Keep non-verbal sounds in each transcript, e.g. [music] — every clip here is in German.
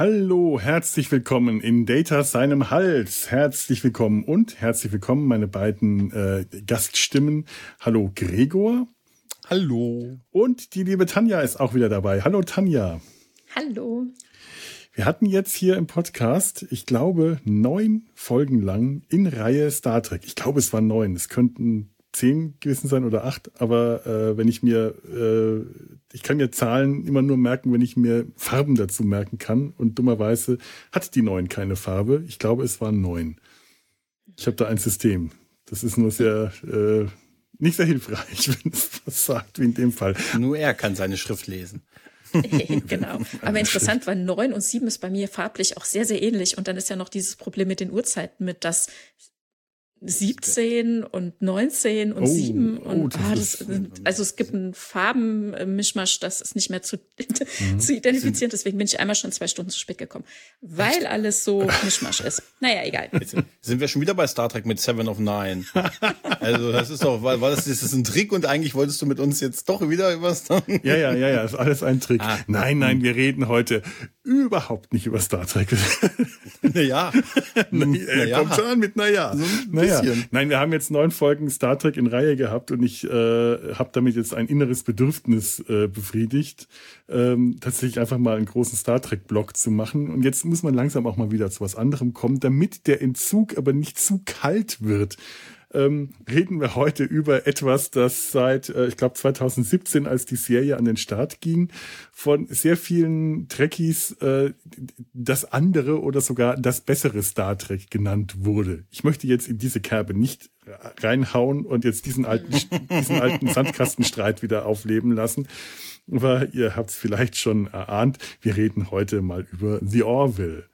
Hallo, herzlich willkommen in Data seinem Hals. Herzlich willkommen und herzlich willkommen meine beiden äh, Gaststimmen. Hallo Gregor. Hallo. Und die liebe Tanja ist auch wieder dabei. Hallo Tanja. Hallo. Wir hatten jetzt hier im Podcast, ich glaube, neun Folgen lang in Reihe Star Trek. Ich glaube, es waren neun. Es könnten zehn gewesen sein oder acht, aber äh, wenn ich mir, äh, ich kann mir Zahlen immer nur merken, wenn ich mir Farben dazu merken kann. Und dummerweise hat die neun keine Farbe. Ich glaube, es waren neun. Ich habe da ein System. Das ist nur sehr äh, nicht sehr hilfreich, [laughs] wenn es was sagt, wie in dem Fall. Nur er kann seine Schrift lesen. [laughs] genau. Aber interessant, weil neun und sieben ist bei mir farblich auch sehr, sehr ähnlich. Und dann ist ja noch dieses Problem mit den Uhrzeiten, mit dass 17 und 19 und oh, 7 und oh, das ah, das, also es gibt einen Farbenmischmasch, das ist nicht mehr zu, mhm. [laughs] zu identifizieren. Deswegen bin ich einmal schon zwei Stunden zu spät gekommen, weil alles so [laughs] Mischmasch ist. Naja, egal. Jetzt sind wir schon wieder bei Star Trek mit Seven of Nine. Also das ist doch, war, war das, das ist ein Trick und eigentlich wolltest du mit uns jetzt doch wieder über Star Trek. Ja, ja, ja, ja, ist alles ein Trick. Ah, nein, nein, wir reden heute überhaupt nicht über Star Trek. Naja. na, naja. [laughs] Kommt schon an mit naja. So naja. Nein, wir haben jetzt neun Folgen Star Trek in Reihe gehabt und ich äh, habe damit jetzt ein inneres Bedürfnis äh, befriedigt, ähm, tatsächlich einfach mal einen großen Star Trek-Blog zu machen. Und jetzt muss man langsam auch mal wieder zu was anderem kommen, damit der Entzug aber nicht zu kalt wird ähm, reden wir heute über etwas, das seit, äh, ich glaube, 2017, als die Serie an den Start ging, von sehr vielen Trekkies äh, das andere oder sogar das bessere Star Trek genannt wurde. Ich möchte jetzt in diese Kerbe nicht reinhauen und jetzt diesen alten, [laughs] diesen alten Sandkastenstreit wieder aufleben lassen. Aber ihr habt es vielleicht schon erahnt, wir reden heute mal über The Orville.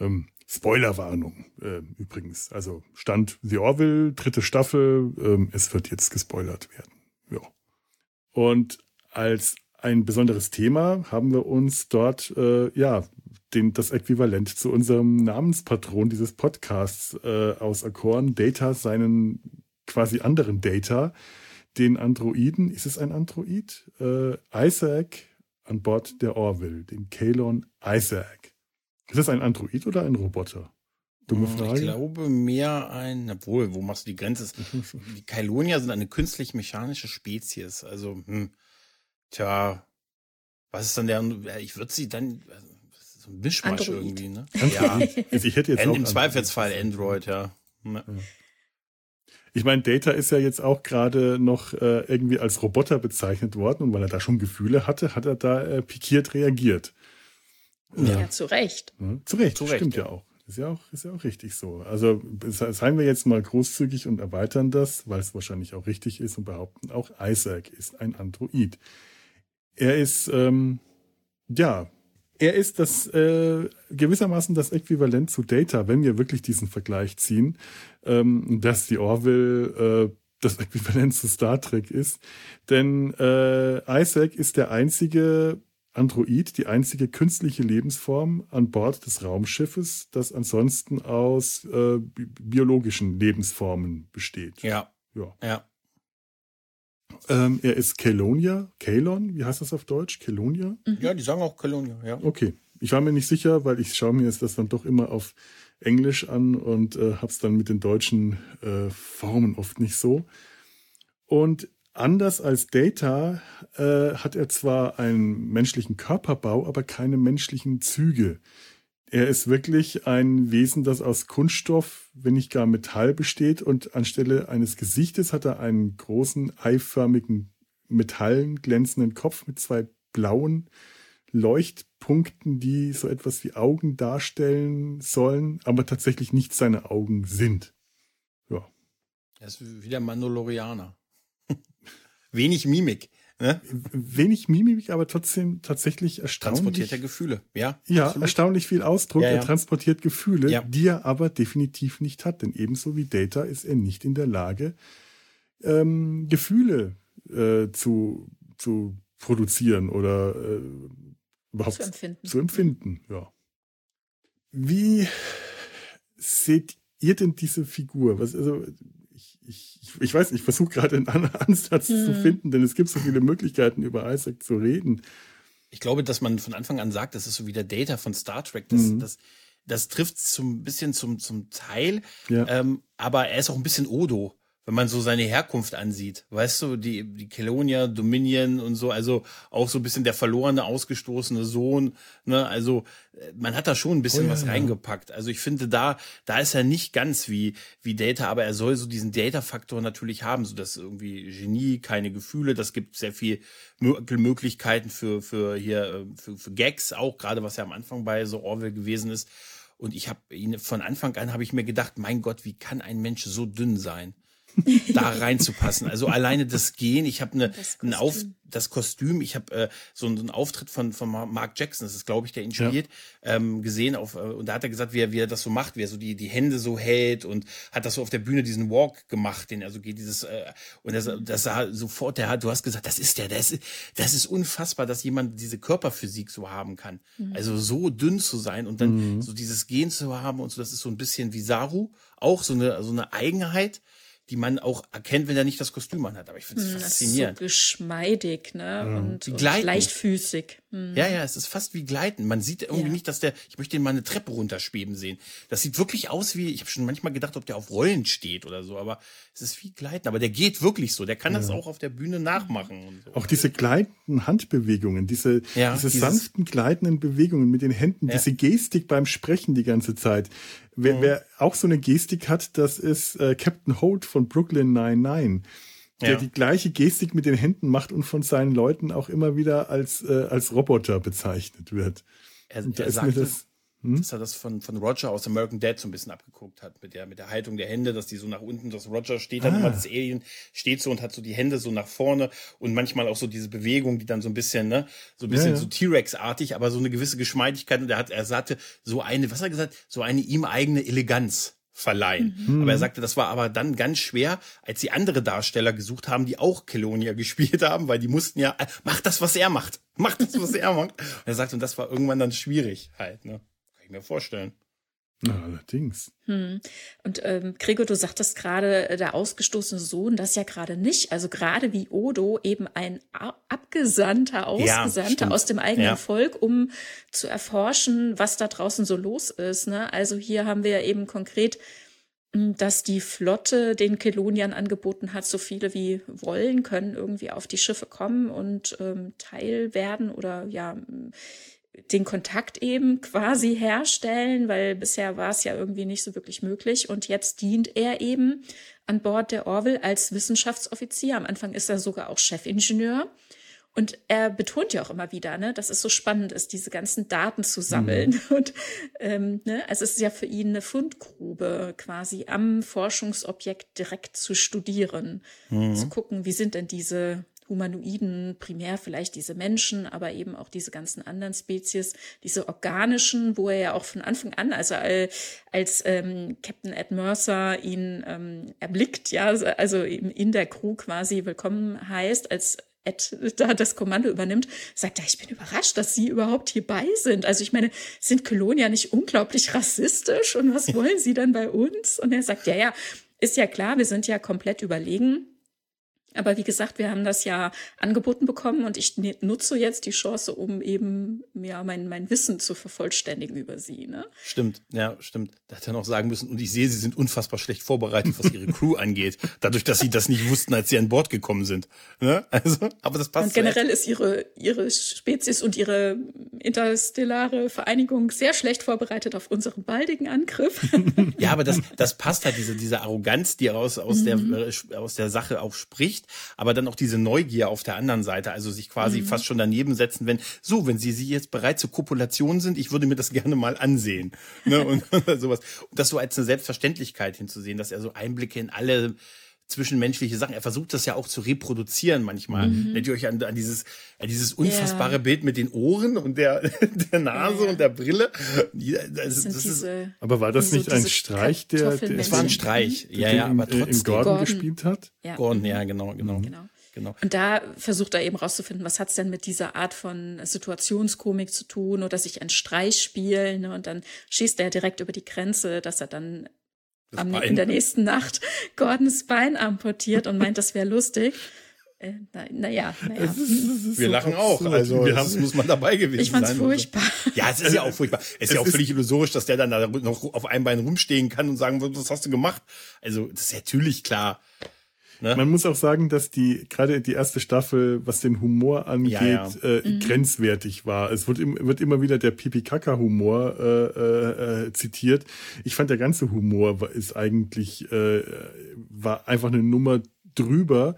Ähm, Spoilerwarnung äh, übrigens. Also Stand The Orville, dritte Staffel, ähm, es wird jetzt gespoilert werden. Ja. Und als ein besonderes Thema haben wir uns dort äh, ja den, das Äquivalent zu unserem Namenspatron dieses Podcasts äh, auserkoren, Data, seinen quasi anderen Data, den Androiden, ist es ein Android? Äh, Isaac an Bord der Orville, den Kalon Isaac. Ist das ein Android oder ein Roboter? Dumme hm, Frage. Ich glaube mehr ein, obwohl, wo machst du die Grenze? [laughs] Die Kailonier sind eine künstlich-mechanische Spezies. Also, hm, tja, was ist dann der, ich würde sie dann, so ein Mischmasch Android. irgendwie, ne? Ja. [laughs] Also ich hätte jetzt auch Im Zweifelsfall Android, ja. ja. Ich meine, Data ist ja jetzt auch gerade noch äh, irgendwie als Roboter bezeichnet worden und weil er da schon Gefühle hatte, hat er da äh, pikiert reagiert. Ja, ja zu Recht. Ja, zu Recht, zu Recht stimmt ja. ja auch. Ist ja auch, ist ja auch richtig so. Also seien wir jetzt mal großzügig und erweitern das, weil es wahrscheinlich auch richtig ist und behaupten, auch Isaac ist ein Android. Er ist, ähm, ja, er ist das äh, gewissermaßen das Äquivalent zu Data, wenn wir wirklich diesen Vergleich ziehen, ähm, dass die Orville äh, das [laughs] Äquivalent zu Star Trek ist. Denn äh, Isaac ist der einzige Android die einzige künstliche Lebensform an Bord des Raumschiffes, das ansonsten aus äh, biologischen Lebensformen besteht. Ja. Ja. ja. Ähm, er ist Kelonia, Kalon, wie heißt das auf Deutsch? Kelonia? Mhm. Ja, die sagen auch Kelonia, ja. Okay. Ich war mir nicht sicher, weil ich schaue mir jetzt das dann doch immer auf Englisch an und äh, hab's dann mit den deutschen äh, Formen oft nicht so. Und Anders als Data äh, hat er zwar einen menschlichen Körperbau, aber keine menschlichen Züge. Er ist wirklich ein Wesen, das aus Kunststoff, wenn nicht gar Metall besteht und anstelle eines Gesichtes hat er einen großen eiförmigen metallen glänzenden Kopf mit zwei blauen Leuchtpunkten, die so etwas wie Augen darstellen sollen, aber tatsächlich nicht seine Augen sind. Ja. Er ist wie der Mandalorianer. Wenig Mimik. Ne? Wenig Mimik, aber trotzdem tatsächlich erstaunlich. Transportiert er Gefühle, ja. Ja, absolut. erstaunlich viel Ausdruck. Ja, ja. Er transportiert Gefühle, ja. die er aber definitiv nicht hat. Denn ebenso wie Data ist er nicht in der Lage, ähm, Gefühle äh, zu, zu produzieren oder äh, überhaupt zu empfinden. zu empfinden. Ja. Wie seht ihr denn diese Figur? Was, also, ich, ich, ich weiß, ich versuche gerade einen Ansatz hm. zu finden, denn es gibt so viele Möglichkeiten, über Isaac zu reden. Ich glaube, dass man von Anfang an sagt, das ist so wie der Data von Star Trek. Das, mhm. das, das trifft zum bisschen zum, zum Teil. Ja. Ähm, aber er ist auch ein bisschen Odo wenn man so seine Herkunft ansieht, weißt du, die, die Kelonia, Dominion und so, also auch so ein bisschen der verlorene, ausgestoßene Sohn, ne, also äh, man hat da schon ein bisschen oh, ja, was reingepackt. Also ich finde da, da ist er nicht ganz wie, wie Data, aber er soll so diesen Data-Faktor natürlich haben, so dass irgendwie Genie, keine Gefühle, das gibt sehr viel Möglichkeiten für, für hier, äh, für, für Gags auch, gerade was ja am Anfang bei so Orwell gewesen ist. Und ich habe ihn von Anfang an habe ich mir gedacht, mein Gott, wie kann ein Mensch so dünn sein? Da reinzupassen. Also alleine das Gehen, ich habe eine ein Auf das Kostüm, ich habe äh, so, einen Auftritt von von Mark Jackson, das ist glaube ich, der ihn spielt, ja. ähm, gesehen auf äh, und da hat er gesagt, wie er, wie er das so macht, wie er so die die Hände so hält und hat das so auf der Bühne diesen Walk gemacht, den also geht dieses äh, und das, das sah sofort der hat, du hast gesagt, das ist der, das ist das ist unfassbar, dass jemand diese Körperphysik so haben kann. Mhm. Also so dünn zu sein und dann mhm. so dieses Gehen zu haben und so, das ist so ein bisschen wie Saru, auch so eine so eine Eigenheit die man auch erkennt, wenn er nicht das Kostüm anhat. Aber ich finde es hm, faszinierend. so geschmeidig, ne? Mhm. Und, und leichtfüßig. Mhm. Ja, ja, es ist fast wie Gleiten. Man sieht irgendwie ja. nicht, dass der, ich möchte ihn mal eine Treppe runterschweben sehen. Das sieht wirklich aus wie, ich habe schon manchmal gedacht, ob der auf Rollen steht oder so, aber es ist wie Gleiten. Aber der geht wirklich so. Der kann ja. das auch auf der Bühne nachmachen. So. Auch diese gleitenden Handbewegungen, diese, ja, diese sanften gleitenden Bewegungen mit den Händen, diese Gestik beim Sprechen die ganze Zeit. Wer, mhm. wer auch so eine Gestik hat, das ist äh, Captain Holt von Brooklyn 99 der ja. die gleiche Gestik mit den Händen macht und von seinen Leuten auch immer wieder als, äh, als Roboter bezeichnet wird. Er, er sagte, das, hm? dass er das von, von Roger aus American Dad so ein bisschen abgeguckt hat, mit der, mit der Haltung der Hände, dass die so nach unten, dass Roger steht dann ah. immer, das Alien steht so und hat so die Hände so nach vorne und manchmal auch so diese Bewegung, die dann so ein bisschen, ne, so ein bisschen ja, ja. so T-Rex-artig, aber so eine gewisse Geschmeidigkeit und er hat, er sagte, so eine, was hat er gesagt, so eine ihm eigene Eleganz verleihen. Mhm. Aber er sagte, das war aber dann ganz schwer, als die andere Darsteller gesucht haben, die auch Kelonia [laughs] gespielt haben, weil die mussten ja, mach das, was er macht. Mach das, was er macht. Und er sagte, und das war irgendwann dann schwierig halt, ne mir vorstellen. Ja, allerdings. Hm. Und ähm, Gregor, du sagtest gerade, äh, der ausgestoßene Sohn, das ja gerade nicht. Also gerade wie Odo eben ein Abgesandter, Ausgesandter ja, aus dem eigenen ja. Volk, um zu erforschen, was da draußen so los ist. Ne? Also hier haben wir eben konkret, hm, dass die Flotte den Kelonian angeboten hat, so viele wie wollen können irgendwie auf die Schiffe kommen und ähm, Teil werden oder ja den Kontakt eben quasi herstellen, weil bisher war es ja irgendwie nicht so wirklich möglich. Und jetzt dient er eben an Bord der Orville als Wissenschaftsoffizier. Am Anfang ist er sogar auch Chefingenieur. Und er betont ja auch immer wieder, ne, dass es so spannend ist, diese ganzen Daten zu sammeln. Mhm. [laughs] Und ähm, ne, also es ist ja für ihn eine Fundgrube, quasi am Forschungsobjekt direkt zu studieren, mhm. zu gucken, wie sind denn diese Humanoiden, primär vielleicht diese Menschen, aber eben auch diese ganzen anderen Spezies, diese organischen, wo er ja auch von Anfang an, also als ähm, Captain Ed Mercer ihn ähm, erblickt, ja, also eben in der Crew quasi willkommen heißt, als Ed [laughs] da das Kommando übernimmt, sagt er, ich bin überrascht, dass Sie überhaupt hierbei sind. Also ich meine, sind Kolonia nicht unglaublich rassistisch und was [laughs] wollen Sie dann bei uns? Und er sagt, ja, ja, ist ja klar, wir sind ja komplett überlegen. Aber wie gesagt, wir haben das ja angeboten bekommen und ich nutze jetzt die Chance, um eben ja mein, mein Wissen zu vervollständigen über sie. Ne? Stimmt, ja, stimmt. Da hätte er noch sagen müssen, und ich sehe, sie sind unfassbar schlecht vorbereitet, was ihre Crew [laughs] angeht, dadurch, dass sie das nicht wussten, als sie an Bord gekommen sind. Ne? Also, aber das passt. Und generell ist ihre, ihre Spezies und ihre interstellare Vereinigung sehr schlecht vorbereitet auf unseren baldigen Angriff. [laughs] ja, aber das, das passt halt, diese, diese Arroganz, die aus, aus, mhm. der, äh, aus der Sache auch spricht nicht, aber dann auch diese Neugier auf der anderen Seite, also sich quasi mhm. fast schon daneben setzen, wenn, so, wenn sie, sie jetzt bereit zur Kopulation sind, ich würde mir das [laughs] gerne mal ansehen. Ne? Und, und [laughs] sowas. Und das so als eine Selbstverständlichkeit hinzusehen, dass er so Einblicke in alle zwischenmenschliche Sachen. Er versucht das ja auch zu reproduzieren manchmal. Mhm. Erinnert ihr euch an, an dieses, an dieses unfassbare yeah. Bild mit den Ohren und der, [laughs] der Nase ja. und der Brille? Das, das, das ist, aber war das nicht so ein Streich, der, der Es war ein Streich, ja, ja, aber trotzdem. Im Gordon, Gordon, gespielt hat? Ja. Gordon, ja, genau, genau. genau. Genau. Und da versucht er eben rauszufinden, was hat's denn mit dieser Art von Situationskomik zu tun oder sich ein Streich spielen. Ne? Und dann schießt er direkt über die Grenze, dass er dann am, in der nächsten Nacht [laughs] Gordons Bein amputiert und meint, das wäre lustig. naja, naja. Na wir lachen so auch. Also wir haben, muss man dabei gewesen ich fand's sein. furchtbar. Ja, es ist ja auch furchtbar. Es ist ja auch völlig illusorisch, dass der dann da noch auf einem Bein rumstehen kann und sagen was hast du gemacht? Also das ist natürlich klar. Ne? Man muss auch sagen, dass die gerade die erste Staffel, was den Humor angeht, ja, ja. Äh, mhm. grenzwertig war. Es wird, im, wird immer wieder der Pipi-Kaka-Humor äh, äh, äh, zitiert. Ich fand der ganze Humor ist eigentlich äh, war einfach eine Nummer drüber,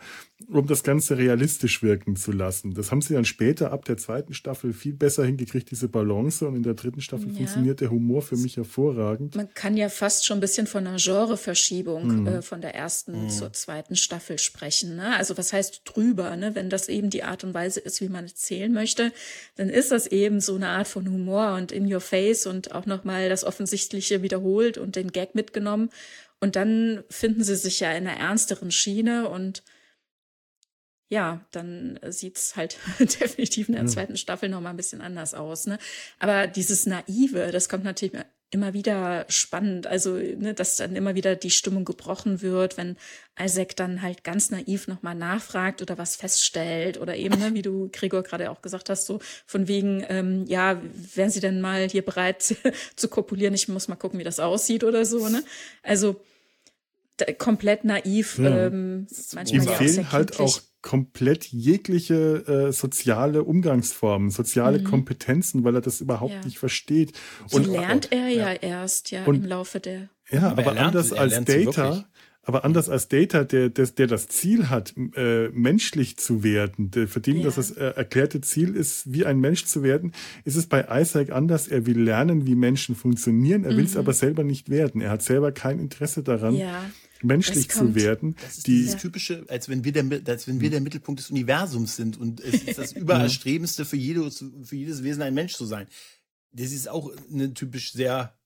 um das Ganze realistisch wirken zu lassen. Das haben sie dann später ab der zweiten Staffel viel besser hingekriegt, diese Balance. Und in der dritten Staffel ja. funktioniert der Humor für mich hervorragend. Man kann ja fast schon ein bisschen von einer Genreverschiebung mhm. äh, von der ersten mhm. zur zweiten Staffel sprechen. Ne? Also was heißt drüber? Ne? Wenn das eben die Art und Weise ist, wie man erzählen möchte, dann ist das eben so eine Art von Humor und in your face und auch nochmal das Offensichtliche wiederholt und den Gag mitgenommen. Und dann finden sie sich ja in einer ernsteren Schiene und ja, dann sieht's halt [laughs] definitiv in der zweiten Staffel noch mal ein bisschen anders aus. Ne? Aber dieses Naive, das kommt natürlich immer wieder spannend. Also, ne, dass dann immer wieder die Stimmung gebrochen wird, wenn Isaac dann halt ganz naiv nochmal nachfragt oder was feststellt oder eben, ne, wie du, Gregor, gerade auch gesagt hast, so von wegen, ähm, ja, wären sie denn mal hier bereit [laughs] zu kopulieren? Ich muss mal gucken, wie das aussieht oder so, ne? Also, komplett naiv. Ja. Ähm, manchmal Ihm fehlen halt auch komplett jegliche äh, soziale Umgangsformen, soziale mhm. Kompetenzen, weil er das überhaupt ja. nicht versteht. Die und lernt er ja, ja erst ja und, im Laufe der. Ja, aber, aber anders als Data, aber anders als Data, der, der, der das Ziel hat, äh, menschlich zu werden, der, für den ja. das das äh, erklärte Ziel ist, wie ein Mensch zu werden, ist es bei Isaac anders. Er will lernen, wie Menschen funktionieren, er mhm. will es aber selber nicht werden. Er hat selber kein Interesse daran, ja menschlich zu werden. Das ist die, dieses typische, als wenn wir der, als wenn wir der Mittelpunkt des Universums sind und es ist das [laughs] übererstrebendste für jedes, für jedes Wesen ein Mensch zu sein. Das ist auch eine typisch sehr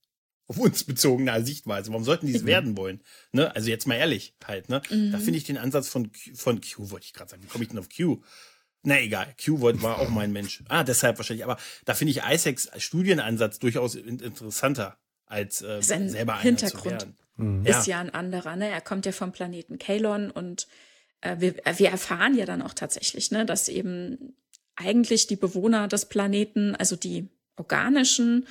auf uns bezogene Sichtweise. Warum sollten die es werden wollen? Ne? Also jetzt mal ehrlich halt. Ne? Mhm. Da finde ich den Ansatz von Q, von Q wollte ich gerade sagen. Wie komme ich denn auf Q? Na egal, Q war auch mein Mensch. Ah, deshalb wahrscheinlich. Aber da finde ich Isaacs Studienansatz durchaus interessanter als äh, selber einer Hintergrund. zu werden mhm. ist ja. ja ein anderer. Ne? Er kommt ja vom Planeten Kalon und äh, wir, äh, wir erfahren ja dann auch tatsächlich, ne, dass eben eigentlich die Bewohner des Planeten, also die organischen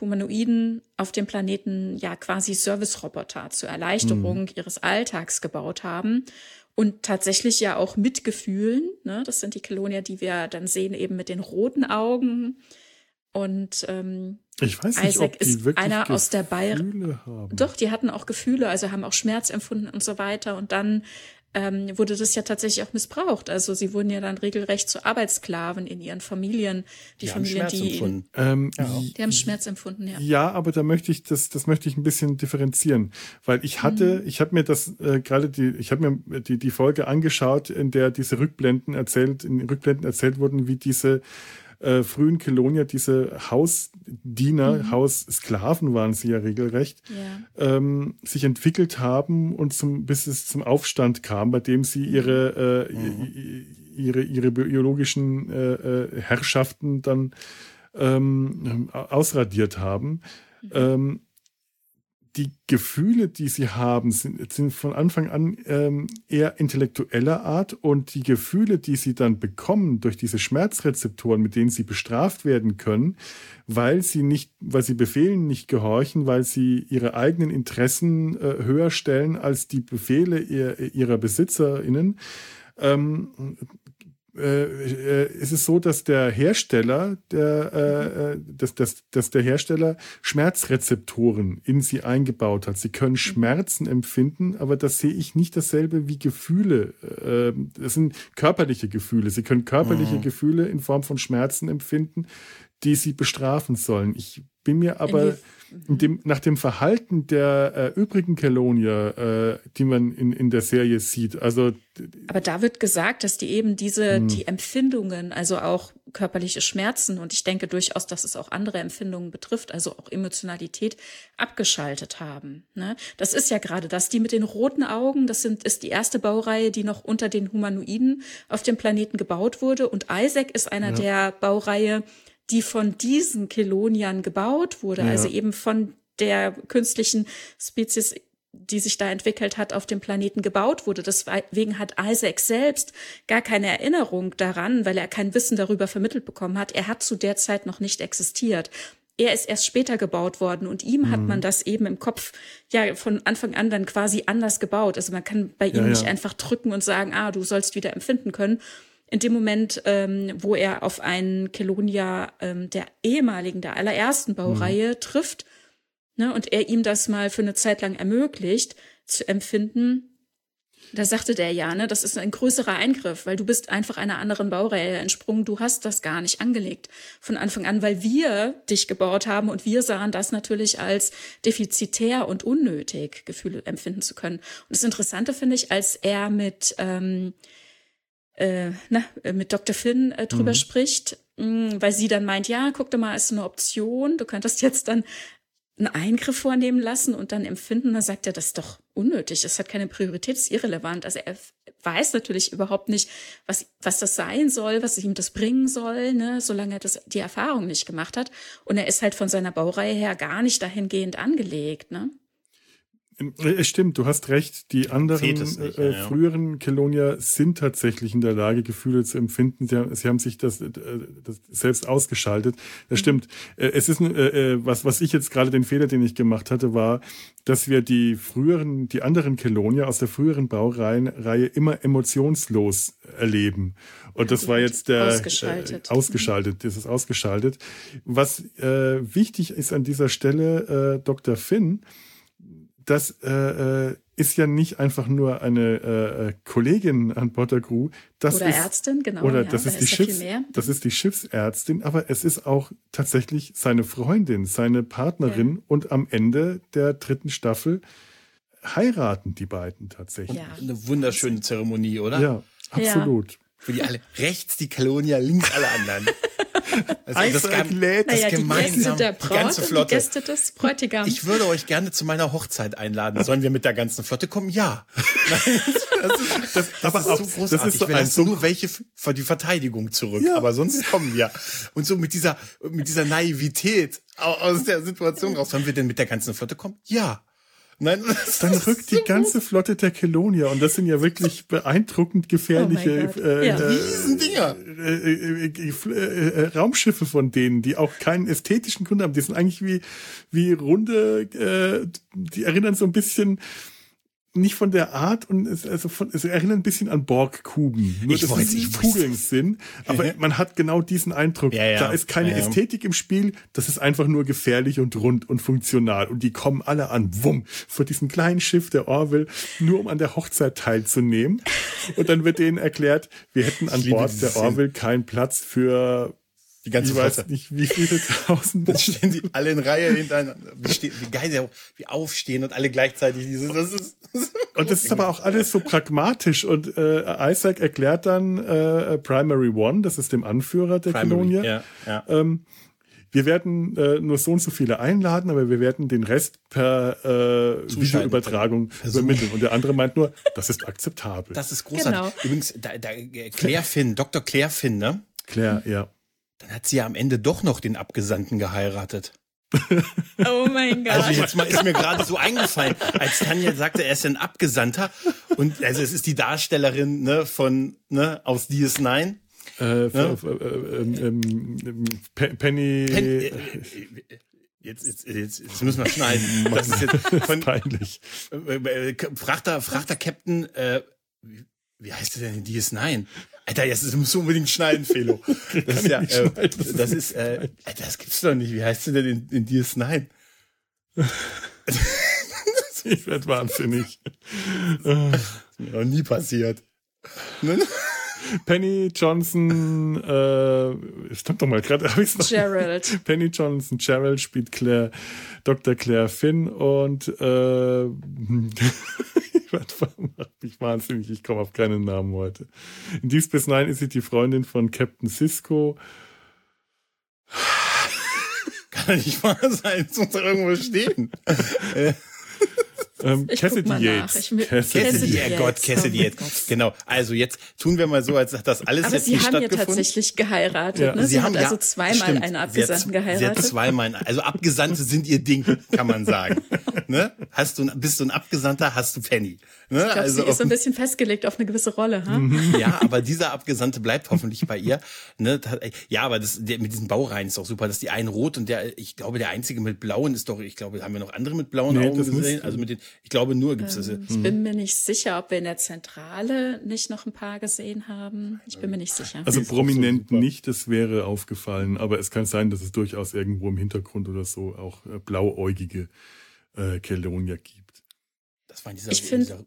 Humanoiden auf dem Planeten ja quasi Service-Roboter zur Erleichterung mhm. ihres Alltags gebaut haben und tatsächlich ja auch mitgefühlen. Ne? Das sind die Kelonier, die wir dann sehen, eben mit den roten Augen, und ähm, ich weiß nicht, Isaac ob die ist einer Gefühle aus der Bayer. Haben. Doch, die hatten auch Gefühle, also haben auch Schmerz empfunden und so weiter. Und dann ähm, wurde das ja tatsächlich auch missbraucht. Also sie wurden ja dann regelrecht zu Arbeitssklaven in ihren Familien. Die, die Familien, haben die, ihn, ähm, ja. die haben Schmerz empfunden, ja. Ja, aber da möchte ich das, das möchte ich ein bisschen differenzieren, weil ich hatte, mhm. ich habe mir das äh, gerade die, ich habe mir die die Folge angeschaut, in der diese Rückblenden erzählt, in Rückblenden erzählt wurden, wie diese äh, frühen Kelonier diese Hausdiener, mhm. Haussklaven waren sie ja regelrecht, ja. Ähm, sich entwickelt haben und zum, bis es zum Aufstand kam, bei dem sie ihre, äh, mhm. ihre, ihre biologischen äh, äh, Herrschaften dann ähm, ausradiert haben. Mhm. Ähm, die Gefühle, die sie haben, sind, sind von Anfang an ähm, eher intellektueller Art und die Gefühle, die sie dann bekommen durch diese Schmerzrezeptoren, mit denen sie bestraft werden können, weil sie nicht, weil sie Befehlen nicht gehorchen, weil sie ihre eigenen Interessen äh, höher stellen als die Befehle ihr, ihrer BesitzerInnen, ähm, äh, äh, ist es so, dass der Hersteller, der, äh, äh, dass, dass, dass der Hersteller Schmerzrezeptoren in sie eingebaut hat. Sie können Schmerzen empfinden, aber das sehe ich nicht dasselbe wie Gefühle. Äh, das sind körperliche Gefühle. Sie können körperliche mhm. Gefühle in Form von Schmerzen empfinden, die sie bestrafen sollen. Ich bin mir aber dem, nach dem Verhalten der äh, übrigen Kelonier, äh, die man in, in der Serie sieht, also aber da wird gesagt, dass die eben diese mh. die Empfindungen, also auch körperliche Schmerzen und ich denke durchaus, dass es auch andere Empfindungen betrifft, also auch Emotionalität abgeschaltet haben. Ne? Das ist ja gerade das, die mit den roten Augen, das sind ist die erste Baureihe, die noch unter den Humanoiden auf dem Planeten gebaut wurde und Isaac ist einer ja. der Baureihe, die von diesen Keloniern gebaut wurde, ja. also eben von der künstlichen Spezies die sich da entwickelt hat, auf dem Planeten gebaut wurde. Deswegen hat Isaac selbst gar keine Erinnerung daran, weil er kein Wissen darüber vermittelt bekommen hat. Er hat zu der Zeit noch nicht existiert. Er ist erst später gebaut worden und ihm mhm. hat man das eben im Kopf ja von Anfang an dann quasi anders gebaut. Also man kann bei ihm ja, nicht einfach drücken und sagen, ah, du sollst wieder empfinden können. In dem Moment, ähm, wo er auf einen Kelonia ähm, der ehemaligen, der allerersten Baureihe mhm. trifft, ne, und er ihm das mal für eine Zeit lang ermöglicht, zu empfinden, da sagte der ja, ne, das ist ein größerer Eingriff, weil du bist einfach einer anderen Baureihe entsprungen. Du hast das gar nicht angelegt von Anfang an, weil wir dich gebaut haben und wir sahen das natürlich als defizitär und unnötig, Gefühle empfinden zu können. Und das Interessante finde ich, als er mit ähm, äh, na, mit Dr. Finn äh, drüber mhm. spricht, mh, mm, weil sie dann meint, ja, guck doch mal, ist eine Option. Du könntest jetzt dann einen Eingriff vornehmen lassen und dann empfinden, dann sagt er, das ist doch unnötig, das hat keine Priorität, das ist irrelevant. Also er weiß natürlich überhaupt nicht, was, was das sein soll, was ihm das bringen soll, ne, solange er das, die Erfahrung nicht gemacht hat. Und er ist halt von seiner Baureihe her gar nicht dahingehend angelegt, ne? Es stimmt, du hast recht. Die anderen nicht, äh, ja. früheren Kelonia sind tatsächlich in der Lage, Gefühle zu empfinden. Sie haben, sie haben sich das, äh, das selbst ausgeschaltet. Das mhm. stimmt. Äh, es ist äh, äh, was, was ich jetzt gerade den Fehler, den ich gemacht hatte, war, dass wir die früheren, die anderen Kelonia aus der früheren Baureihe immer emotionslos erleben. Und das war jetzt der ausgeschaltet. Äh, ausgeschaltet. Das ist ausgeschaltet. Was äh, wichtig ist an dieser Stelle, äh, Dr. Finn das äh, äh, ist ja nicht einfach nur eine äh, äh Kollegin an Bord der Crew. Das oder ist, Ärztin, genau. Oder ja, das ist die ist Schiffs, das ist die Schiffsärztin, aber es ist auch tatsächlich seine Freundin, seine Partnerin ja. und am Ende der dritten Staffel heiraten die beiden tatsächlich. Ja. Eine wunderschöne Zeremonie, oder? Ja, absolut. Für die alle rechts die Kalonia, links alle anderen. Also das, kann, das naja, gemeinsam, die, der Braut die ganze Flotte. die Gäste des Bräutigams. Ich würde euch gerne zu meiner Hochzeit einladen. Sollen wir mit der ganzen Flotte kommen? Ja. das ist, das, das aber ist so großartig. Das ist so wir lassen nur welche für die Verteidigung zurück. Ja. Aber sonst kommen wir. Und so mit dieser, mit dieser Naivität aus der Situation raus. Sollen wir denn mit der ganzen Flotte kommen? Ja. Nein, dann rückt die ganze Flotte der Kelonia und das sind ja wirklich beeindruckend gefährliche oh äh, ja. äh, äh, äh, äh, Raumschiffe von denen, die auch keinen ästhetischen Grund haben. Die sind eigentlich wie wie runde, äh, die erinnern so ein bisschen nicht von der Art und es, also von, es erinnert ein bisschen an Borgkuben. Nur, ich dass weiß, es Kugeln sind. Aber ja. man hat genau diesen Eindruck. Ja, ja. Da ist keine Ästhetik im Spiel. Das ist einfach nur gefährlich und rund und funktional. Und die kommen alle an, wumm, vor diesem kleinen Schiff der Orville, nur um an der Hochzeit teilzunehmen. Und dann wird denen erklärt, wir hätten an Bord der Orville keinen Platz für die ganze ich weiß nicht, wie viele [laughs] tausend. Dann stehen sie alle in Reihe hintereinander. Wie, stehen, wie geil wie aufstehen und alle gleichzeitig dieses. Das ist, und das ist aber auch alles so pragmatisch. Und äh, Isaac erklärt dann äh, Primary One, das ist dem Anführer der Kolonie. Ja, ja. Ähm, wir werden äh, nur so und so viele einladen, aber wir werden den Rest per äh, Videoübertragung übermitteln. Und der andere meint nur, das ist akzeptabel. Das ist großartig. Genau. Übrigens, da, da, Claire Finn, Dr. Claire Finn, ne? Claire, ja. Dann hat sie ja am Ende doch noch den Abgesandten geheiratet. [laughs] Oh mein Gott. Also jetzt mal ist mir gerade so eingefallen, als Tanja sagte, er ist ein Abgesandter und also es ist die Darstellerin ne, von ne, aus DS9. Äh, ne? äh, ähm, Penny. Pen, äh, Jetzt, jetzt, jetzt, jetzt müssen wir schneiden. [laughs] Das ist jetzt von, peinlich. Äh, Frachter, Frachter Captain, äh, wie heißt der denn in DS9? Alter, jetzt musst du unbedingt schneiden, Felo. [laughs] Das ist ja, äh, das ist, äh, Alter, das gibt's doch nicht. Wie heißt du denn in, in DS9? ich werd wahnsinnig. Das noch nie passiert. Ne? Penny Johnson, äh, stand doch mal gerade, habe ich's noch? Gerald. Penny Johnson, Gerald spielt Claire, Dr. Claire Finn und äh, [laughs] [laughs] macht mich wahnsinnig, ich komme auf keinen Namen heute. In Deep Space Nine ist sie die Freundin von Captain Cisco. Kann nicht wahr sein, es muss doch irgendwo stehen. [laughs] [laughs] Ähm, Cassidy Yates. Cassidy, Yates. Gott, Cassidy Yates. Genau. Also jetzt tun wir mal so, als das alles Aber jetzt Sie nicht haben ja tatsächlich geheiratet. Ja. Ne? Sie, Sie haben also zweimal stimmt. einen Abgesandten sie geheiratet. Sie hat zweimal. Also Abgesandte sind ihr Ding, kann man sagen. [laughs] ne? Hast du, bist du ein Abgesandter, hast du Penny. Ne? Ich glaube, also, sie ist so ein bisschen festgelegt auf eine gewisse Rolle. Ha? ja, aber dieser Abgesandte bleibt hoffentlich bei ihr. Ne? Ja, aber das, der, mit diesen Baureihen ist auch super, dass die einen rot und der, ich glaube, der einzige mit blauen ist doch, ich glaube, haben wir noch andere mit blauen nee, Augen gesehen? Also mit den, ich glaube, nur gibt's ähm, das. Ich bin mir nicht sicher, ob wir in der Zentrale nicht noch ein paar gesehen haben. Ich bin mir nicht sicher. Also prominent so nicht, das wäre aufgefallen, aber es kann sein, dass es durchaus irgendwo im Hintergrund oder so auch äh, blauäugige äh, Kelonia gibt. Das war in dieser, ich finde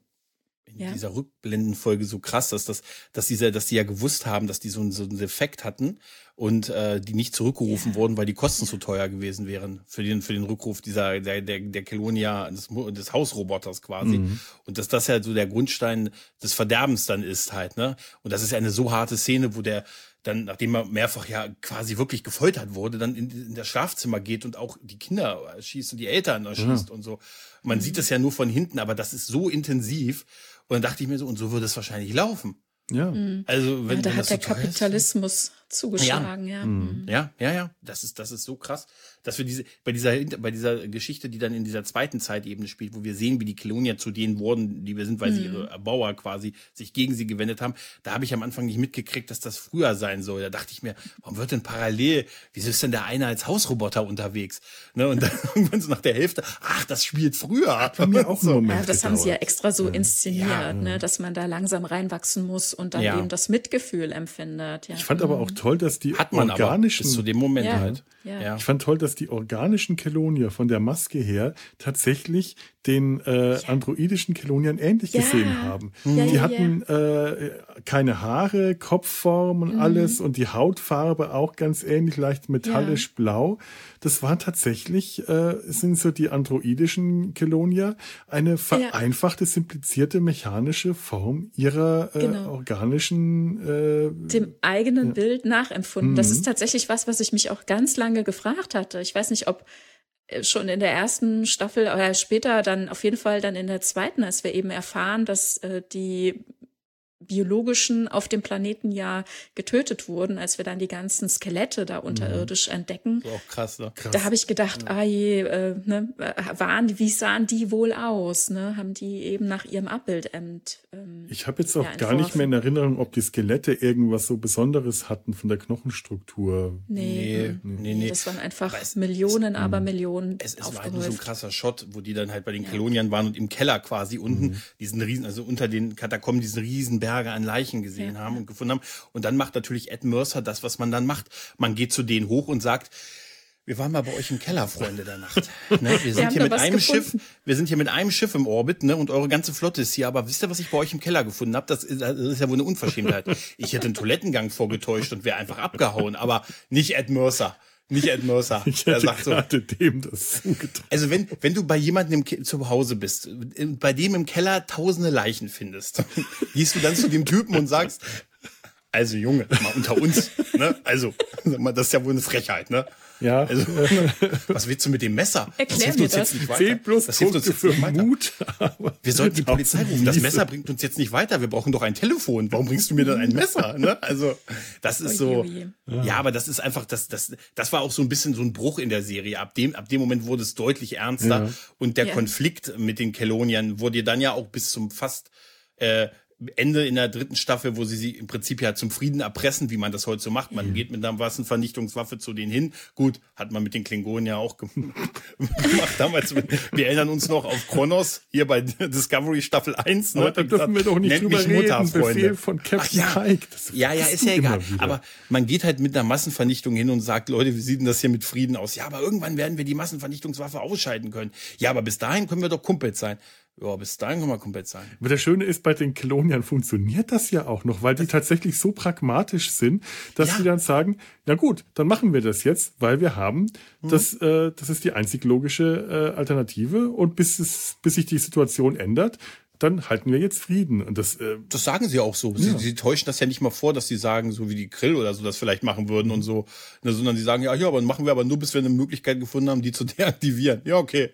in ja. dieser Rückblendenfolge so krass, dass das, dass diese, dass die ja gewusst haben, dass die so, einen, so einen Effekt hatten und äh, die nicht zurückgerufen ja. wurden, weil die Kosten zu teuer gewesen wären für den für den Rückruf dieser der der der Kelonia des, des Hausroboters quasi mhm. und dass das ja so der Grundstein des Verderbens dann ist halt ne und das ist ja eine so harte Szene, wo der dann, nachdem er mehrfach ja quasi wirklich gefoltert wurde, dann in, in das Schlafzimmer geht und auch die Kinder erschießt und die Eltern erschießt ja. und so. Man mhm. sieht das ja nur von hinten, aber das ist so intensiv. Und dann dachte ich mir so, und so würde es wahrscheinlich laufen. Ja. Mhm. Also wenn, ja, da wenn hat der so Kapitalismus ist, zugeschlagen, ja. Ja. Mhm. ja, ja, ja. Das ist, das ist so krass, dass wir diese, bei dieser, bei dieser Geschichte, die dann in dieser zweiten Zeitebene spielt, wo wir sehen, wie die Kelonier zu denen wurden, die wir sind, weil mhm. sie ihre Erbauer quasi sich gegen sie gewendet haben. Da habe ich am Anfang nicht mitgekriegt, dass das früher sein soll. Da dachte ich mir, warum wird denn parallel, wieso ist denn der eine als Hausroboter unterwegs? Ne? Und dann [laughs] irgendwann so nach der Hälfte, ach, das spielt früher. Hat mir [laughs] auch so. Ja, das haben sie ja extra so inszeniert, ja. ne? dass man da langsam reinwachsen muss und dann ja. eben das Mitgefühl empfindet. Ja. Ich fand aber auch mhm toll, dass die Hat man organischen. Aber bis zu dem Moment ja. halt. Ja. Ich fand toll, dass die organischen Kelonier von der Maske her tatsächlich den äh, androidischen Keloniern ähnlich ja. gesehen haben. Ja, die hatten Äh, keine Haare, Kopfform und mhm. alles und die Hautfarbe auch ganz ähnlich, leicht metallisch blau. Das waren tatsächlich, äh, sind so die androidischen Kelonier, eine vereinfachte, simplizierte mechanische Form ihrer äh, genau. organischen äh, dem eigenen Bild nachempfunden. Mhm. Das ist tatsächlich was, was ich mich auch ganz lange gefragt hatte. Ich weiß nicht, ob schon in der ersten Staffel oder später dann auf jeden Fall dann in der zweiten, als wir eben erfahren, dass äh, die biologischen auf dem Planeten ja getötet wurden, als wir dann die ganzen Skelette da unterirdisch mhm. entdecken. auch krass, ne? Krass. Da habe ich gedacht, ah je, äh, ne, waren die, wie sahen die wohl aus? Ne? Haben die eben nach ihrem Abbild ähm, Ich habe jetzt auch ja, gar nicht mehr in Erinnerung, ob die Skelette irgendwas so Besonderes hatten von der Knochenstruktur. Nee, nee, nee. nee. Das waren einfach es, Millionen, es, aber mhm. Millionen. Es, es war halt nur so ein krasser Shot, wo die dann halt bei den ja. Keloniern waren und im Keller quasi unten mhm. diesen riesen, also unter den Katakomben diesen riesen Berg Berge an Leichen gesehen ja. haben und gefunden haben. Und dann macht natürlich Ed Mercer das, was man dann macht. Man geht zu denen hoch und sagt, wir waren mal bei euch im Keller, Freunde der Nacht. [laughs] Ne? Wir sind hier mit einem gefunden. Schiff, wir sind hier mit einem Schiff im Orbit, ne? Und eure ganze Flotte ist hier. Aber wisst ihr, was ich bei euch im Keller gefunden habe? Das, das ist ja wohl eine Unverschämtheit. Ich hätte einen Toilettengang vorgetäuscht und wäre einfach abgehauen, aber nicht Ed Mercer. Nicht Ed Mercer. [laughs] Ich hätte sagt so, dem das zugetraut. Also wenn, wenn du bei jemandem im zu Hause bist, bei dem im Keller tausende Leichen findest, [laughs] gehst du dann zu dem Typen und sagst, also Junge, mal unter uns, ne? Also, das ist ja wohl eine Frechheit, ne? Ja. Also, [laughs] was willst du mit dem Messer? Erklär das mir das. Nicht 10 plus das hilft uns jetzt für Mut. wir sollten die [laughs] Polizei rufen. Das Messer bringt uns jetzt nicht weiter. Wir brauchen doch ein Telefon. Warum bringst du mir dann ein Messer? Ne? Also, das ist so. Ja, aber das ist einfach, das, das, das war auch so ein bisschen so ein Bruch in der Serie. Ab dem, ab dem Moment wurde es deutlich ernster. Ja. Und der ja. Konflikt mit den Keloniern wurde dann ja auch bis zum fast äh, Ende in der dritten Staffel, wo sie sie im Prinzip ja zum Frieden erpressen, wie man das heute so macht. Man mhm. geht mit einer Massenvernichtungswaffe zu denen hin. Gut, hat man mit den Klingonen ja auch [laughs] gemacht damals. Wir erinnern uns noch auf Kronos, hier bei Discovery Staffel 1. Ne? Aber da dürfen wir doch nicht drüber reden, Mutter, Befehl von Captain ja. Pike. Ja, ja, ist ja egal. Aber man geht halt mit einer Massenvernichtung hin und sagt, Leute, wie sieht denn das hier mit Frieden aus? Ja, aber irgendwann werden wir die Massenvernichtungswaffe ausschalten können. Ja, aber bis dahin können wir doch Kumpels sein. Ja, bis dahin können wir komplett sein. Aber das Schöne ist, bei den Keloniern funktioniert das ja auch noch, weil die tatsächlich so pragmatisch sind, dass ja. sie dann sagen, ja gut, dann machen wir das jetzt, weil wir haben, mhm. das, äh, das ist die einzig logische äh, Alternative und bis, es, bis sich die Situation ändert, dann halten wir jetzt Frieden. Und das, äh, das sagen sie auch so. Sie, ja. sie täuschen das ja nicht mal vor, dass sie sagen, so wie die Grill oder so das vielleicht machen würden und so, ne, sondern sie sagen, ja, ja, aber machen wir aber nur, bis wir eine Möglichkeit gefunden haben, die zu [laughs] deaktivieren. Ja, okay.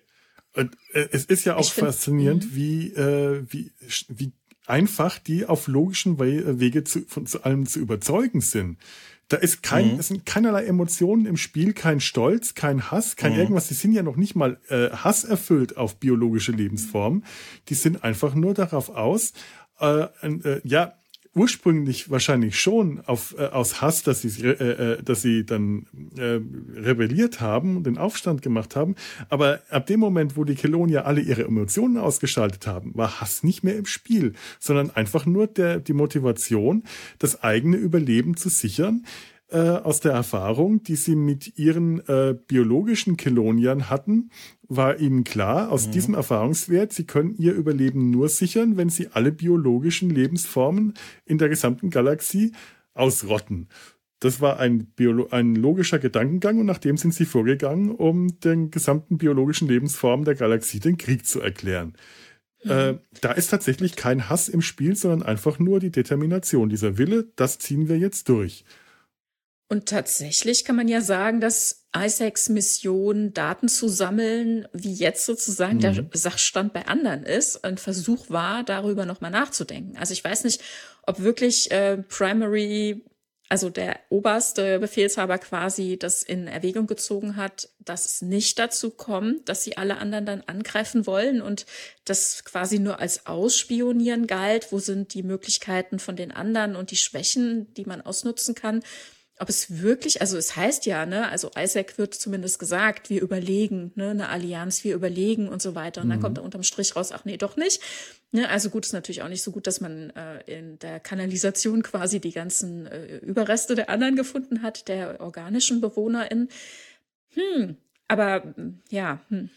Und, äh, es ist ja auch find, faszinierend, mhm. wie, äh, wie, wie einfach die auf logischen We Wege zu, von, zu allem zu überzeugen sind. Da ist kein, mhm. es sind keinerlei Emotionen im Spiel, kein Stolz, kein Hass, kein mhm. irgendwas. Die sind ja noch nicht mal äh, Hass erfüllt auf biologische Lebensformen. Die sind einfach nur darauf aus, äh, äh, ja, ursprünglich wahrscheinlich schon auf, äh, aus Hass, dass sie, äh, äh, dass sie dann äh, rebelliert haben und den Aufstand gemacht haben. Aber ab dem Moment, wo die Kelonier alle ihre Emotionen ausgeschaltet haben, war Hass nicht mehr im Spiel, sondern einfach nur der, die Motivation, das eigene Überleben zu sichern äh, aus der Erfahrung, die sie mit ihren äh, biologischen Keloniern hatten, war ihnen klar, aus mhm. diesem Erfahrungswert, sie können ihr Überleben nur sichern, wenn sie alle biologischen Lebensformen in der gesamten Galaxie ausrotten. Das war ein, Biolo ein logischer Gedankengang und nach dem sind sie vorgegangen, um den gesamten biologischen Lebensformen der Galaxie den Krieg zu erklären. Mhm. Äh, da ist tatsächlich kein Hass im Spiel, sondern einfach nur die Determination. Dieser Wille, das ziehen wir jetzt durch. Und tatsächlich kann man ja sagen, dass Isaacs Mission, Daten zu sammeln, wie jetzt sozusagen mhm. der Sachstand bei anderen ist, ein Versuch war, darüber nochmal nachzudenken. Also ich weiß nicht, ob wirklich äh, Primary, also der oberste Befehlshaber quasi das in Erwägung gezogen hat, dass es nicht dazu kommt, dass sie alle anderen dann angreifen wollen und das quasi nur als Ausspionieren galt. Wo sind die Möglichkeiten von den anderen und die Schwächen, die man ausnutzen kann? Ob es wirklich, also es heißt ja, ne, also Isaac wird zumindest gesagt, wir überlegen, ne, eine Allianz, wir überlegen und so weiter. Und dann mhm. kommt er unterm Strich raus, ach nee, doch nicht. Ne, also gut, ist natürlich auch nicht so gut, dass man äh, in der Kanalisation quasi die ganzen äh, Überreste der anderen gefunden hat, der organischen BewohnerInnen. Hm, aber ja. Hm.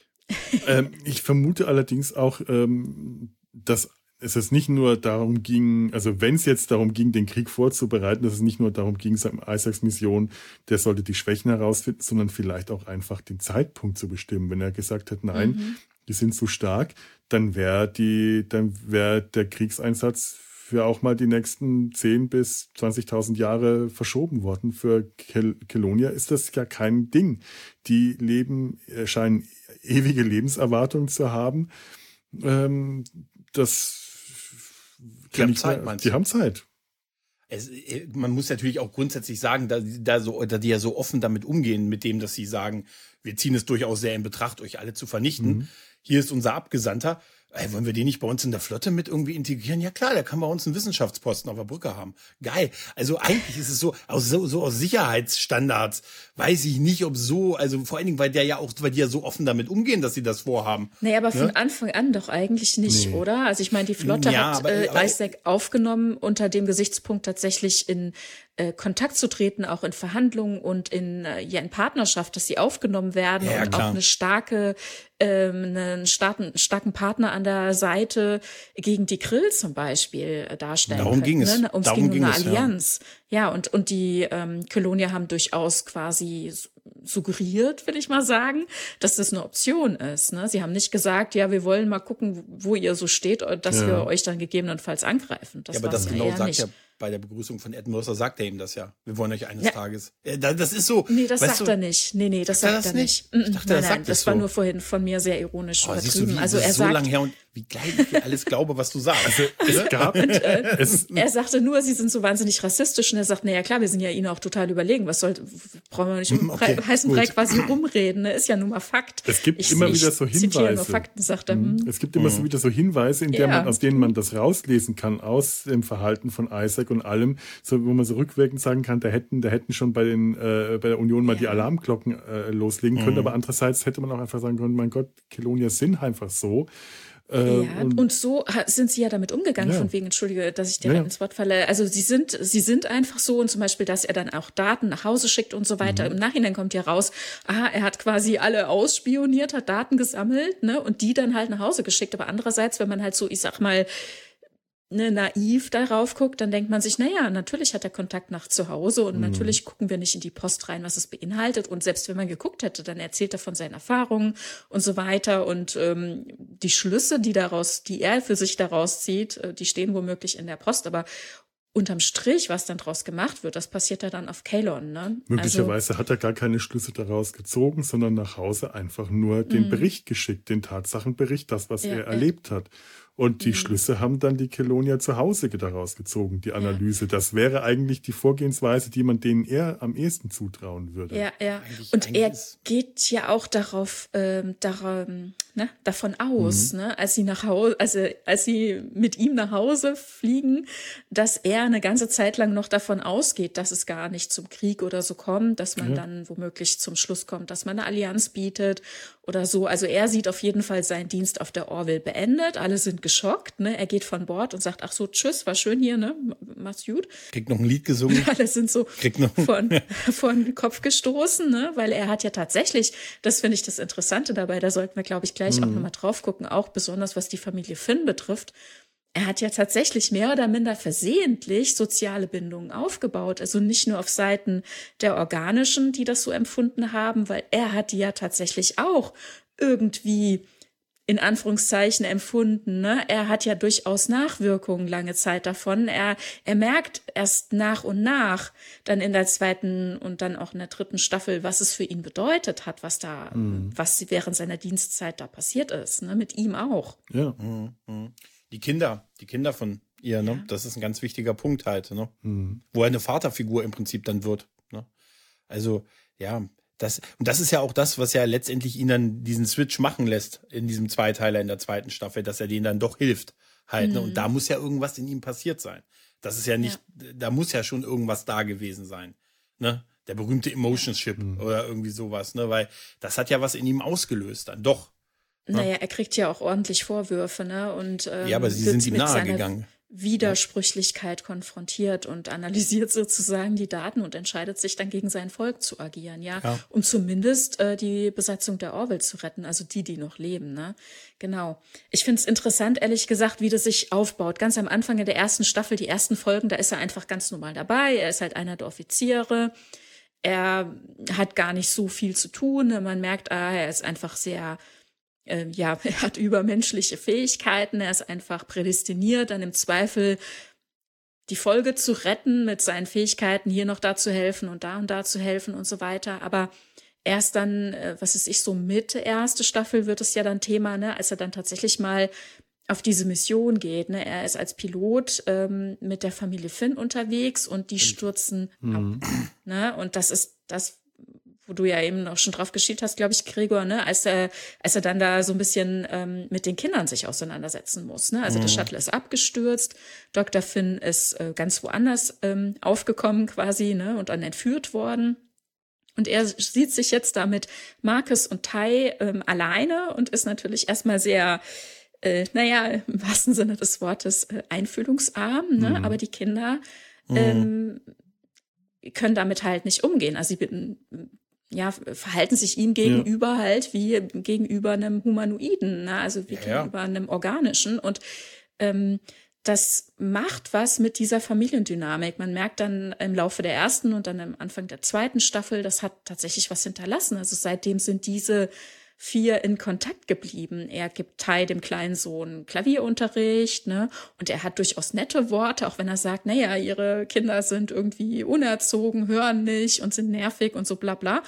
ähm, ich vermute allerdings auch, ähm, dass es ist nicht nur darum ging, also wenn es jetzt darum ging, den Krieg vorzubereiten, dass es nicht nur darum ging, Isaacs Mission, der sollte die Schwächen herausfinden, sondern vielleicht auch einfach den Zeitpunkt zu bestimmen. Wenn er gesagt hat, nein, mhm. die sind zu stark, dann wäre die, dann wäre der Kriegseinsatz für auch mal die nächsten 10 bis 20.000 Jahre verschoben worden. Für Kel Kelonia ist das ja kein Ding. Die leben, scheinen ewige Lebenserwartung zu haben. Ähm, das die haben Zeit, meinst? Die haben Zeit. Es, äh, man muss natürlich auch grundsätzlich sagen, da, da, so, da die ja so offen damit umgehen, mit dem, dass sie sagen, wir ziehen es durchaus sehr in Betracht, euch alle zu vernichten. Mhm. Hier ist unser Abgesandter. Ey, wollen wir den nicht bei uns in der Flotte mit irgendwie integrieren? Ja klar, der kann bei uns einen Wissenschaftsposten auf der Brücke haben. Geil. Also eigentlich ist es so, aus, so, so aus Sicherheitsstandards weiß ich nicht, ob so, also vor allen Dingen, weil der ja auch, weil die ja so offen damit umgehen, dass sie das vorhaben. Nee, aber von ne? Anfang an doch eigentlich nicht, nee. oder? Also ich meine, die Flotte ja, hat aber, äh, aber, Isaac aufgenommen unter dem Gesichtspunkt tatsächlich in äh, Kontakt zu treten, auch in Verhandlungen und in, äh, ja, in Partnerschaft, dass sie aufgenommen werden ja, und klar. auch eine starke, ähm, einen starken, starken Partner an der Seite gegen die Grill zum Beispiel äh, darstellen Darum können, ging es. Ne? Um Darum ging um eine es, Allianz. Ja. ja, und, und die ähm, Kolonier haben durchaus quasi suggeriert, will ich mal sagen, dass das eine Option ist. Ne? Sie haben nicht gesagt, ja, wir wollen mal gucken, wo ihr so steht, dass ja. wir euch dann gegebenenfalls angreifen. Das ja, aber das genau sagt nicht. ja bei der Begrüßung von Ed Mercer sagt er ihm das ja. Wir wollen euch eines ja. Tages. Äh, das ist so. Nee, das sagt du, er nicht. Nee, nee, das sagt er, das nicht. nicht. Ich dachte, nein, das, nein, das war so. nur vorhin von mir sehr ironisch oh, übertrieben. Du, also er so sagt, lange her und wie geil ich alles glaube, was du sagst. Also, es gab, und, äh, es, er sagte nur, sie sind so wahnsinnig rassistisch und er sagt, naja klar, wir sind ja ihnen auch total überlegen. Was soll, brauchen wir nicht um okay, heißen Brei quasi rumreden, ne? ist ja nun mal Fakt. Es gibt ich, immer ich, wieder so Hinweise. Nur Fakten, sagt er. Mhm. Hm. Es gibt immer mhm. so wieder so Hinweise, in der ja. man, aus denen man das rauslesen kann, aus dem Verhalten von Isaac und allem, so, wo man so rückwirkend sagen kann, da hätten, da hätten schon bei den, äh, bei der Union mal ja. die Alarmglocken äh, loslegen können, mhm. aber andererseits hätte man auch einfach sagen können, mein Gott, Kelonia sind einfach so. Äh, ja, und, und, so sind sie ja damit umgegangen, ja. von wegen, entschuldige, dass ich dir ja. ins Wort falle. Also sie sind, sie sind einfach so und zum Beispiel, dass er dann auch Daten nach Hause schickt und so weiter. Mhm. Im Nachhinein kommt ja raus, aha, er hat quasi alle ausspioniert, hat Daten gesammelt, ne, und die dann halt nach Hause geschickt. Aber andererseits, wenn man halt so, ich sag mal, ne, naiv darauf guckt, dann denkt man sich, naja, natürlich hat er Kontakt nach zu Hause und mhm. natürlich gucken wir nicht in die Post rein, was es beinhaltet. Und selbst wenn man geguckt hätte, dann erzählt er von seinen Erfahrungen und so weiter. Und ähm, die Schlüsse, die daraus, die er für sich daraus zieht, äh, die stehen womöglich in der Post. Aber unterm Strich, was dann draus gemacht wird, das passiert ja dann auf Kalon. Ne? Möglicherweise also, hat er gar keine Schlüsse daraus gezogen, sondern nach Hause einfach nur den mm. Bericht geschickt, den Tatsachenbericht, das, was ja, er ja. erlebt hat. Und die mhm. Schlüsse haben dann die Kelonia zu Hause daraus gezogen, die Analyse. Ja. Das wäre eigentlich die Vorgehensweise, die man denen eher am ehesten zutrauen würde. Ja, ja. Eigentlich, und eigentlich er geht ja auch darauf, ähm, darauf ne, davon aus, mhm. ne, als sie nach Hause, also als sie mit ihm nach Hause fliegen, dass er eine ganze Zeit lang noch davon ausgeht, dass es gar nicht zum Krieg oder so kommt, dass man ja. dann womöglich zum Schluss kommt, dass man eine Allianz bietet oder so. Also er sieht auf jeden Fall seinen Dienst auf der Orville beendet. Alle sind geschockt. Ne? Er geht von Bord und sagt, ach so, tschüss, war schön hier, ne? Mach's gut. Kriegt noch ein Lied gesungen. [laughs] Alle sind so von, [laughs] von Kopf gestoßen, ne? Weil er hat ja tatsächlich, das finde ich das Interessante dabei, da sollten wir, glaube ich, gleich mhm. auch nochmal drauf gucken, auch besonders was die Familie Finn betrifft er hat ja tatsächlich mehr oder minder versehentlich soziale Bindungen aufgebaut. Also nicht nur auf Seiten der Organischen, die das so empfunden haben, weil er hat die ja tatsächlich auch irgendwie in Anführungszeichen empfunden. Ne? Er hat ja durchaus Nachwirkungen lange Zeit davon. Er, er merkt erst nach und nach, dann in der zweiten und dann auch in der dritten Staffel, was es für ihn bedeutet hat, was da, mhm. was während seiner Dienstzeit da passiert ist. Ne? Mit ihm auch. Ja. Mhm. Die Kinder, die Kinder von ihr, ne? Das ist ein ganz wichtiger Punkt halt, ne? Mhm. Wo er eine Vaterfigur im Prinzip dann wird. Ne? Also, ja, das, und das ist ja auch das, was ja letztendlich ihn dann diesen Switch machen lässt in diesem Zweiteiler in der zweiten Staffel, dass er denen dann doch hilft. Halt, mhm. ne? Und da mhm. muss ja irgendwas in ihm passiert sein. Das ist ja nicht, ja. da muss ja schon irgendwas da gewesen sein. Ne? Der berühmte Emotions Chip mhm. oder irgendwie sowas, ne? Weil das hat ja was in ihm ausgelöst, dann doch. Naja, er kriegt ja auch ordentlich Vorwürfe, ne? Und ähm, ja, aber sie sind ihm nahegegangen. Widersprüchlichkeit konfrontiert und analysiert [laughs] sozusagen die Daten und entscheidet sich dann gegen sein Volk zu agieren, ja, ja. um zumindest äh, die Besatzung der Orwell zu retten, also die, die noch leben, ne? Genau. Ich finde es interessant, ehrlich gesagt, wie das sich aufbaut. Ganz am Anfang in der ersten Staffel, die ersten Folgen, da ist er einfach ganz normal dabei. Er ist halt einer der Offiziere. Er hat gar nicht so viel zu tun. Man merkt, ah, er ist einfach sehr äh, ja, [laughs] er hat übermenschliche Fähigkeiten, er ist einfach prädestiniert, dann im Zweifel die Folge zu retten mit seinen Fähigkeiten, hier noch da zu helfen und da und da zu helfen und so weiter. Aber erst dann, äh, was ist ich, so Mitte erste Staffel wird es ja dann Thema, ne, als er dann tatsächlich mal auf diese Mission geht. Ne? Er ist als Pilot ähm, mit der Familie Finn unterwegs und die stürzen mhm. ab. Ne? Und das ist das, wo du ja eben auch schon drauf geschielt hast, glaube ich, Gregor, ne, als er, als er dann da so ein bisschen ähm, mit den Kindern sich auseinandersetzen muss. Ne? Also mhm. das Shuttle ist abgestürzt, Dr. Finn ist äh, ganz woanders ähm, aufgekommen quasi, ne, und dann entführt worden. Und er sieht sich jetzt da mit Marcus und Tai ähm, alleine und ist natürlich erstmal sehr, äh, naja, im wahrsten Sinne des Wortes äh, einfühlungsarm, ne? Mhm. aber die Kinder mhm. ähm, können damit halt nicht umgehen. Also sie ja, verhalten sich ihm gegenüber ja. halt wie gegenüber einem Humanoiden, ne? also wie ja, gegenüber ja. einem organischen. Und ähm, das macht was mit dieser Familiendynamik. Man merkt dann im Laufe der ersten und dann am Anfang der zweiten Staffel, das hat tatsächlich was hinterlassen. Also seitdem sind diese vier in Kontakt geblieben. Er gibt Tai dem kleinen Sohn Klavierunterricht, ne? Und er hat durchaus nette Worte, auch wenn er sagt, naja, ihre Kinder sind irgendwie unerzogen, hören nicht und sind nervig und so bla bla.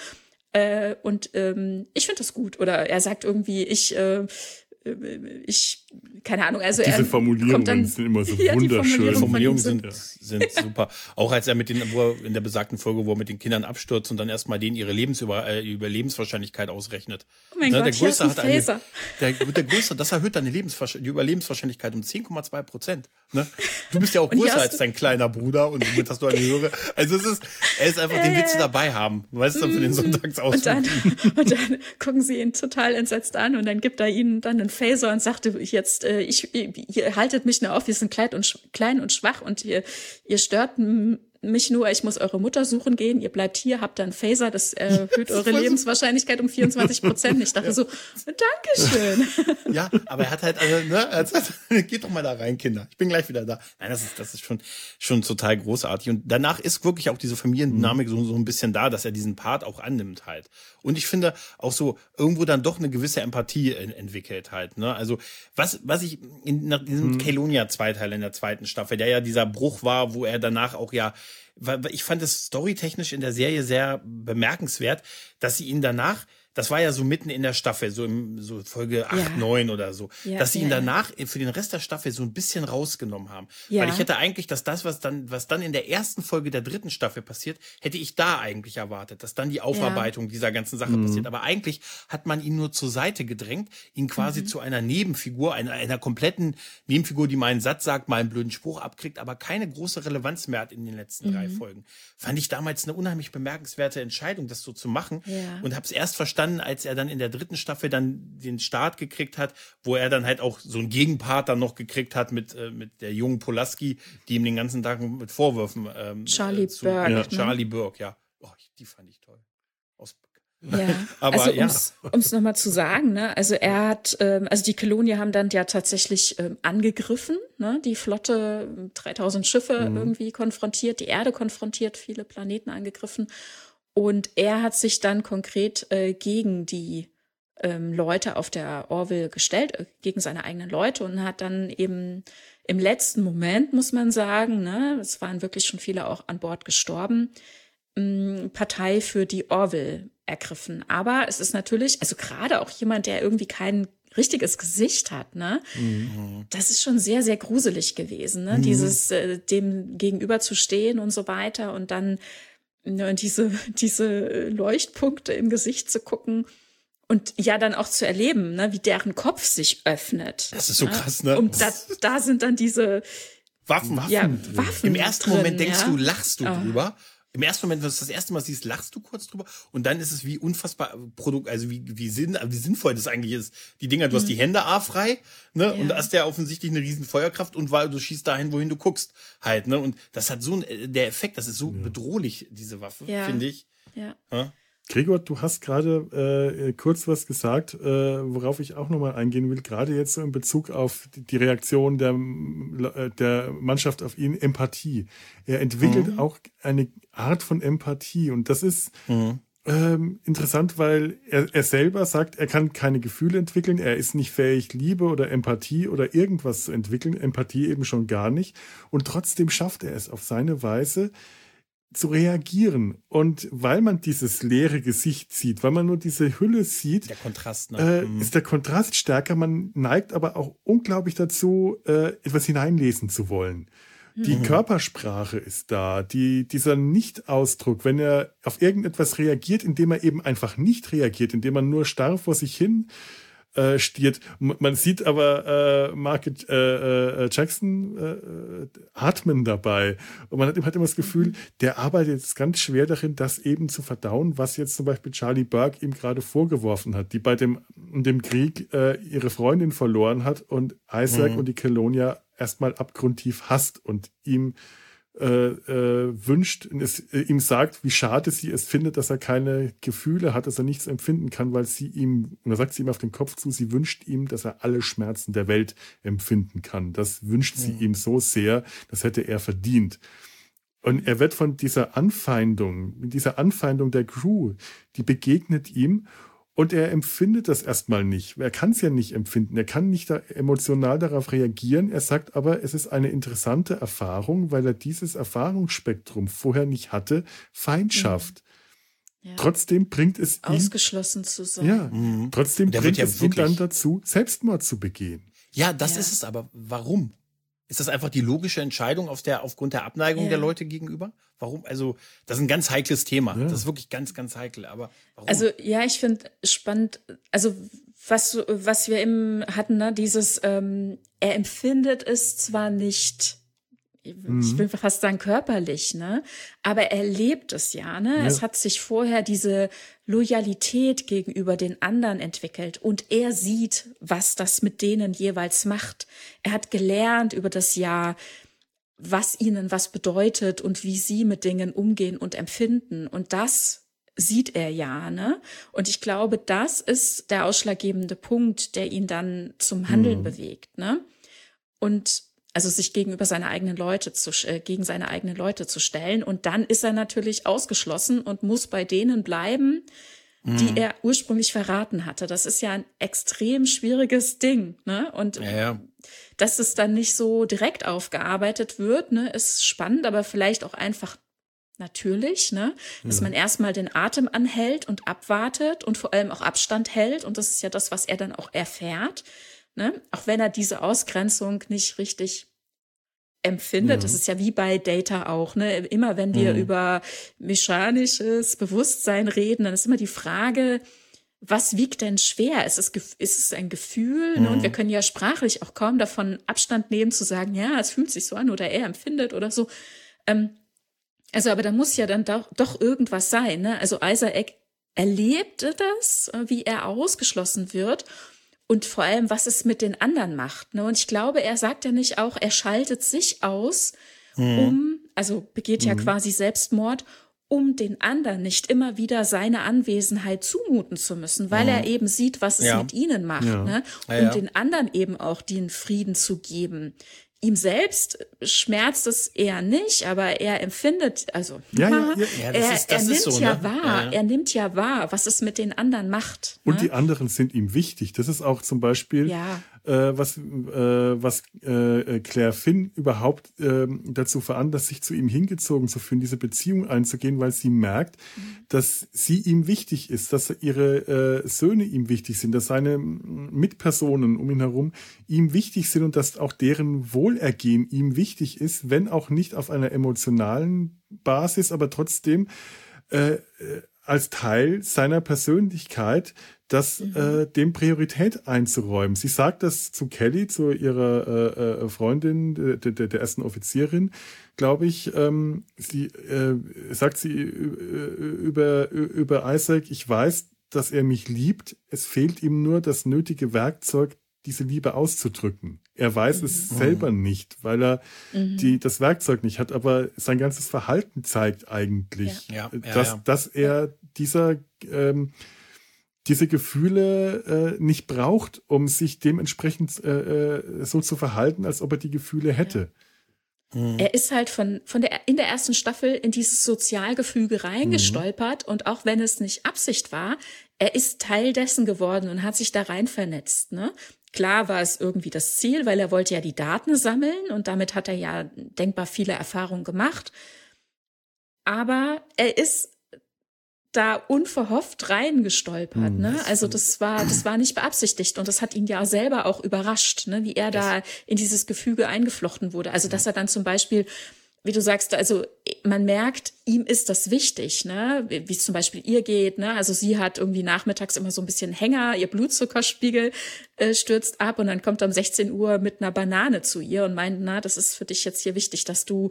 Äh, und ähm, ich finde das gut. Oder er sagt irgendwie, ich äh, ich, keine Ahnung, also Diese Formulierungen dann, sind immer so [laughs] ja, wunderschön. Die Formulierungen sind, sind super. Auch als er mit den, wo er in der besagten Folge, wo er mit den Kindern abstürzt und dann erstmal denen ihre Lebensüber, äh, Überlebenswahrscheinlichkeit ausrechnet. Oh mein ne, Gott, der Größte hat eine, der, der Größte, das erhöht deine Lebenswahrscheinlichkeit, die Überlebenswahrscheinlichkeit um 10,2 Prozent. Ne? Du bist ja auch größer als dein kleiner Bruder und somit hast du eine höhere. Also es ist, er ist einfach, den willst du dabei haben. Weißt du, für den mm. Sonntagsausflug. Und dann, [laughs] und dann gucken sie ihn total entsetzt an und dann gibt er ihnen dann einen Phaser und sagte jetzt, äh, ich, ihr haltet mich nur auf, wir sind klein und, klein und schwach und ihr, ihr stört mich nur, ich muss eure Mutter suchen gehen, ihr bleibt hier, habt dann Phaser, das [laughs] erhöht eure Lebenswahrscheinlichkeit um 24 Prozent. Ich dachte ja. so, Dankeschön. [laughs] Ja, aber er hat halt, also, ne, er hat, [laughs] geht doch mal da rein, Kinder. Ich bin gleich wieder da. Nein, das ist, das ist schon, schon total großartig. Und danach ist wirklich auch diese Familiendynamik mhm. so, so ein bisschen da, dass er diesen Part auch annimmt halt. Und ich finde auch so irgendwo dann doch eine gewisse Empathie entwickelt halt, ne? Also, was, was ich in, nach diesem mhm. Kelonia-Zweiteil in der zweiten Staffel, der ja dieser Bruch war, wo er danach auch ja ich fand es storytechnisch in der Serie sehr bemerkenswert, dass sie ihn danach das war ja so mitten in der Staffel, so im so Folge 8, ja. 9 oder so, ja, dass sie ihn danach für den Rest der Staffel so ein bisschen rausgenommen haben. Ja. Weil ich hätte eigentlich, dass das, was dann, was dann in der ersten Folge der dritten Staffel passiert, hätte ich da eigentlich erwartet, dass dann die Aufarbeitung dieser ganzen Sache mhm. passiert. Aber eigentlich hat man ihn nur zur Seite gedrängt, ihn quasi mhm. zu einer Nebenfigur, einer, einer kompletten Nebenfigur, die mal einen Satz sagt, mal einen blöden Spruch abkriegt, aber keine große Relevanz mehr hat in den letzten mhm. drei Folgen. Fand ich damals eine unheimlich bemerkenswerte Entscheidung, das so zu machen und habe es erst verstanden, verstanden, als er dann in der dritten Staffel dann den Start gekriegt hat, wo er dann halt auch so einen Gegenpart dann noch gekriegt hat mit, äh, mit der jungen Polaski, die ihm den ganzen Tag mit Vorwürfen ähm, Charlie äh, zu, Burke. Ja. Ne? Charlie Burke, ja. Oh, die fand ich toll. Aus ja, [laughs] aber also ums, ja. ums nochmal zu sagen, ne, also er hat, ähm, also die Kolonien haben dann ja tatsächlich ähm, angegriffen, ne, die Flotte, 3000 Schiffe mhm. irgendwie konfrontiert, die Erde konfrontiert, viele Planeten angegriffen und er hat sich dann konkret äh, gegen die ähm, Leute auf der Orville gestellt, äh, gegen seine eigenen Leute und hat dann eben im letzten Moment, muss man sagen, ne, es waren wirklich schon viele auch an Bord gestorben, ähm, Partei für die Orville ergriffen. Aber es ist natürlich, also gerade auch jemand, der irgendwie kein richtiges Gesicht hat, ne? Mhm. Das ist schon sehr, sehr gruselig gewesen, ne? Mhm. Dieses äh, dem gegenüber zu stehen und so weiter und dann ne, diese, diese Leuchtpunkte im Gesicht zu gucken und ja dann auch zu erleben, ne, wie deren Kopf sich öffnet. Das ist so ne? krass, ne? Und da, da sind dann diese Waffen. Ja, Waffen Im ersten drin, Moment denkst ja? du, lachst du oh. drüber im ersten Moment, wenn du das erste Mal siehst, lachst du kurz drüber und dann ist es wie unfassbar Produkt, also wie, wie, sinn, wie sinnvoll das eigentlich ist. Die Dinger, du mhm. hast die Hände A frei, ne, ja. und da hast ja offensichtlich eine riesen Feuerkraft und weil du schießt dahin, wohin du guckst, halt, ne, und das hat so ein, der Effekt, das ist so ja. bedrohlich, diese Waffe, ja. finde ich. Ja. ja. Gregor, du hast gerade äh, kurz was gesagt, äh, worauf ich auch nochmal eingehen will, gerade jetzt so in Bezug auf die Reaktion der, äh, der Mannschaft auf ihn, Empathie. Er entwickelt mhm. auch eine Art von Empathie und das ist mhm. ähm, interessant, weil er, er selber sagt, er kann keine Gefühle entwickeln, er ist nicht fähig, Liebe oder Empathie oder irgendwas zu entwickeln, Empathie eben schon gar nicht und trotzdem schafft er es auf seine Weise, zu reagieren. Und weil man dieses leere Gesicht sieht, weil man nur diese Hülle sieht, der Kontrast, ne? äh, mhm. ist der Kontrast stärker. Man neigt aber auch unglaublich dazu, äh, etwas hineinlesen zu wollen. Die mhm. Körpersprache ist da, die, dieser Nicht-Ausdruck, wenn er auf irgendetwas reagiert, indem er eben einfach nicht reagiert, indem man nur starr vor sich hin äh, stiert. Man sieht aber äh, Mark äh, äh, Jackson äh, atmen dabei. Und man hat, hat immer das Gefühl, der arbeitet jetzt ganz schwer darin, das eben zu verdauen, was jetzt zum Beispiel Charlie Burke ihm gerade vorgeworfen hat, die bei dem, dem Krieg äh, ihre Freundin verloren hat und Isaac mhm. und die Kelonia erstmal abgrundtief hasst und ihm äh, äh, wünscht, es, äh, ihm sagt, wie schade sie es findet, dass er keine Gefühle hat, dass er nichts empfinden kann, weil sie ihm, und da sagt sie ihm auf den Kopf zu, sie wünscht ihm, dass er alle Schmerzen der Welt empfinden kann. Das wünscht sie ihm so sehr, das hätte er verdient. Und er wird von dieser Anfeindung, dieser Anfeindung der Crew, die begegnet ihm und er empfindet das erstmal nicht. Er kann es ja nicht empfinden. Er kann nicht da emotional darauf reagieren. Er sagt aber, es ist eine interessante Erfahrung, weil er dieses Erfahrungsspektrum vorher nicht hatte. Feindschaft. Mhm. Ja. Trotzdem bringt es ihn. Ausgeschlossen zu sein. Ja. Mhm. Trotzdem bringt ja es ihn dann dazu, Selbstmord zu begehen. Ja, das ja. ist es aber. Warum? Ist das einfach die logische Entscheidung auf der, aufgrund der Abneigung ja. der Leute gegenüber? Warum? Also, das ist ein ganz heikles Thema. Ja. Das ist wirklich ganz, ganz heikel. Aber warum? Also, ja, ich finde spannend, also was, was wir eben hatten, ne, dieses, ähm, er empfindet es zwar nicht ich mhm. will fast sagen körperlich, ne? Aber er lebt es ja, ne? Ja. Es hat sich vorher diese Loyalität gegenüber den anderen entwickelt und er sieht, was das mit denen jeweils macht. Er hat gelernt über das Jahr, was ihnen was bedeutet und wie sie mit Dingen umgehen und empfinden. Und das sieht er ja, ne? Und ich glaube, das ist der ausschlaggebende Punkt, der ihn dann zum Handeln mhm. bewegt, ne? Und also sich gegenüber seine eigenen Leute zu, äh, gegen seine eigenen Leute zu stellen. Und dann ist er natürlich ausgeschlossen und muss bei denen bleiben, die mhm. er ursprünglich verraten hatte. Das ist ja ein extrem schwieriges Ding, ne? Und ja, ja. dass es dann nicht so direkt aufgearbeitet wird, ne, ist spannend, aber vielleicht auch einfach natürlich, ne? Dass mhm. man erstmal den Atem anhält und abwartet und vor allem auch Abstand hält. Und das ist ja das, was er dann auch erfährt. Ne? Auch wenn er diese Ausgrenzung nicht richtig empfindet. Mhm. Das ist ja wie bei Data auch. Ne? Immer wenn wir mhm. über mechanisches Bewusstsein reden, dann ist immer die Frage, was wiegt denn schwer? Ist es, ist es ein Gefühl? Mhm. Ne? Und wir mhm. können ja sprachlich auch kaum davon Abstand nehmen, zu sagen, ja, es fühlt sich so an oder er empfindet oder so. Ähm, also, aber da muss ja dann doch, doch irgendwas sein. Ne? Also Isaac erlebte das, wie er ausgeschlossen wird und vor allem, was es mit den anderen macht. Ne? Und ich glaube, er sagt ja nicht auch, er schaltet sich aus, mhm. um, also begeht ja mhm. quasi Selbstmord, um den anderen nicht immer wieder seine Anwesenheit zumuten zu müssen, weil mhm. er eben sieht, was es ja. mit ihnen macht, ja. ne? um ja, den anderen eben auch den Frieden zu geben ihm selbst schmerzt es eher nicht, aber er empfindet, also ja, ja, ja. ja er, ist, er nimmt so, ja ne? wahr, er nimmt ja wahr, was es mit den anderen macht. Und ne? die anderen sind ihm wichtig. Das ist auch zum Beispiel ja äh, was, äh, was äh, Claire Finn überhaupt äh, dazu veranlasst, sich zu ihm hingezogen zu fühlen, diese Beziehung einzugehen, weil sie merkt, mhm. dass sie ihm wichtig ist, dass ihre äh, Söhne ihm wichtig sind, dass seine Mitpersonen um ihn herum ihm wichtig sind und dass auch deren Wohlergehen ihm wichtig ist, wenn auch nicht auf einer emotionalen Basis, aber trotzdem äh, äh als Teil seiner Persönlichkeit, das mhm. äh, dem Priorität einzuräumen. Sie sagt das zu Kelly, zu ihrer äh, äh Freundin, der, der, der ersten Offizierin, glaube ich. Ähm, sie äh, sagt sie äh, über über Isaac: Ich weiß, dass er mich liebt. Es fehlt ihm nur das nötige Werkzeug, diese Liebe auszudrücken. Er weiß mhm. es selber nicht, weil er mhm. die, das Werkzeug nicht hat, aber sein ganzes Verhalten zeigt eigentlich, ja. Ja, dass, ja, dass er dieser ähm, diese Gefühle äh, nicht braucht, um sich dementsprechend äh, äh, so zu verhalten, als ob er die Gefühle hätte. Mhm. Er ist halt von, von der, in der ersten Staffel in dieses Sozialgefüge reingestolpert mhm. und auch wenn es nicht Absicht war, er ist Teil dessen geworden und hat sich da rein vernetzt, ne? Klar war es irgendwie das Ziel, weil er wollte ja die Daten sammeln und damit hat er ja denkbar viele Erfahrungen gemacht. Aber er ist da unverhofft reingestolpert, ne? Also das war, das war nicht beabsichtigt und das hat ihn ja selber auch überrascht, ne? Wie er da in dieses Gefüge eingeflochten wurde. Also dass er dann zum Beispiel wie du sagst, also man merkt, ihm ist das wichtig, ne? Wie es zum Beispiel ihr geht, ne? Also sie hat irgendwie nachmittags immer so ein bisschen Hänger, ihr Blutzuckerspiegel äh, stürzt ab und dann kommt er um 16 Uhr mit einer Banane zu ihr und meint, na, das ist für dich jetzt hier wichtig, dass du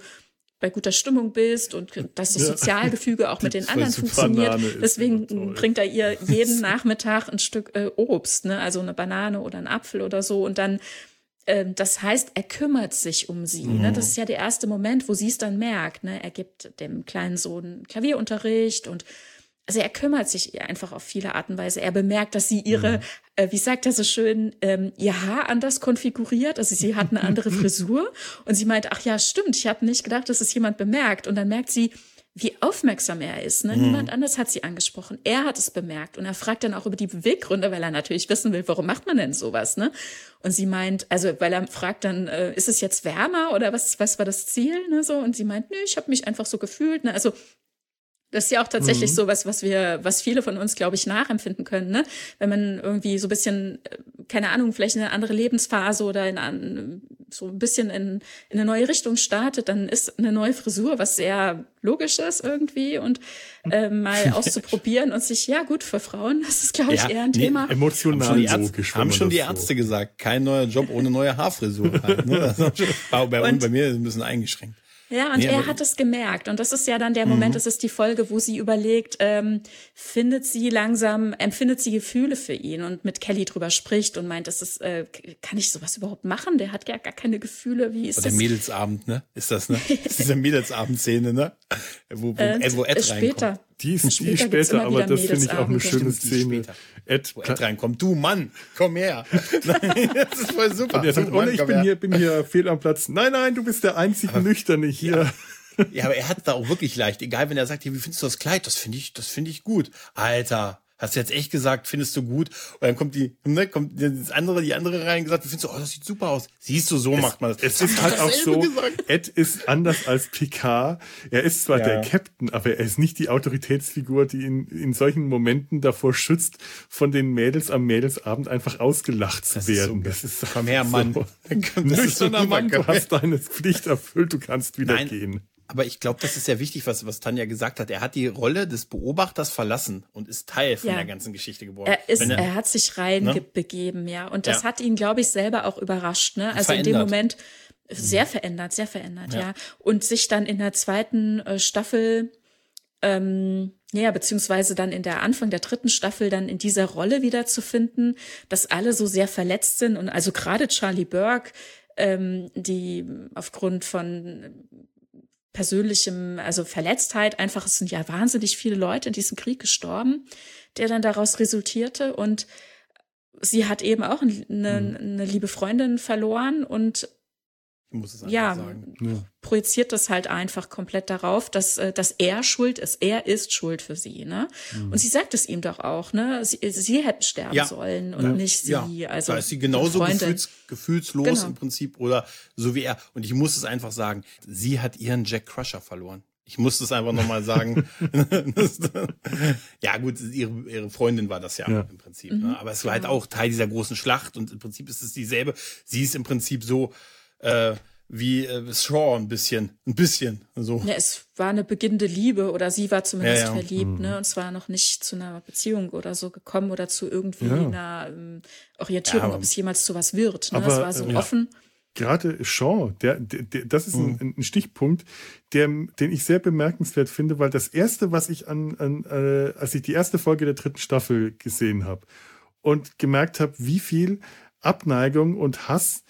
bei guter Stimmung bist und [laughs] dass das Sozialgefüge auch mit den anderen funktioniert. Deswegen bringt er ihr [laughs] jeden Nachmittag ein Stück äh, Obst, ne? also eine Banane oder ein Apfel oder so. Und dann, das heißt, er kümmert sich um sie. Ne? Mhm. Ne? Das ist ja der erste Moment, wo sie es dann merkt. Ne? Er gibt dem kleinen Sohn Klavierunterricht und also er kümmert sich ihr einfach auf viele Art und Weise. Er bemerkt, dass sie ihre, mhm. äh, wie sagt er so schön, ähm, ihr Haar anders konfiguriert. Also sie hat eine andere [laughs] Frisur und sie meint, ach ja, stimmt, ich habe nicht gedacht, dass es jemand bemerkt. Und dann merkt sie, wie aufmerksam er ist. Ne? Mhm. Niemand anders hat sie angesprochen. Er hat es bemerkt und er fragt dann auch über die Beweggründe, weil er natürlich wissen will, warum macht man denn sowas? Ne? Und sie meint, also weil er fragt dann, äh, ist es jetzt wärmer oder was? Was war das Ziel? Ne? So und sie meint, nö, ich habe mich einfach so gefühlt. Ne? Also das ist ja auch tatsächlich mhm. so was, was wir, was viele von uns, glaube ich, nachempfinden können, ne? Wenn man irgendwie so ein bisschen, äh, keine Ahnung, vielleicht in eine andere Lebensphase oder in ein, so ein bisschen in, in eine neue Richtung startet, dann ist eine neue Frisur was sehr Logisches irgendwie und äh, mal [laughs] auszuprobieren und sich, ja gut, für Frauen, das ist, glaube ich, ja, eher ein nee, Thema. Emotional haben schon logisch. Haben schon die Ärzte so. gesagt, kein neuer Job ohne neue Haarfrisur. halt, ne? [laughs] bei, bei, bei mir ist ein bisschen eingeschränkt. Ja, und nee, er hat es gemerkt. Und das ist ja dann der Moment, mhm. das ist die Folge, wo sie überlegt, ähm, findet sie langsam, empfindet sie Gefühle für ihn und mit Kelly drüber spricht und meint, das ist, äh, kann ich sowas überhaupt machen? Der hat ja gar keine Gefühle. Wie ist Oder das? Mädelsabend, ne? Ist das, ne? [laughs] ist diese Mädelsabend-Szene, ne? Wo, wo, äh, wo Ed später. reinkommt. Die ist später, die später aber das finde ich auch eine schöne Szene. Ed, wo Ed reinkommt. Du Mann, komm her. [laughs] nein, das ist voll super. Und er sagt, oh, ich bin hier, bin hier fehl am Platz. Nein, nein, du bist der einzig aber, Nüchterne hier. Ja. Ja, aber er hat da auch wirklich leicht. Egal, wenn er sagt, wie findest du das Kleid? Das finde ich, das finde ich gut. Alter, Hast du jetzt echt gesagt, findest du gut? Und dann kommt die, ne, kommt das andere, die andere rein gesagt, findest du, oh, das sieht super aus. Siehst du, so es, macht man das. Es ist halt auch so, gesagt. Ed ist anders als Picard. Er ist zwar ja. der Captain, aber er ist nicht die Autoritätsfigur, die in, in solchen Momenten davor schützt, von den Mädels am Mädelsabend einfach ausgelacht zu das werden. Ist so, das ist, komm her, Mann. [laughs] So, nüchterner Mann, du hast deine Pflicht erfüllt, du kannst wieder Nein. gehen. Aber ich glaube, das ist ja wichtig, was, was Tanja gesagt hat. Er hat die Rolle des Beobachters verlassen und ist Teil von ja. der ganzen Geschichte geworden. Er, ist, er, er, hat sich reinbegeben, ne? ja. Und das ja. hat ihn, glaube ich, selber auch überrascht. Ne? Also verändert. in dem Moment sehr verändert, sehr verändert, ja. ja. Und sich dann in der zweiten äh, Staffel, ähm, ja, beziehungsweise dann in der Anfang der dritten Staffel dann in dieser Rolle wiederzufinden, dass alle so sehr verletzt sind und also gerade Charlie Burke, ähm, die aufgrund von persönlichem, also Verletztheit. Einfach, es sind ja wahnsinnig viele Leute in diesem Krieg gestorben, der dann daraus resultierte. Und sie hat eben auch eine, mhm. eine liebe Freundin verloren und ja, ja, projiziert das halt einfach komplett darauf, dass, äh, dass er schuld ist. Er ist schuld für sie, ne? Mhm. Und sie sagt es ihm doch auch, ne? Sie, sie hätten sterben ja. sollen und ja. nicht sie. Ja. Also da ist sie genauso gefühls, gefühlslos genau. im Prinzip oder so wie er. Und ich muss es einfach sagen, sie hat ihren Jack Crusher verloren. Ich muss es einfach nochmal sagen. [laughs] ja, gut, ihre, ihre Freundin war das ja, ja. im Prinzip. Mhm. Ne? Aber es war halt auch Teil dieser großen Schlacht und im Prinzip ist es dieselbe. Sie ist im Prinzip so, äh, wie äh, Shaw ein bisschen, ein bisschen so. Ja, es war eine beginnende Liebe oder sie war zumindest ja, ja. verliebt, mhm. ne? Und zwar noch nicht zu einer Beziehung oder so gekommen oder zu irgendwie ja. einer ähm, Orientierung, aber, ob es jemals zu was wird. Ne? Aber, es war so offen. Gerade Shaw, der, der, der das ist mhm. ein, ein, Stichpunkt, der, den ich sehr bemerkenswert finde, weil das erste, was ich an, an äh, als ich die erste Folge der dritten Staffel gesehen habe und gemerkt habe, wie viel Abneigung und Hass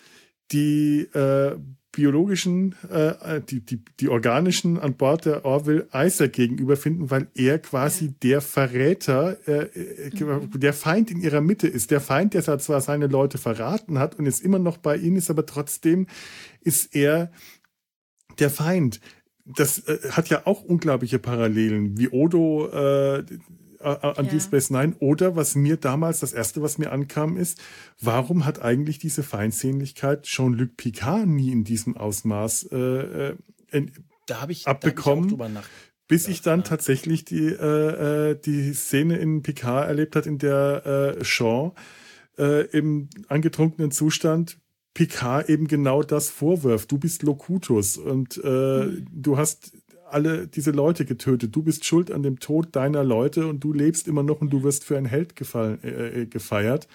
die äh, biologischen, äh, die, die, die organischen an Bord der Orville Isaac gegenüber finden, weil er quasi ja. der Verräter, äh, äh, mhm. der Feind in ihrer Mitte ist. Der Feind, der zwar seine Leute verraten hat und ist immer noch bei ihnen ist, aber trotzdem ist er der Feind. Das äh, hat ja auch unglaubliche Parallelen, wie Odo äh, an ja. Deep Space Nine. Oder was mir damals, das erste, was mir ankam, ist, warum hat eigentlich diese Feindsehnlichkeit Jean-Luc Picard nie in diesem Ausmaß äh, äh, da hab ich, abbekommen? Da bis ich dann ja. tatsächlich die, äh, äh, die Szene in Picard erlebt hat, in der äh, Sean äh, im angetrunkenen Zustand Picard eben genau das vorwirft. Du bist Locutus und äh, mhm. du hast alle diese Leute getötet. Du bist schuld an dem Tod deiner Leute und du lebst immer noch und du wirst für ein Held gefallen, äh, äh gefeiert.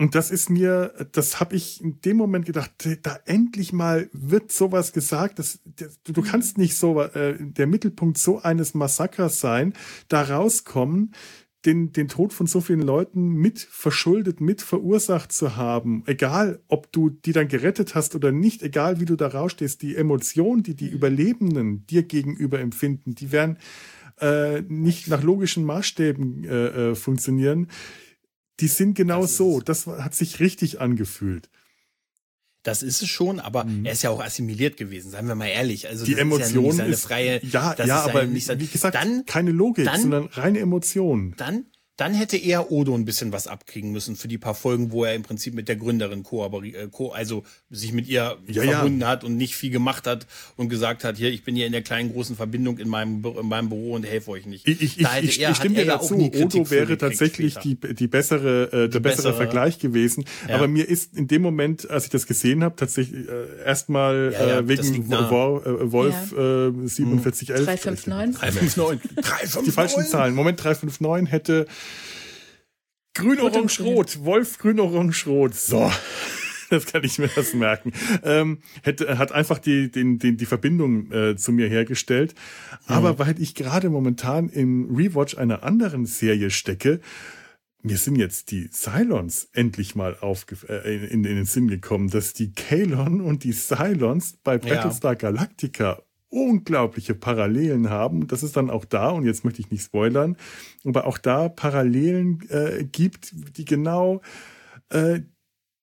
Und das ist mir, das habe ich in dem Moment gedacht, da endlich mal wird sowas gesagt. Das, du kannst nicht so äh, der Mittelpunkt so eines Massakers sein, da rauskommen, den, den Tod von so vielen Leuten mit verschuldet, mit verursacht zu haben, egal ob du die dann gerettet hast oder nicht, egal wie du da rausstehst, die Emotionen, die die mhm. Überlebenden dir gegenüber empfinden, die werden äh, nicht nach logischen Maßstäben äh, äh, funktionieren. Die sind genau das so. Das hat sich richtig angefühlt. Das ist es schon, aber mhm. er ist ja auch assimiliert gewesen, seien wir mal ehrlich. Also die Emotion ja ist freie, ja, ja, aber wie gesagt, dann, keine Logik, dann, sondern reine Emotion. Dann dann hätte er Odo ein bisschen was abkriegen müssen für die paar Folgen, wo er im Prinzip mit der Gründerin kooperiert, äh, also sich mit ihr ja, verbunden ja. hat und nicht viel gemacht hat und gesagt hat, hier, ich bin hier in der kleinen großen Verbindung in meinem, in meinem Büro und helfe euch nicht. Ich, ich, ich, ich, er, ich stimme dir dazu, Odo wäre tatsächlich die, die bessere, äh, der die bessere, bessere, Vergleich gewesen. Ja. Aber mir ist in dem Moment, als ich das gesehen habe, tatsächlich äh, erstmal äh, wegen Wolf, äh, Wolf äh, 4711. 359. 359. 359. Die falschen Zahlen. Moment, 359 hätte Grün, Orange, Rot. Wolf, Grün, Orange, Rot. So. [laughs] das kann ich mir das merken. Ähm, hätte, hat einfach die, den, den, die Verbindung äh, zu mir hergestellt. Aber mhm. weil ich gerade momentan im Rewatch einer anderen Serie stecke, mir sind jetzt die Cylons endlich mal aufge äh, in, in, den Sinn gekommen, dass die Kalon und die Cylons bei Battlestar ja. Galactica unglaubliche Parallelen haben. Das ist dann auch da, und jetzt möchte ich nicht spoilern, aber auch da Parallelen äh, gibt, die genau äh,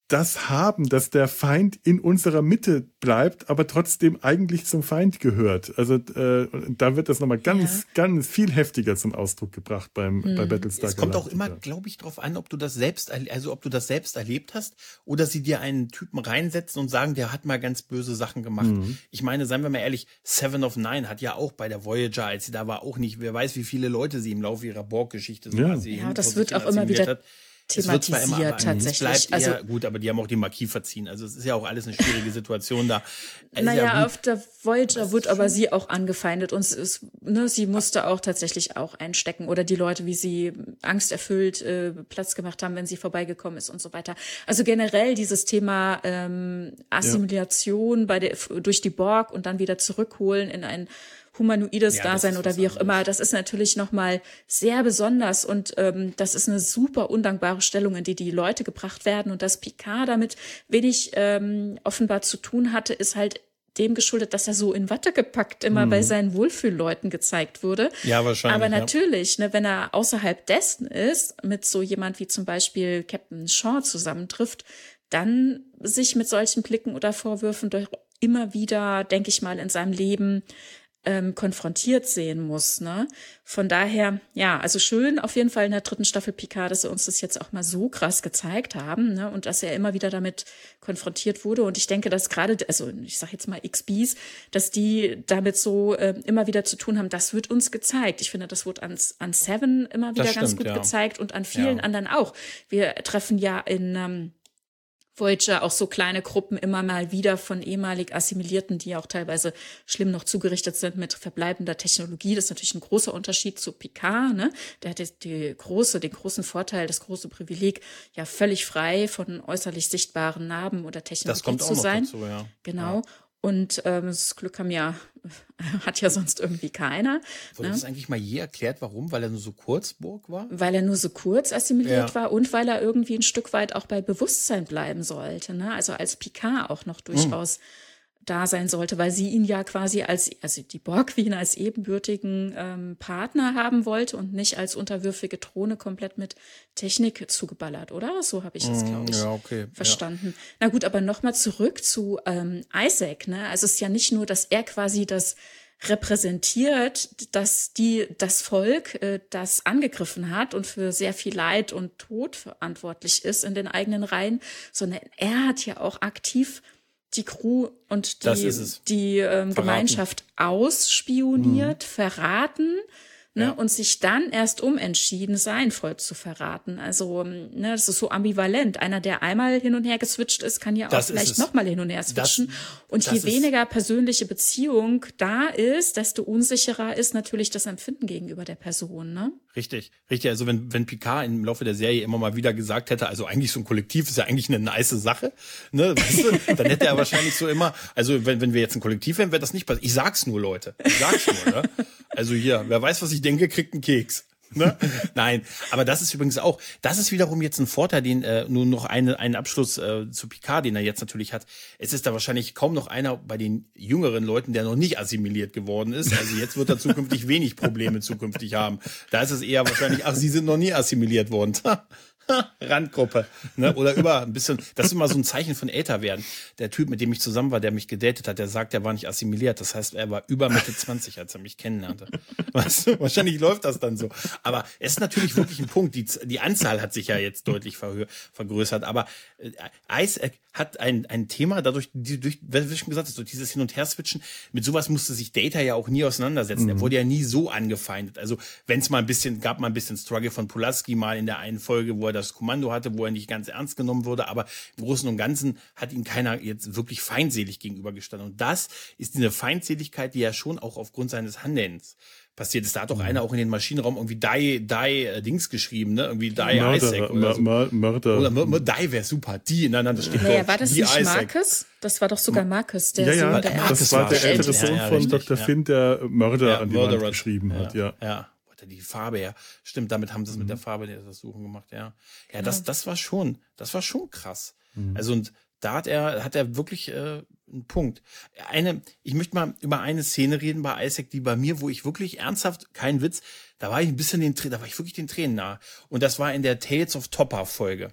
das haben, dass der Feind in unserer Mitte bleibt, aber trotzdem eigentlich zum Feind gehört. Also äh, da wird das nochmal ganz, ja. ganz viel heftiger zum Ausdruck gebracht beim hm. bei Battlestar. Es kommt auch immer, glaube ich, darauf an, ob du das selbst, also ob du das selbst erlebt hast oder sie dir einen Typen reinsetzen und sagen, der hat mal ganz böse Sachen gemacht. Mhm. Ich meine, seien wir mal ehrlich, Seven of Nine hat ja auch bei der Voyager, als sie da war, auch nicht, wer weiß, wie viele Leute sie im Laufe ihrer Borg-Geschichte so ja. ja, das wird auch immer wieder hat thematisiert tatsächlich. Bleibt also eher, gut, aber die haben auch den Marquis verziehen. Also es ist ja auch alles eine schwierige Situation da. naja, ja auf der Voyager wird aber sie auch angefeindet und es, ne, sie musste auch tatsächlich auch einstecken oder die Leute, wie sie angsterfüllt äh, Platz gemacht haben, wenn sie vorbeigekommen ist und so weiter. Also generell dieses Thema ähm, Assimilation ja. bei der durch die Borg und dann wieder zurückholen in ein humanoides ja, Dasein oder wie auch immer. Das ist natürlich nochmal sehr besonders und ähm, das ist eine super undankbare Stellung, in die die Leute gebracht werden. Und dass Picard damit wenig ähm, offenbar zu tun hatte, ist halt dem geschuldet, dass er so in Watte gepackt immer mhm. bei seinen Wohlfühlleuten gezeigt wurde. Ja, wahrscheinlich. Aber natürlich, ja. ne, wenn er außerhalb dessen ist, mit so jemand wie zum Beispiel Captain Shaw zusammentrifft, dann sich mit solchen Blicken oder Vorwürfen doch immer wieder, denke ich mal, in seinem Leben ähm, konfrontiert sehen muss. Ne? Von daher, ja, also schön auf jeden Fall in der dritten Staffel Picard, dass sie uns das jetzt auch mal so krass gezeigt haben ne? und dass er immer wieder damit konfrontiert wurde. Und ich denke, dass gerade, also ich sage jetzt mal XBs, dass die damit so äh, immer wieder zu tun haben, das wird uns gezeigt. Ich finde, das wurde an, an Seven immer wieder stimmt, ganz gut ja. gezeigt und an vielen ja. anderen auch. Wir treffen ja in ähm, Voyager auch so kleine Gruppen immer mal wieder von ehemalig Assimilierten, die auch teilweise schlimm noch zugerichtet sind mit verbleibender Technologie. Das ist natürlich ein großer Unterschied zu Picard. Ne? Der hat die große, den großen Vorteil, das große Privileg, ja völlig frei von äußerlich sichtbaren Narben oder Technologie zu sein. Dazu, ja. Genau. Ja. Und ähm, das Glück haben ja, [laughs] hat ja sonst irgendwie keiner. Wurde ne? das eigentlich mal je erklärt, warum? Weil er nur so kurz Burg war? Weil er nur so kurz assimiliert ja. war und weil er irgendwie ein Stück weit auch bei Bewusstsein bleiben sollte. Ne? Also als Picard auch noch hm. durchaus hm da sein sollte, weil sie ihn ja quasi als, also die Borg Queen als ebenbürtigen ähm, Partner haben wollte und nicht als unterwürfige Drohne komplett mit Technik zugeballert, oder? So habe ich es, glaube ich, ja, okay. verstanden. Ja. Na gut, aber nochmal zurück zu ähm, Isaac, ne? Also es ist ja nicht nur, dass er quasi das repräsentiert, dass die das Volk, äh, das angegriffen hat und für sehr viel Leid und Tod verantwortlich ist in den eigenen Reihen, sondern er hat ja auch aktiv die Crew und die, die ähm, Gemeinschaft ausspioniert, mhm. verraten ne, ja. und sich dann erst umentschieden, sein Volk zu verraten. Also, ähm, ne, das ist so ambivalent. Einer, der einmal hin und her geswitcht ist, kann ja auch das vielleicht nochmal hin und her switchen. Das, und je weniger persönliche Beziehung da ist, desto unsicherer ist natürlich das Empfinden gegenüber der Person. Ne? Richtig, richtig. Also wenn, wenn Picard im Laufe der Serie immer mal wieder gesagt hätte, also eigentlich so ein Kollektiv ist ja eigentlich eine nice Sache, ne, weißt du, [laughs] dann hätte er wahrscheinlich so immer, also wenn, wenn wir jetzt ein Kollektiv wären, wäre das nicht passiert. Ich sag's nur, Leute. Ich sag's nur, ne? Also hier, wer weiß, was ich denke, kriegt einen Keks. Ne? [laughs] Nein, aber das ist übrigens auch, das ist wiederum jetzt ein Vorteil, den äh, nur noch eine, einen Abschluss äh, zu Picard, den er jetzt natürlich hat. Es ist da wahrscheinlich kaum noch einer bei den jüngeren Leuten, der noch nicht assimiliert geworden ist. Also jetzt wird er zukünftig [laughs] wenig Probleme zukünftig haben. Da ist es eher wahrscheinlich, ach, sie sind noch nie assimiliert worden. [laughs] Randgruppe. Ne? Oder über ein bisschen, das ist immer so ein Zeichen von älter werden. Der Typ, mit dem ich zusammen war, der mich gedatet hat, der sagt, er war nicht assimiliert. Das heißt, er war über Mitte 20, als er mich kennenlernte. Weißt du, wahrscheinlich läuft das dann so. Aber es ist natürlich wirklich ein Punkt. Die, die Anzahl hat sich ja jetzt deutlich vergrößert. Aber äh, Isaac hat ein, ein Thema, dadurch, die, durch, wie schon gesagt hast, durch dieses Hin- und Her-Switchen, mit sowas musste sich Data ja auch nie auseinandersetzen. Mhm. Er wurde ja nie so angefeindet. Also, wenn es mal ein bisschen, gab mal ein bisschen Struggle von Pulaski mal in der einen Folge, wo er das Kommando hatte, wo er nicht ganz ernst genommen wurde, aber im Großen und Ganzen hat ihm keiner jetzt wirklich feindselig gegenübergestanden. Und das ist diese Feindseligkeit, die er schon auch aufgrund seines Handelns passiert ist. Da hat doch mhm. einer auch in den Maschinenraum irgendwie Die, Die äh, Dings geschrieben, ne? Irgendwie Die Mörder, Isaac oder so. Mörder. Oder Mörder, Die wäre super. Die ineinander steht naja, war das nicht Isaac. Marcus? Das war doch sogar Marcus, der ja, ja, Sohn der Das war der ältere Sohn ja, ja, von Dr. Finn, der Mörder an die Wand geschrieben hat, ja. Ja die Farbe ja. Stimmt, damit haben sie es mhm. mit der Farbe der das Suchen gemacht, ja. Ja, das, das war schon, das war schon krass. Mhm. Also und da hat er, hat er wirklich äh, einen Punkt. Eine, ich möchte mal über eine Szene reden bei Isaac, die bei mir, wo ich wirklich ernsthaft, kein Witz, da war ich ein bisschen den, da war ich wirklich den Tränen nah. Und das war in der Tales of Topper Folge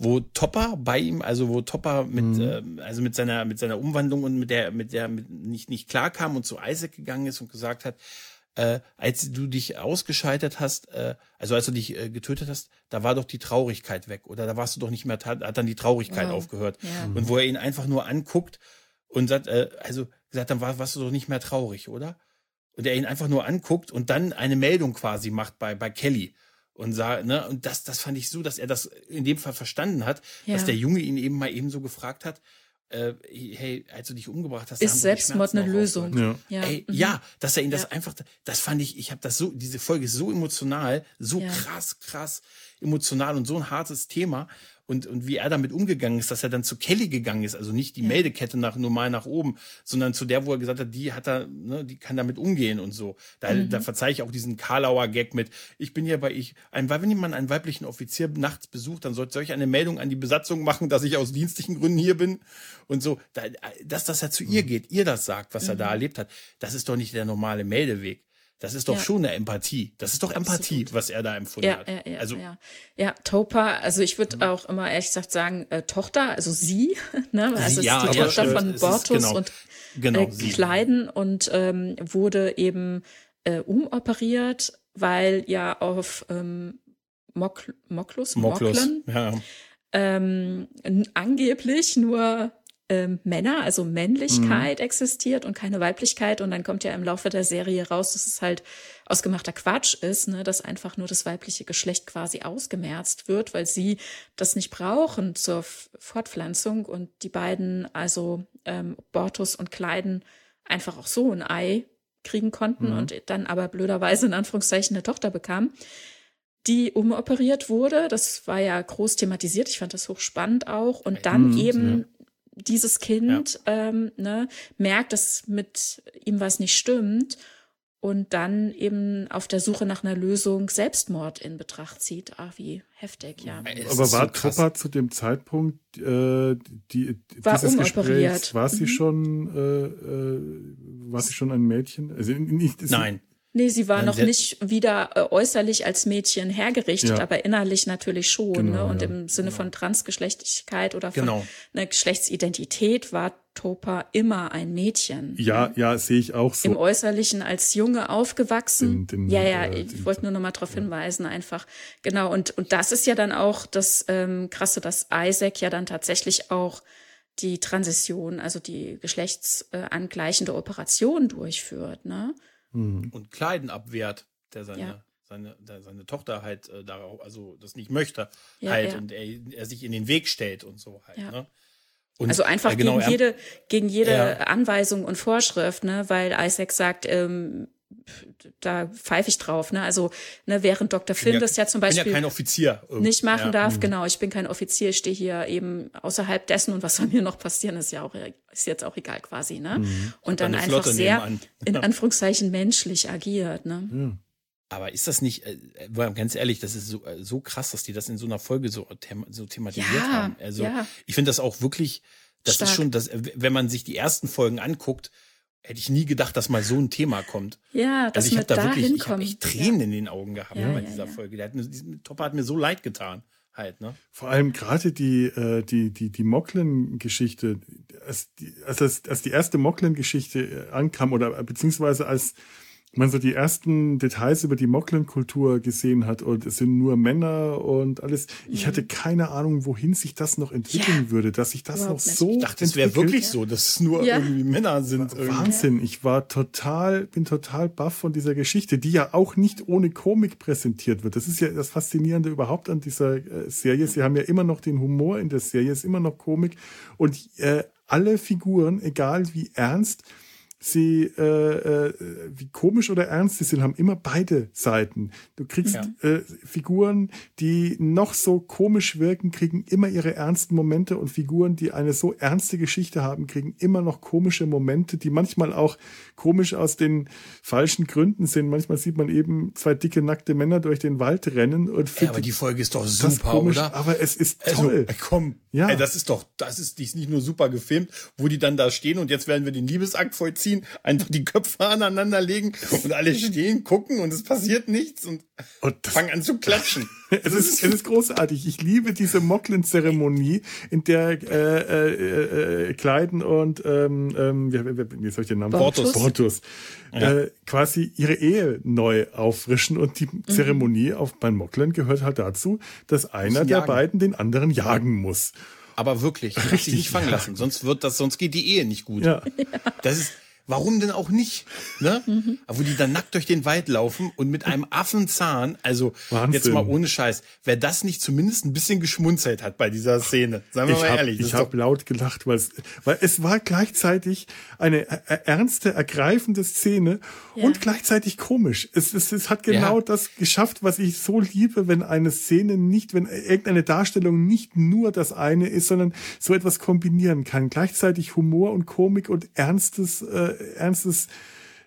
wo Topper bei ihm, also wo Topper mit, mhm. äh, also mit seiner, mit seiner Umwandlung und mit der, mit der mit nicht, nicht klar kam und zu Isaac gegangen ist und gesagt hat, äh, als du dich ausgeschaltet hast, äh, also als du dich äh, getötet hast, da war doch die Traurigkeit weg oder da warst du doch nicht mehr, hat dann die Traurigkeit wow. aufgehört. Ja. Und wo er ihn einfach nur anguckt und sagt, äh, also gesagt, dann war, warst du doch nicht mehr traurig, oder? Und er ihn einfach nur anguckt und dann eine Meldung quasi macht bei, bei Kelly und sah, ne, und das, das fand ich so, dass er das in dem Fall verstanden hat, ja. dass der Junge ihn eben mal eben so gefragt hat, äh, hey, als du dich umgebracht hast, ist Selbstmord eine Lösung. Ja. Ja. Ey, mhm. ja, dass er ihn das ja. einfach, das fand ich, ich habe das so, diese Folge ist so emotional, so ja. krass, krass emotional und so ein hartes Thema und, und wie er damit umgegangen ist, dass er dann zu Kelly gegangen ist, also nicht die ja. Meldekette nach normal nach oben, sondern zu der, wo er gesagt hat, die hat er, ne, die kann damit umgehen und so. Da, mhm. da verzeihe ich auch diesen Karlauer Gag mit, ich bin ja bei ich, ein, wenn jemand einen weiblichen Offizier nachts besucht, dann sollte ich eine Meldung an die Besatzung machen, dass ich aus dienstlichen Gründen hier bin und so. Da, dass, dass er zu mhm. ihr geht, ihr das sagt, was mhm. er da mhm. erlebt hat, das ist doch nicht der normale Meldeweg. Das ist doch ja. schon eine Empathie. Das ist doch Empathie, Absolut. was er da empfunden ja, hat. Ja, ja, also ja, ja Topa. Also ich würde mhm. auch immer ehrlich gesagt sagen äh, Tochter, also sie, [laughs] ne? Also sie, ja, die Tochter äh, von Bortus genau, und genau, äh, Kleiden und ähm, wurde eben äh, umoperiert, weil ja auf ähm, Mok Moklus, Moklus, Moklen, ja. ähm, angeblich nur ähm, Männer, also Männlichkeit mhm. existiert und keine Weiblichkeit. Und dann kommt ja im Laufe der Serie raus, dass es halt ausgemachter Quatsch ist, ne, dass einfach nur das weibliche Geschlecht quasi ausgemerzt wird, weil sie das nicht brauchen zur Fortpflanzung und die beiden, also ähm, Bortus und Kleiden, einfach auch so ein Ei kriegen konnten mhm. und dann aber blöderweise in Anführungszeichen eine Tochter bekamen die umoperiert wurde. Das war ja groß thematisiert. Ich fand das hochspannend auch. Und dann mhm, eben ja dieses Kind ja. ähm, ne, merkt, dass mit ihm was nicht stimmt und dann eben auf der Suche nach einer Lösung Selbstmord in Betracht zieht. Ach, wie heftig, ja. Aber war so Trupper zu dem Zeitpunkt äh, die, war dieses Gesprächs, war sie mhm. schon äh, äh, war sie schon ein Mädchen? Also nicht, Nein. Nee, sie war noch nicht wieder äh, äußerlich als Mädchen hergerichtet, ja. aber innerlich natürlich schon. Genau, ne? Und ja. im Sinne genau. von Transgeschlechtlichkeit oder von genau. einer Geschlechtsidentität war Topa immer ein Mädchen. Ja, ne? ja, sehe ich auch so. Im Äußerlichen als Junge aufgewachsen. Den, den, ja, ja, äh, ich wollte nur noch mal darauf hinweisen, einfach. Genau, und, und das ist ja dann auch das ähm, Krasse, dass Isaac ja dann tatsächlich auch die Transition, also die geschlechtsangleichende Operation durchführt, ne? Mhm. und Kleiden abwehrt, der seine, ja. seine, der seine Tochter halt äh, darauf, also das nicht möchte, ja, halt, ja. und er, er sich in den Weg stellt und so halt, ne? Und, also einfach genau, gegen jede, gegen jede Anweisung und Vorschrift, ne, weil Isaac sagt, ähm, da pfeife ich drauf. Ne? Also ne, während Dr. Finn ja, das ja zum Beispiel ja kein Offizier nicht machen ja. darf, mhm. genau, ich bin kein Offizier, ich stehe hier eben außerhalb dessen und was soll mir noch passieren, ist ja auch ist jetzt auch egal quasi. Ne? Mhm. Und dann einfach Flotte sehr in Anführungszeichen menschlich agiert. Ne? Mhm. Aber ist das nicht, äh, ganz ehrlich, das ist so, äh, so krass, dass die das in so einer Folge so, them so thematisiert haben. Also ich finde das auch wirklich, das Stark. ist schon, das, wenn man sich die ersten Folgen anguckt, hätte ich nie gedacht, dass mal so ein Thema kommt. Ja, dass also ich habe da wirklich, ich habe echt Tränen ja. in den Augen gehabt ja, bei dieser ja, Folge. Der hat mir, Topper hat mir so leid getan. Halt, ne? Vor allem gerade die, äh, die, die, die Mocklin-Geschichte, als die, als, als die erste Mocklin-Geschichte äh, ankam oder beziehungsweise als man so die ersten Details über die Moklen-Kultur gesehen hat und es sind nur Männer und alles. Ich hatte keine Ahnung, wohin sich das noch entwickeln ja. würde, dass sich das Überhaupt noch so. Ich dachte, es wäre wirklich so, dass es nur ja. irgendwie Männer sind. Wahnsinn. Ich war total, bin total baff von dieser Geschichte, die ja auch nicht ohne Komik präsentiert wird. Das ist ja das Faszinierende überhaupt an dieser äh, Serie. Sie haben ja immer noch den Humor in der Serie, ist immer noch Komik und äh, alle Figuren, egal wie ernst, sie, äh, äh, wie komisch oder ernst sie sind, haben immer beide Seiten. Du kriegst ja. äh, Figuren, die noch so komisch wirken, kriegen immer ihre ernsten Momente und Figuren, die eine so ernste Geschichte haben, kriegen immer noch komische Momente, die manchmal auch komisch aus den falschen Gründen sind. Manchmal sieht man eben zwei dicke, nackte Männer durch den Wald rennen und ja, aber die Folge ist doch super, komisch, oder? Aber es ist also, toll. Also, komm, ja. Ey, das ist doch, das ist, die ist nicht nur super gefilmt, wo die dann da stehen und jetzt werden wir den Liebesakt vollziehen ziehen, einfach die Köpfe aneinander legen und alle [laughs] stehen, gucken und es passiert nichts und, und fangen an zu klatschen. [laughs] es, ist, es ist großartig. Ich liebe diese Mocklin-Zeremonie, in der äh, äh, äh, Kleiden und ähm, ähm, wie, wie, wie soll ich den Namen? Bortus. Bortus. Ja. Äh, quasi ihre Ehe neu auffrischen und die mhm. Zeremonie auf beim Mocklin gehört halt dazu, dass einer der beiden den anderen jagen muss aber wirklich, richtig nicht fangen lassen, sonst wird das, sonst geht die Ehe nicht gut. Ja. Das ist, Warum denn auch nicht? Ne? Mhm. Wo die dann nackt durch den Wald laufen und mit einem Affenzahn, also Wahnsinn. jetzt mal ohne Scheiß, wer das nicht zumindest ein bisschen geschmunzelt hat bei dieser Szene, sagen wir ich mal hab, ehrlich. Ich habe laut gelacht, weil es, weil es war gleichzeitig eine ernste, ergreifende Szene ja. und gleichzeitig komisch. Es, es, es hat genau ja. das geschafft, was ich so liebe, wenn eine Szene nicht, wenn irgendeine Darstellung nicht nur das eine ist, sondern so etwas kombinieren kann. Gleichzeitig Humor und Komik und ernstes äh, ernstes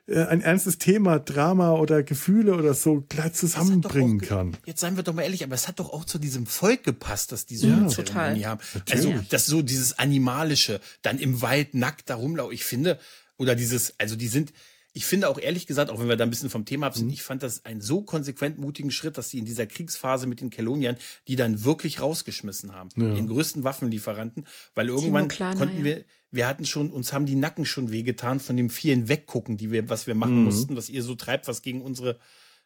äh, ein ernstes Thema, Drama oder Gefühle oder so gleich zusammenbringen kann. Jetzt seien wir doch mal ehrlich, aber es hat doch auch zu diesem Volk gepasst, dass die so ja, eine Zeremonie haben. Also das so dieses animalische, dann im Wald nackt da rumlaufen. Ich finde oder dieses, also die sind ich finde auch ehrlich gesagt, auch wenn wir da ein bisschen vom Thema ab sind, mhm. ich fand das einen so konsequent mutigen Schritt, dass sie in dieser Kriegsphase mit den Keloniern die dann wirklich rausgeschmissen haben. Ja. Den größten Waffenlieferanten, weil irgendwann Klana, konnten ja. wir, wir hatten schon, uns haben die Nacken schon wehgetan von dem vielen Weggucken, die wir, was wir machen mhm. mussten, was ihr so treibt, was gegen unsere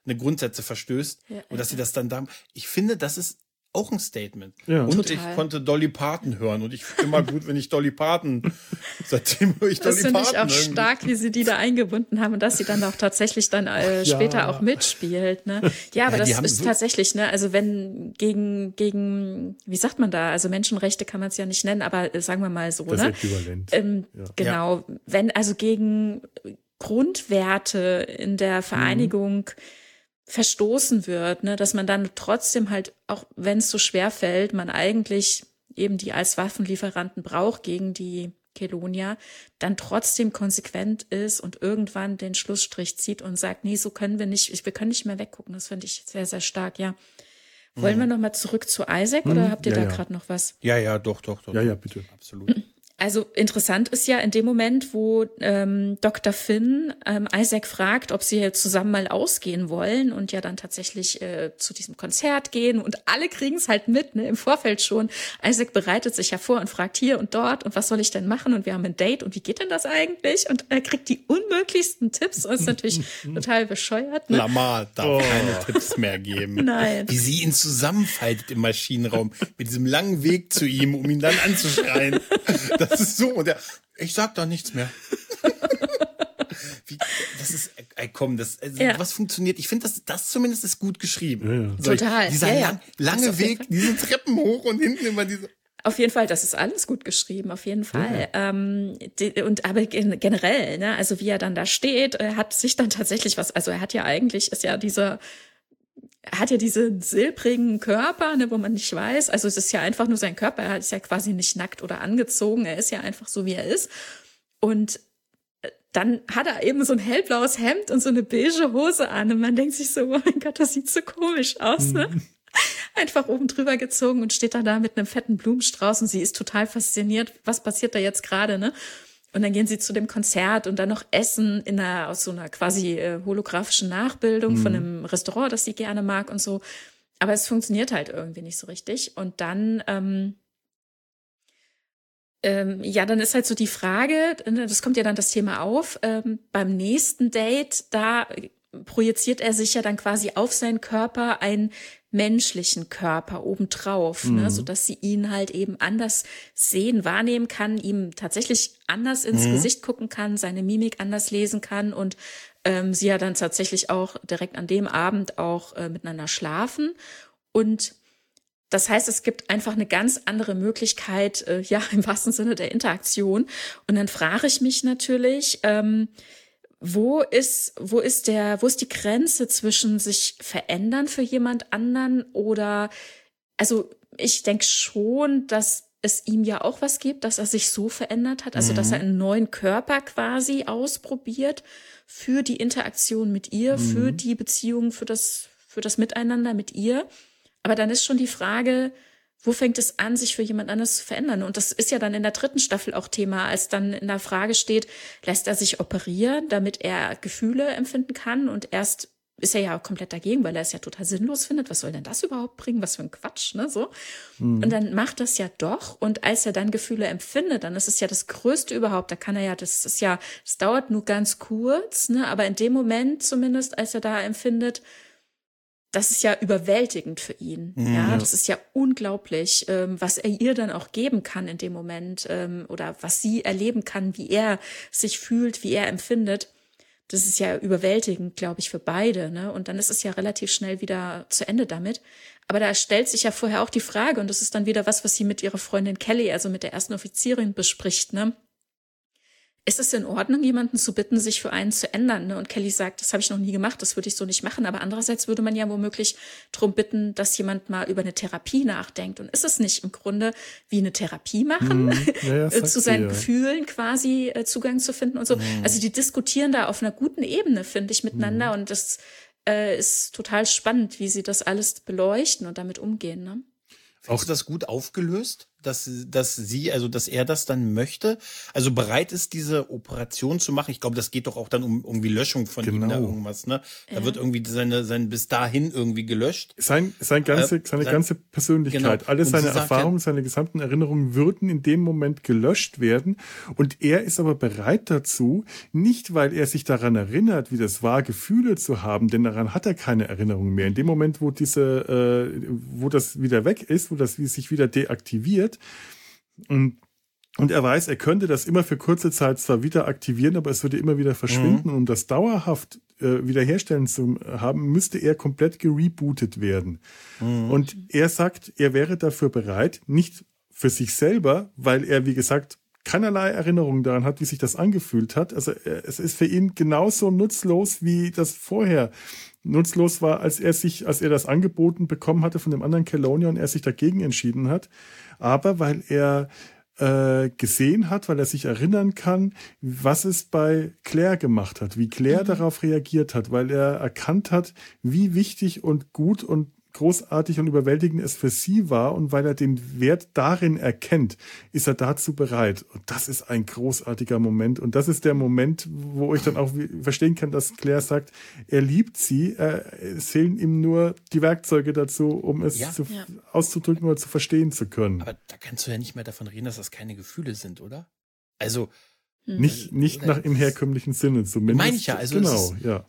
eine Grundsätze verstößt. Ja, und dass sie das dann da, ich finde, das ist auch ein Statement. Ja. Und Total. ich konnte Dolly Parton hören und ich finde immer gut, wenn ich Dolly Parton, [laughs] seitdem höre ich das Dolly Parton. Das finde ich auch irgendwie. stark, wie sie die da eingebunden haben und dass sie dann auch tatsächlich dann äh, später ja. auch mitspielt. Ne? Ja, aber ja, das ist tatsächlich, ne, also wenn gegen, gegen, wie sagt man da, also Menschenrechte kann man es ja nicht nennen, aber äh, sagen wir mal so, das ne? Äquivalent. Ähm, genau, wenn also gegen Grundwerte in der Vereinigung mhm verstoßen wird, ne, dass man dann trotzdem halt, auch wenn es so schwer fällt, man eigentlich eben die als Waffenlieferanten braucht gegen die Kelonia, dann trotzdem konsequent ist und irgendwann den Schlussstrich zieht und sagt, nee, so können wir nicht, wir können nicht mehr weggucken. Das finde ich sehr, sehr stark, ja. Wollen mhm. wir noch mal zurück zu Isaac oder mhm. habt ihr ja, da ja. gerade noch was? Ja, ja, doch, doch, doch. Ja, ja, bitte. Absolut. Also interessant ist ja in dem Moment, wo ähm, Dr. Finn ähm, Isaac fragt, ob sie zusammen mal ausgehen wollen und ja dann tatsächlich äh, zu diesem Konzert gehen und alle kriegen es halt mit, ne, im Vorfeld schon. Isaac bereitet sich ja vor und fragt hier und dort und was soll ich denn machen und wir haben ein Date und wie geht denn das eigentlich? Und er kriegt die unmöglichsten Tipps und ist natürlich [laughs] total bescheuert. Ne? Lamar darf oh. keine Tipps mehr geben. [laughs] Nein. Wie sie ihn zusammenfaltet im Maschinenraum mit diesem langen Weg zu ihm, um ihn dann anzuschreien. Das [laughs] ist so. Und der, ich sag da nichts mehr. Wie, das ist, ey, komm, das, also, ja. was funktioniert? Ich finde, das, das zumindest ist gut geschrieben. Ja, ja. Total. dieser lang, lange Weg, diese Treppen hoch und hinten immer diese. Auf jeden Fall, das ist alles gut geschrieben, auf jeden Fall. Ja. Ähm, die, und aber generell, ne, also wie er dann da steht, er hat sich dann tatsächlich was, also er hat ja eigentlich, ist ja dieser er hat ja diesen silbrigen Körper, ne, wo man nicht weiß. Also es ist ja einfach nur sein Körper. Er ist ja quasi nicht nackt oder angezogen. Er ist ja einfach so, wie er ist. Und äh, dann hat er eben so ein hellblaues Hemd und so eine beige Hose an. Und man denkt sich so, oh mein Gott, das sieht so komisch aus, ne? Mhm. Einfach oben drüber gezogen und steht dann da mit einem fetten Blumenstrauß und sie ist total fasziniert. Was passiert da jetzt gerade, ne? Und dann gehen sie zu dem Konzert und dann noch essen in einer, aus so einer quasi äh, holographischen Nachbildung mhm. von einem Restaurant, das sie gerne mag und so. Aber es funktioniert halt irgendwie nicht so richtig. Und dann, ähm, ähm, ja, dann ist halt so die Frage, ne, das kommt ja dann das Thema auf, ähm, beim nächsten Date, da projiziert er sich ja dann quasi auf seinen Körper ein menschlichen Körper obendrauf, ne, mhm. ne, so dass sie ihn halt eben anders sehen, wahrnehmen kann, ihm tatsächlich anders ins mhm. Gesicht gucken kann, seine Mimik anders lesen kann und ähm, sie ja dann tatsächlich auch direkt an dem Abend auch äh, miteinander schlafen und das heißt, es gibt einfach eine ganz andere Möglichkeit, äh, ja, im wahrsten Sinne der Interaktion. Und dann frage ich mich natürlich, ähm, wo ist, wo ist der, wo ist die Grenze zwischen sich verändern für jemand anderen oder, also ich denke schon, dass es ihm ja auch was gibt, dass er sich so verändert hat, also mhm. dass er einen neuen Körper quasi ausprobiert für die Interaktion mit ihr, mhm. für die Beziehung, für das, für das Miteinander mit ihr. Aber dann ist schon die Frage, wo fängt es an, sich für jemand anderes zu verändern? Und das ist ja dann in der dritten Staffel auch Thema, als dann in der Frage steht, lässt er sich operieren, damit er Gefühle empfinden kann? Und erst ist er ja komplett dagegen, weil er es ja total sinnlos findet. Was soll denn das überhaupt bringen? Was für ein Quatsch, ne? So. Mhm. Und dann macht das ja doch. Und als er dann Gefühle empfindet, dann ist es ja das Größte überhaupt. Da kann er ja, das ist ja, es dauert nur ganz kurz, ne? Aber in dem Moment zumindest, als er da empfindet, das ist ja überwältigend für ihn. Mhm. Ja, das ist ja unglaublich, ähm, was er ihr dann auch geben kann in dem Moment ähm, oder was sie erleben kann, wie er sich fühlt, wie er empfindet. Das ist ja überwältigend, glaube ich, für beide. Ne? Und dann ist es ja relativ schnell wieder zu Ende damit. Aber da stellt sich ja vorher auch die Frage, und das ist dann wieder was, was sie mit ihrer Freundin Kelly, also mit der ersten Offizierin, bespricht. Ne? Ist es in Ordnung, jemanden zu bitten, sich für einen zu ändern? Ne? Und Kelly sagt, das habe ich noch nie gemacht, das würde ich so nicht machen. Aber andererseits würde man ja womöglich darum bitten, dass jemand mal über eine Therapie nachdenkt. Und ist es nicht im Grunde wie eine Therapie machen, hm, [laughs] ja, ja, zu seinen ja. Gefühlen quasi äh, Zugang zu finden und so? Hm. Also die diskutieren da auf einer guten Ebene, finde ich, miteinander. Hm. Und das äh, ist total spannend, wie sie das alles beleuchten und damit umgehen. Ne? Auch das gut aufgelöst? Dass, dass sie, also dass er das dann möchte, also bereit ist, diese Operation zu machen. Ich glaube, das geht doch auch dann um irgendwie Löschung von genau. ihm da irgendwas, ne? Da ja. wird irgendwie seine, sein bis dahin irgendwie gelöscht. Sein, sein ganze, äh, seine sein, ganze Persönlichkeit, genau. alle seine Erfahrungen, ja, seine gesamten Erinnerungen würden in dem Moment gelöscht werden. Und er ist aber bereit dazu, nicht weil er sich daran erinnert, wie das war, Gefühle zu haben, denn daran hat er keine Erinnerungen mehr. In dem Moment, wo diese, äh, wo das wieder weg ist, wo das sich wieder deaktiviert, und, und er weiß, er könnte das immer für kurze Zeit zwar wieder aktivieren, aber es würde immer wieder verschwinden. Mhm. Um das dauerhaft äh, wiederherstellen zu haben, müsste er komplett gerebootet werden. Mhm. Und er sagt, er wäre dafür bereit, nicht für sich selber, weil er, wie gesagt, keinerlei Erinnerung daran hat, wie sich das angefühlt hat. Also äh, es ist für ihn genauso nutzlos, wie das vorher nutzlos war, als er sich, als er das angeboten bekommen hatte von dem anderen Kelonia und er sich dagegen entschieden hat aber weil er äh, gesehen hat, weil er sich erinnern kann, was es bei Claire gemacht hat, wie Claire mhm. darauf reagiert hat, weil er erkannt hat, wie wichtig und gut und großartig und überwältigend es für sie war und weil er den Wert darin erkennt, ist er dazu bereit. Und das ist ein großartiger Moment. Und das ist der Moment, wo ich dann auch verstehen kann, dass Claire sagt, er liebt sie, es fehlen ihm nur die Werkzeuge dazu, um es ja. Zu, ja. auszudrücken oder zu verstehen zu können. Aber da kannst du ja nicht mehr davon reden, dass das keine Gefühle sind, oder? Also hm. nicht, nicht nach im herkömmlichen Sinne zumindest. Meine ich ja, also genau, ist, ja.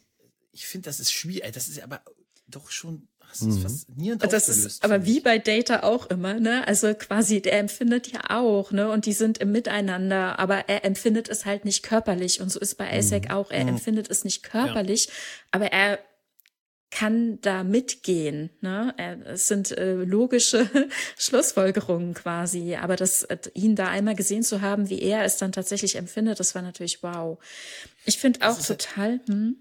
Ich finde, das ist schwierig. Das ist aber doch schon das ist mhm. faszinierend. Das ist aber wie bei Data auch immer, ne? Also quasi, der empfindet ja auch, ne? Und die sind im Miteinander, aber er empfindet es halt nicht körperlich. Und so ist bei Isaac mhm. auch. Er mhm. empfindet es nicht körperlich, ja. aber er kann da mitgehen. Ne? Es sind äh, logische [laughs] Schlussfolgerungen quasi. Aber das, äh, ihn da einmal gesehen zu haben, wie er es dann tatsächlich empfindet, das war natürlich wow. Ich finde auch total. Halt, hm?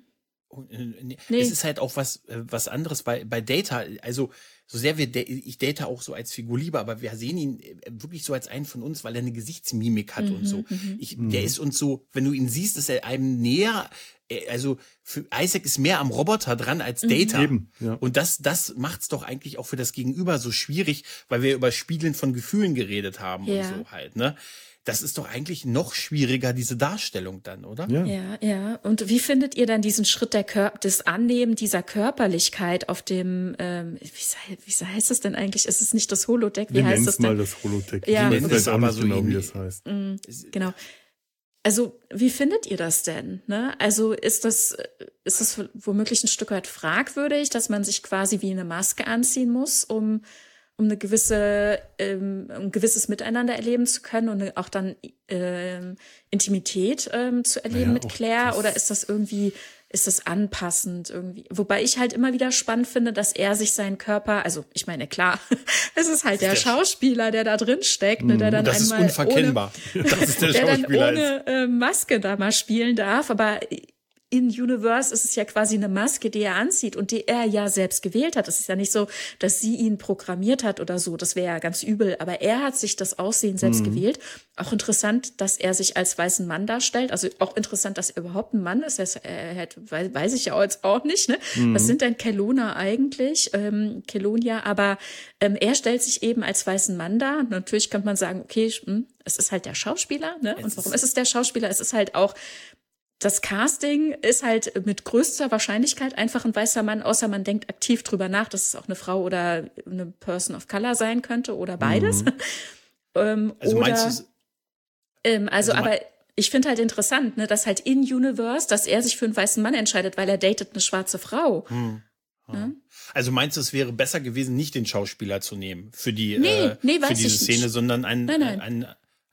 Nee. Es ist halt auch was, äh, was anderes bei, bei Data. Also, so sehr wir, ich Data auch so als Figur liebe, aber wir sehen ihn äh, wirklich so als einen von uns, weil er eine Gesichtsmimik hat mhm, und so. Mhm. Ich, der ist uns so, wenn du ihn siehst, ist er einem näher, äh, also für Isaac ist mehr am Roboter dran als mhm. Data. Eben, ja. Und das, das macht's doch eigentlich auch für das Gegenüber so schwierig, weil wir über Spiegeln von Gefühlen geredet haben ja. und so halt, ne? Das ist doch eigentlich noch schwieriger, diese Darstellung dann, oder? Ja, ja. ja. Und wie findet ihr dann diesen Schritt der Kör des Annehmen dieser Körperlichkeit auf dem, ähm, wie, wie heißt das denn eigentlich? Ist es nicht das Holodeck? Wie Wir heißt das denn? mal das Holodeck. Ja, ich weiß aber so genau, wie es heißt. Mm, genau. Also, wie findet ihr das denn? Ne? Also ist das, ist das womöglich ein Stück weit fragwürdig, dass man sich quasi wie eine Maske anziehen muss, um um eine gewisse, ähm, ein gewisses Miteinander erleben zu können und auch dann ähm, Intimität ähm, zu erleben ja, mit Claire? Oder ist das irgendwie ist es anpassend irgendwie. Wobei ich halt immer wieder spannend finde, dass er sich seinen Körper, also ich meine, klar, [laughs] es ist halt der, Schauspieler, der da drin steckt, ne, der dann das einmal ist unverkennbar. Ohne, [laughs] das ist der, der dann ohne äh, Maske da mal spielen darf, aber in Universe ist es ja quasi eine Maske, die er anzieht und die er ja selbst gewählt hat. Es ist ja nicht so, dass sie ihn programmiert hat oder so. Das wäre ja ganz übel. Aber er hat sich das Aussehen selbst mhm. gewählt. Auch interessant, dass er sich als weißen Mann darstellt. Also auch interessant, dass er überhaupt ein Mann ist. Er hat, weiß ich ja jetzt auch nicht. Ne? Mhm. Was sind denn Kelowna eigentlich? Ähm, Kelonia. Aber ähm, er stellt sich eben als weißen Mann dar. Natürlich könnte man sagen, okay, hm, es ist halt der Schauspieler. Ne? Und warum ist es der Schauspieler? Es ist halt auch das Casting ist halt mit größter Wahrscheinlichkeit einfach ein weißer Mann, außer man denkt aktiv drüber nach, dass es auch eine Frau oder eine Person of Color sein könnte oder beides. Mhm. [laughs] ähm, also oder, meinst du, ähm, also, also aber ich finde halt interessant, ne, dass halt in Universe, dass er sich für einen weißen Mann entscheidet, weil er datet eine schwarze Frau. Mhm. Ja? Also meinst du, es wäre besser gewesen, nicht den Schauspieler zu nehmen für die nee, äh, nee, für diese Szene, nicht. sondern ein, nein, nein.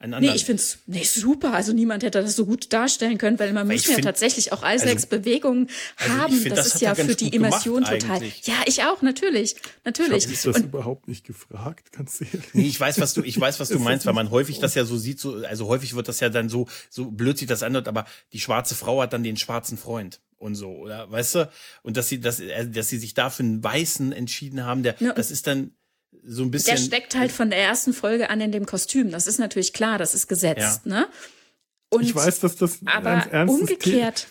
Ein, ein Nee, ich find's nee, super. Also niemand hätte das so gut darstellen können, weil man muss ja tatsächlich auch Isaacs also, Bewegungen also haben. Find, das, das ist ja für die Immersion total. Ja, ich auch, natürlich. Natürlich. Ich habe das überhaupt nicht gefragt, ganz ehrlich. Nee, ich weiß, was du, ich weiß, was du meinst, weil man häufig das ja so sieht, so, also häufig wird das ja dann so, so blöd sich das anhört, aber die schwarze Frau hat dann den schwarzen Freund und so, oder? Weißt du? Und dass sie, dass, äh, dass sie sich dafür einen Weißen entschieden haben, der, ja. das ist dann, so ein bisschen. Der steckt halt von der ersten Folge an in dem Kostüm. Das ist natürlich klar, das ist gesetzt, ja. ne? Und ich weiß, dass das aber umgekehrt.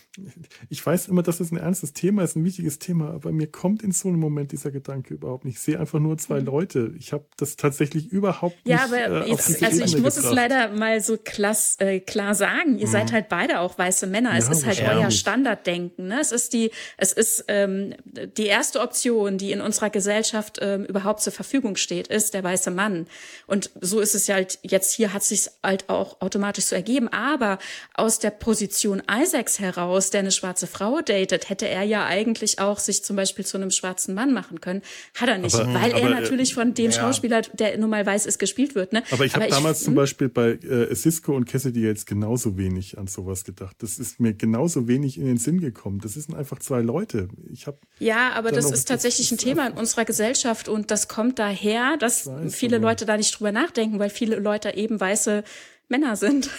Ich weiß immer, dass das ein ernstes Thema ist, ein wichtiges Thema, aber mir kommt in so einem Moment dieser Gedanke überhaupt nicht. Ich sehe einfach nur zwei mhm. Leute. Ich habe das tatsächlich überhaupt ja, nicht. Ja, aber äh, jetzt, also ich muss gebracht. es leider mal so klass, äh, klar sagen. Ihr mhm. seid halt beide auch weiße Männer. Ja, es ist halt euer Standarddenken. Ne? Es ist die, es ist ähm, die erste Option, die in unserer Gesellschaft ähm, überhaupt zur Verfügung steht, ist der weiße Mann. Und so ist es ja halt jetzt hier hat sich halt auch automatisch so ergeben. Aber aus der Position Isaacs heraus, der eine schwarze Frau datet, hätte er ja eigentlich auch sich zum Beispiel zu einem schwarzen Mann machen können. Hat er nicht, aber, weil aber, er äh, natürlich von dem ja. Schauspieler, der nun mal weiß ist, gespielt wird. Ne? Aber ich habe damals ich, zum Beispiel bei äh, Cisco und Cassidy jetzt genauso wenig an sowas gedacht. Das ist mir genauso wenig in den Sinn gekommen. Das sind einfach zwei Leute. Ich hab ja, aber das ist tatsächlich ein Thema in unserer Gesellschaft und das kommt daher, dass weiß, viele Leute da nicht drüber nachdenken, weil viele Leute eben weiße Männer sind.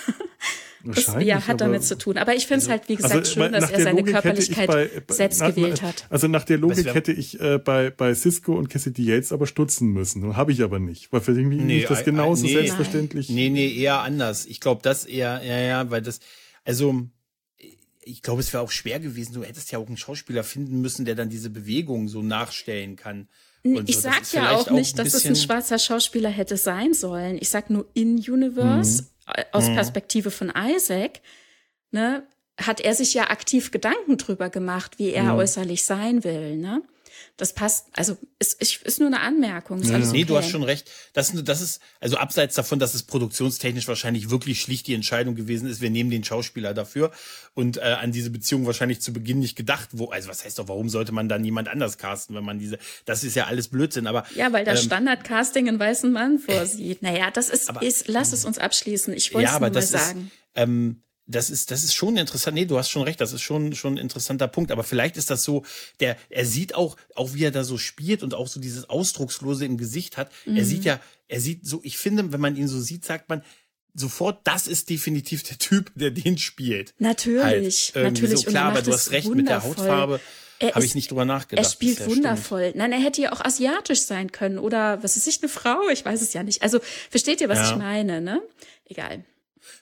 Das ja, hat damit zu tun. Aber ich finde es also, halt, wie gesagt, also, schön, dass er seine Logik Körperlichkeit bei, bei, selbst nach, gewählt hat. Also nach der Logik hätte ich äh, bei, bei Cisco und Cassidy Yates aber stutzen müssen. Habe ich aber nicht. Weil für irgendwie nee, ist das genauso nee, selbstverständlich. Nee, nee, eher anders. Ich glaube, das eher, ja, ja, weil das, also ich glaube, es wäre auch schwer gewesen. Du hättest ja auch einen Schauspieler finden müssen, der dann diese Bewegung so nachstellen kann. Und ich so. sag ja auch nicht, dass es ein schwarzer Schauspieler hätte sein sollen. Ich sag nur in Universe. Mhm aus mhm. Perspektive von Isaac, ne, hat er sich ja aktiv Gedanken drüber gemacht, wie er ja. äußerlich sein will, ne? Das passt, also ist, ist nur eine Anmerkung. Ist ja. Nee, okay. du hast schon recht. Das, das ist, also abseits davon, dass es produktionstechnisch wahrscheinlich wirklich schlicht die Entscheidung gewesen ist, wir nehmen den Schauspieler dafür und äh, an diese Beziehung wahrscheinlich zu Beginn nicht gedacht, wo, also was heißt doch, warum sollte man dann niemand anders casten, wenn man diese, das ist ja alles Blödsinn, aber. Ja, weil das ähm, Standardcasting einen weißen Mann vorsieht. Naja, das ist, aber, ist lass es uns abschließen. Ich wollte ja, es nur mal sagen. Ist, ähm, das ist, das ist schon interessant. Nee, du hast schon recht, das ist schon, schon ein interessanter Punkt. Aber vielleicht ist das so, der, er sieht auch, auch wie er da so spielt und auch so dieses Ausdruckslose im Gesicht hat. Mhm. Er sieht ja, er sieht so, ich finde, wenn man ihn so sieht, sagt man, sofort, das ist definitiv der Typ, der den spielt. Natürlich, halt, natürlich. So, klar, aber du hast recht, wundervoll. mit der Hautfarbe habe ich nicht drüber nachgedacht. Er spielt wundervoll. Stimmt. Nein, er hätte ja auch asiatisch sein können oder was ist ich, eine Frau? Ich weiß es ja nicht. Also versteht ihr, was ja. ich meine, ne? Egal.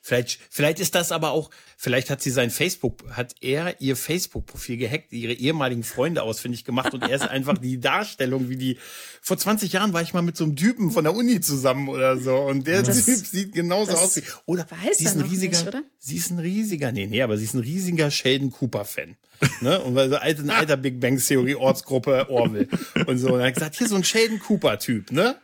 Vielleicht, vielleicht ist das aber auch, vielleicht hat sie sein Facebook, hat er ihr Facebook-Profil gehackt, ihre ehemaligen Freunde ausfindig gemacht und er ist einfach die Darstellung, wie die, vor 20 Jahren war ich mal mit so einem Typen von der Uni zusammen oder so und der das, Typ sieht genauso aus wie, oder weiß sie ist ein riesiger, nicht, sie ist ein riesiger, nee, nee, aber sie ist ein riesiger Sheldon Cooper-Fan. ne? Und weil so alte, ein alter Big Bang Theory Ortsgruppe Orwell und so. Und er hat gesagt, hier so ein Sheldon Cooper-Typ, ne?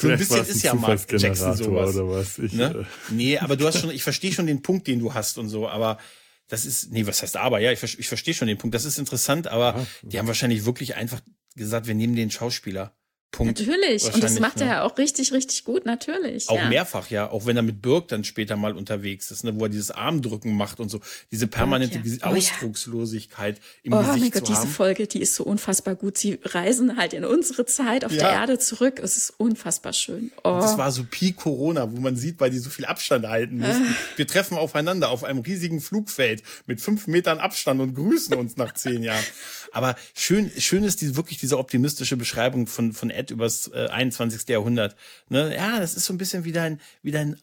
So ein bisschen ist ja Mark Jackson sowas. Oder was? Ich, ne? Äh nee, aber du hast schon, ich verstehe schon den Punkt, den du hast und so, aber das ist, nee, was heißt aber? Ja, ich, ich verstehe schon den Punkt. Das ist interessant, aber ja. die haben wahrscheinlich wirklich einfach gesagt, wir nehmen den Schauspieler. Punkt. Natürlich. Und das macht ne? er ja auch richtig, richtig gut, natürlich. Auch ja. mehrfach, ja. Auch wenn er mit Birk dann später mal unterwegs ist, ne, wo er dieses Armdrücken macht und so. Diese permanente ja. oh, Ausdruckslosigkeit ja. im oh, Gesicht Oh mein Gott, diese Folge, die ist so unfassbar gut. Sie reisen halt in unsere Zeit auf der Erde zurück. Es ist unfassbar schön. Oh. Und das war so Pi Corona, wo man sieht, weil die so viel Abstand halten mussten. Äh. Wir treffen aufeinander auf einem riesigen Flugfeld mit fünf Metern Abstand und grüßen uns nach zehn Jahren. [laughs] Aber schön, schön ist die, wirklich diese optimistische Beschreibung von, von Ed übers äh, 21. Jahrhundert. Ne? Ja, das ist so ein bisschen wie dein, wie dein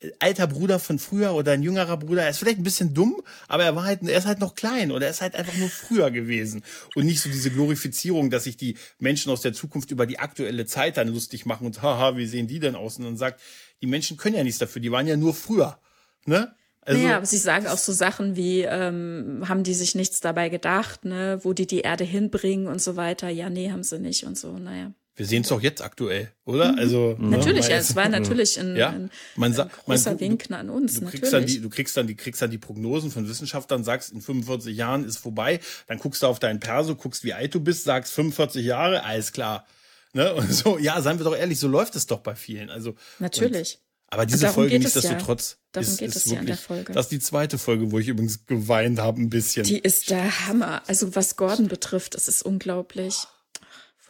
äh, alter Bruder von früher oder ein jüngerer Bruder. Er ist vielleicht ein bisschen dumm, aber er war halt, er ist halt noch klein oder er ist halt einfach nur früher gewesen. Und nicht so diese Glorifizierung, dass sich die Menschen aus der Zukunft über die aktuelle Zeit dann lustig machen und haha, wie sehen die denn aus? Und dann sagt, die Menschen können ja nichts dafür, die waren ja nur früher. Ne? Also, naja, aber sie sagen auch so Sachen wie, ähm, haben die sich nichts dabei gedacht, ne, wo die die Erde hinbringen und so weiter. Ja, nee, haben sie nicht und so, naja. Wir sehen es doch jetzt aktuell, oder? Mhm. Also ne, natürlich, ja, es war natürlich ein, ja, ein, man ein großer man, Wink an uns. Du kriegst, dann die, du kriegst dann die, kriegst dann die Prognosen von Wissenschaftlern, sagst, in 45 Jahren ist vorbei, dann guckst du auf deinen Perso, guckst, wie alt du bist, sagst 45 Jahre, alles klar. Ne? Und so, ja, seien wir doch ehrlich, so läuft es doch bei vielen. Also natürlich. Aber diese Folge nichtsdestotrotz ja. ist, ist wirklich, ja Das ist die zweite Folge, wo ich übrigens geweint habe ein bisschen. Die ist der Hammer. Also was Gordon betrifft, das ist unglaublich.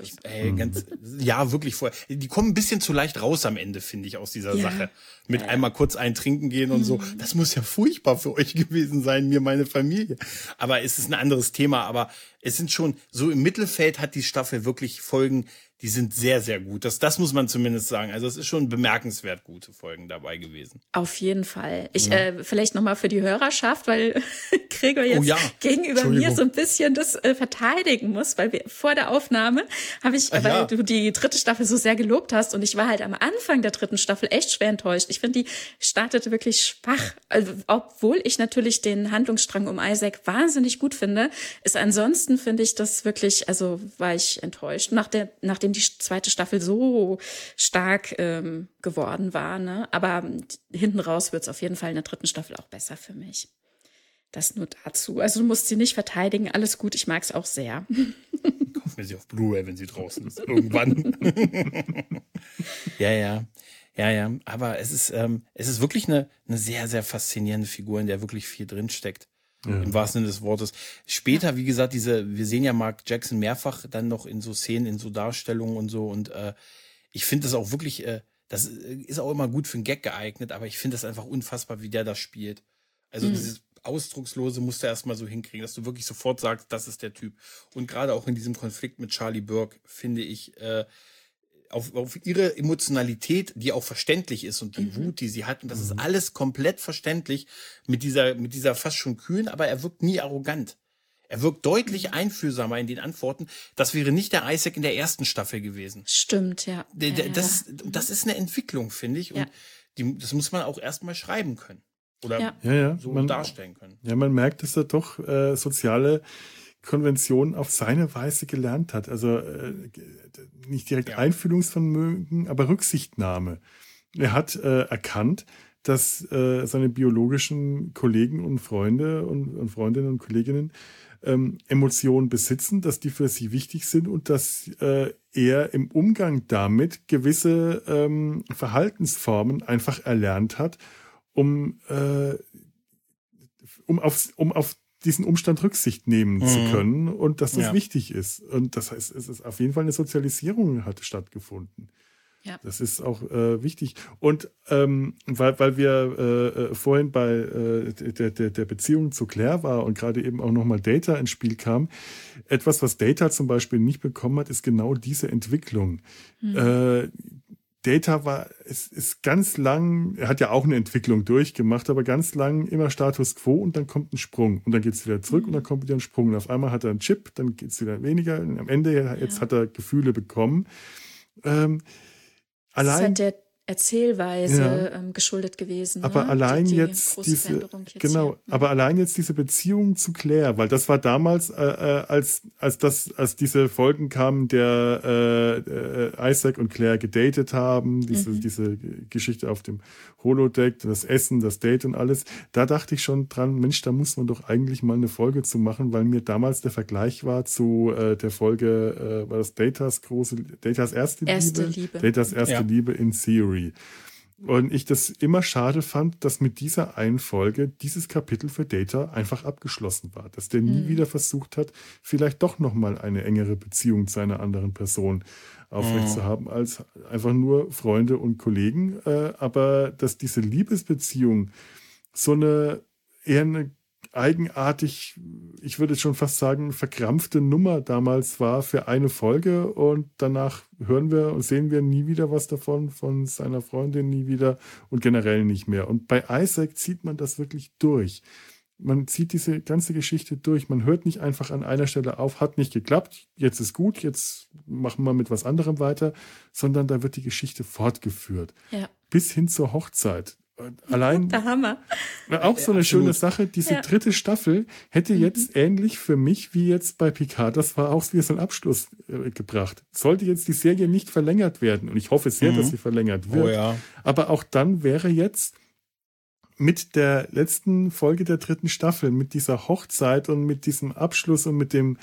Ich, ey, ganz, ja, wirklich vorher. Die kommen ein bisschen zu leicht raus am Ende, finde ich, aus dieser ja. Sache. Mit ja. einmal kurz ein Trinken gehen und mhm. so. Das muss ja furchtbar für euch gewesen sein, mir, meine Familie. Aber es ist ein anderes Thema. Aber es sind schon, so im Mittelfeld hat die Staffel wirklich Folgen, die sind sehr, sehr gut. Das, das muss man zumindest sagen. Also es ist schon bemerkenswert gute Folgen dabei gewesen. Auf jeden Fall. Ich ja. äh, vielleicht nochmal für die Hörerschaft, weil [laughs] Gregor jetzt oh ja. gegenüber mir so ein bisschen das äh, verteidigen muss, weil wir vor der Aufnahme habe ich, Ach, weil ja. du die dritte Staffel so sehr gelobt hast und ich war halt am Anfang der dritten Staffel echt schwer enttäuscht. Ich finde, die startete wirklich schwach. Also, obwohl ich natürlich den Handlungsstrang um Isaac wahnsinnig gut finde, ist ansonsten finde ich das wirklich, also war ich enttäuscht. Nach der, nachdem nachdem die zweite Staffel so stark ähm, geworden war. Ne? Aber hinten raus wird es auf jeden Fall in der dritten Staffel auch besser für mich. Das nur dazu. Also du musst sie nicht verteidigen. Alles gut, ich mag es auch sehr. [laughs] Kaufen wir sie auf Blu-ray, wenn sie draußen ist. Irgendwann. ja, ja. Ja, ja. Aber es ist, ähm, es ist wirklich eine, eine sehr, sehr faszinierende Figur, in der wirklich viel drinsteckt. Ja. Im wahrsten Sinne des Wortes. Später, wie gesagt, diese, wir sehen ja Mark Jackson mehrfach dann noch in so Szenen, in so Darstellungen und so. Und äh, ich finde das auch wirklich, äh, das ist auch immer gut für einen Gag geeignet, aber ich finde das einfach unfassbar, wie der das spielt. Also mhm. dieses Ausdruckslose musst du erstmal so hinkriegen, dass du wirklich sofort sagst, das ist der Typ. Und gerade auch in diesem Konflikt mit Charlie Burke, finde ich, äh, auf, auf ihre Emotionalität, die auch verständlich ist und die mhm. Wut, die sie hat. Und das mhm. ist alles komplett verständlich mit dieser, mit dieser fast schon kühlen, aber er wirkt nie arrogant. Er wirkt deutlich mhm. einfühlsamer in den Antworten. Das wäre nicht der Isaac in der ersten Staffel gewesen. Stimmt, ja. Der, das, das ist eine Entwicklung, finde ich. Und ja. die, das muss man auch erstmal schreiben können. Oder ja. Ja, so man, darstellen können. Ja, man merkt, dass er doch äh, soziale Konventionen auf seine Weise gelernt hat. Also äh, nicht direkt ja. Einfühlungsvermögen, aber Rücksichtnahme. Er hat äh, erkannt, dass äh, seine biologischen Kollegen und Freunde und, und Freundinnen und Kolleginnen ähm, Emotionen besitzen, dass die für sie wichtig sind und dass äh, er im Umgang damit gewisse ähm, Verhaltensformen einfach erlernt hat, um, äh, um, auf, um auf diesen Umstand Rücksicht nehmen mhm. zu können und dass das ja. wichtig ist. Und das heißt, es ist auf jeden Fall eine Sozialisierung hat stattgefunden. Ja. Das ist auch äh, wichtig. Und ähm, weil, weil wir äh, äh vorhin bei äh, der, der, der Beziehung zu Claire war und gerade eben auch nochmal Data ins Spiel kam, etwas, was Data zum Beispiel nicht bekommen hat, ist genau diese Entwicklung. Mhm. Äh, Data war, es ist ganz lang, er hat ja auch eine Entwicklung durchgemacht, aber ganz lang immer Status quo und dann kommt ein Sprung und dann geht's wieder zurück mhm. und dann kommt wieder ein Sprung. Und auf einmal hat er einen Chip, dann geht's wieder weniger. Und am Ende, jetzt ja. hat er Gefühle bekommen. Ähm, allein. Halt der Erzählweise ja. ähm, geschuldet gewesen. Aber ne? allein die, die jetzt diese, jetzt genau, hier. aber allein jetzt diese Beziehung zu Claire, weil das war damals, äh, äh, als als das, als diese Folgen kamen, der äh, äh, Isaac und Claire gedatet haben, diese mhm. diese Geschichte auf dem Holodeck, das Essen, das Date und alles, da dachte ich schon dran, Mensch, da muss man doch eigentlich mal eine Folge zu machen, weil mir damals der Vergleich war zu äh, der Folge, äh, war das Datas große, Datas erste, erste Liebe, Liebe. Datas erste ja. Liebe in Theory. Story. Und ich das immer schade fand, dass mit dieser einen Folge dieses Kapitel für Data einfach abgeschlossen war. Dass der nie mhm. wieder versucht hat, vielleicht doch nochmal eine engere Beziehung zu einer anderen Person aufrecht mhm. zu haben, als einfach nur Freunde und Kollegen. Äh, aber dass diese Liebesbeziehung so eine eher eine eigenartig, ich würde schon fast sagen, verkrampfte Nummer damals war für eine Folge und danach hören wir und sehen wir nie wieder was davon, von seiner Freundin nie wieder und generell nicht mehr. Und bei Isaac zieht man das wirklich durch. Man zieht diese ganze Geschichte durch. Man hört nicht einfach an einer Stelle auf, hat nicht geklappt, jetzt ist gut, jetzt machen wir mit was anderem weiter, sondern da wird die Geschichte fortgeführt. Ja. Bis hin zur Hochzeit allein. Der Hammer. Auch so eine schöne Sache. Diese ja. dritte Staffel hätte mhm. jetzt ähnlich für mich wie jetzt bei Picard, das war auch wie so ein Abschluss äh, gebracht. Sollte jetzt die Serie nicht verlängert werden, und ich hoffe sehr, mhm. dass sie verlängert wird. Oh, ja. Aber auch dann wäre jetzt mit der letzten Folge der dritten Staffel, mit dieser Hochzeit und mit diesem Abschluss und mit dem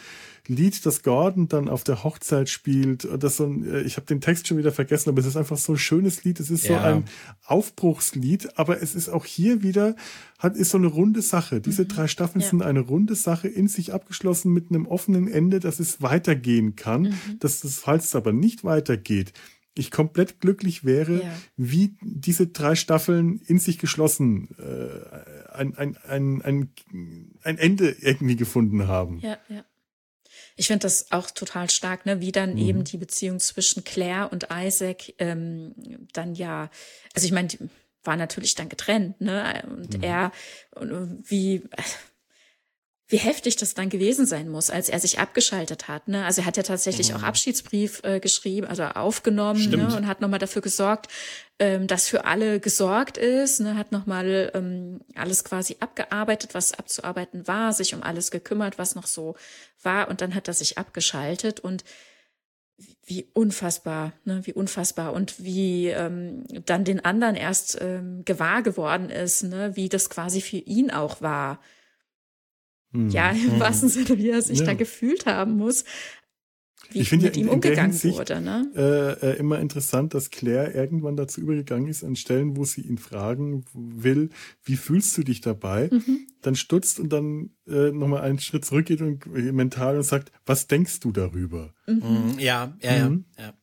Lied, das Gordon dann auf der Hochzeit spielt. Das so ein, äh, ich habe den Text schon wieder vergessen, aber es ist einfach so ein schönes Lied. Es ist ja. so ein Aufbruchslied, aber es ist auch hier wieder, hat, ist so eine runde Sache. Diese mhm. drei Staffeln ja. sind eine runde Sache in sich abgeschlossen mit einem offenen Ende, dass es weitergehen kann. Mhm. Dass das, falls es aber nicht weitergeht, ich komplett glücklich wäre, ja. wie diese drei Staffeln in sich geschlossen äh, ein, ein, ein, ein, ein Ende irgendwie gefunden haben. Ja, ja. Ich finde das auch total stark, ne? wie dann mhm. eben die Beziehung zwischen Claire und Isaac ähm, dann ja, also ich meine, war natürlich dann getrennt, ne? Und mhm. er, wie, wie heftig das dann gewesen sein muss, als er sich abgeschaltet hat. Ne? Also er hat ja tatsächlich mhm. auch Abschiedsbrief äh, geschrieben, also aufgenommen ne? und hat nochmal dafür gesorgt, ähm, dass für alle gesorgt ist. Ne? Hat nochmal ähm, alles quasi abgearbeitet, was abzuarbeiten war, sich um alles gekümmert, was noch so war. Und dann hat er sich abgeschaltet und wie unfassbar, ne, wie unfassbar und wie ähm, dann den anderen erst ähm, gewahr geworden ist, ne, wie das quasi für ihn auch war Mhm. Ja, im mhm. wahrsten Sinne, wie er sich ja. da gefühlt haben muss. Wie ich finde mit ihm umgegangen Hinsicht, wurde. Ne? Äh, äh, immer interessant, dass Claire irgendwann dazu übergegangen ist, an Stellen, wo sie ihn fragen will, wie fühlst du dich dabei? Mhm. Dann stutzt und dann äh, nochmal einen Schritt zurückgeht und äh, mental und sagt, was denkst du darüber? Mhm. mhm. Ja, ja, mhm. ja, ja.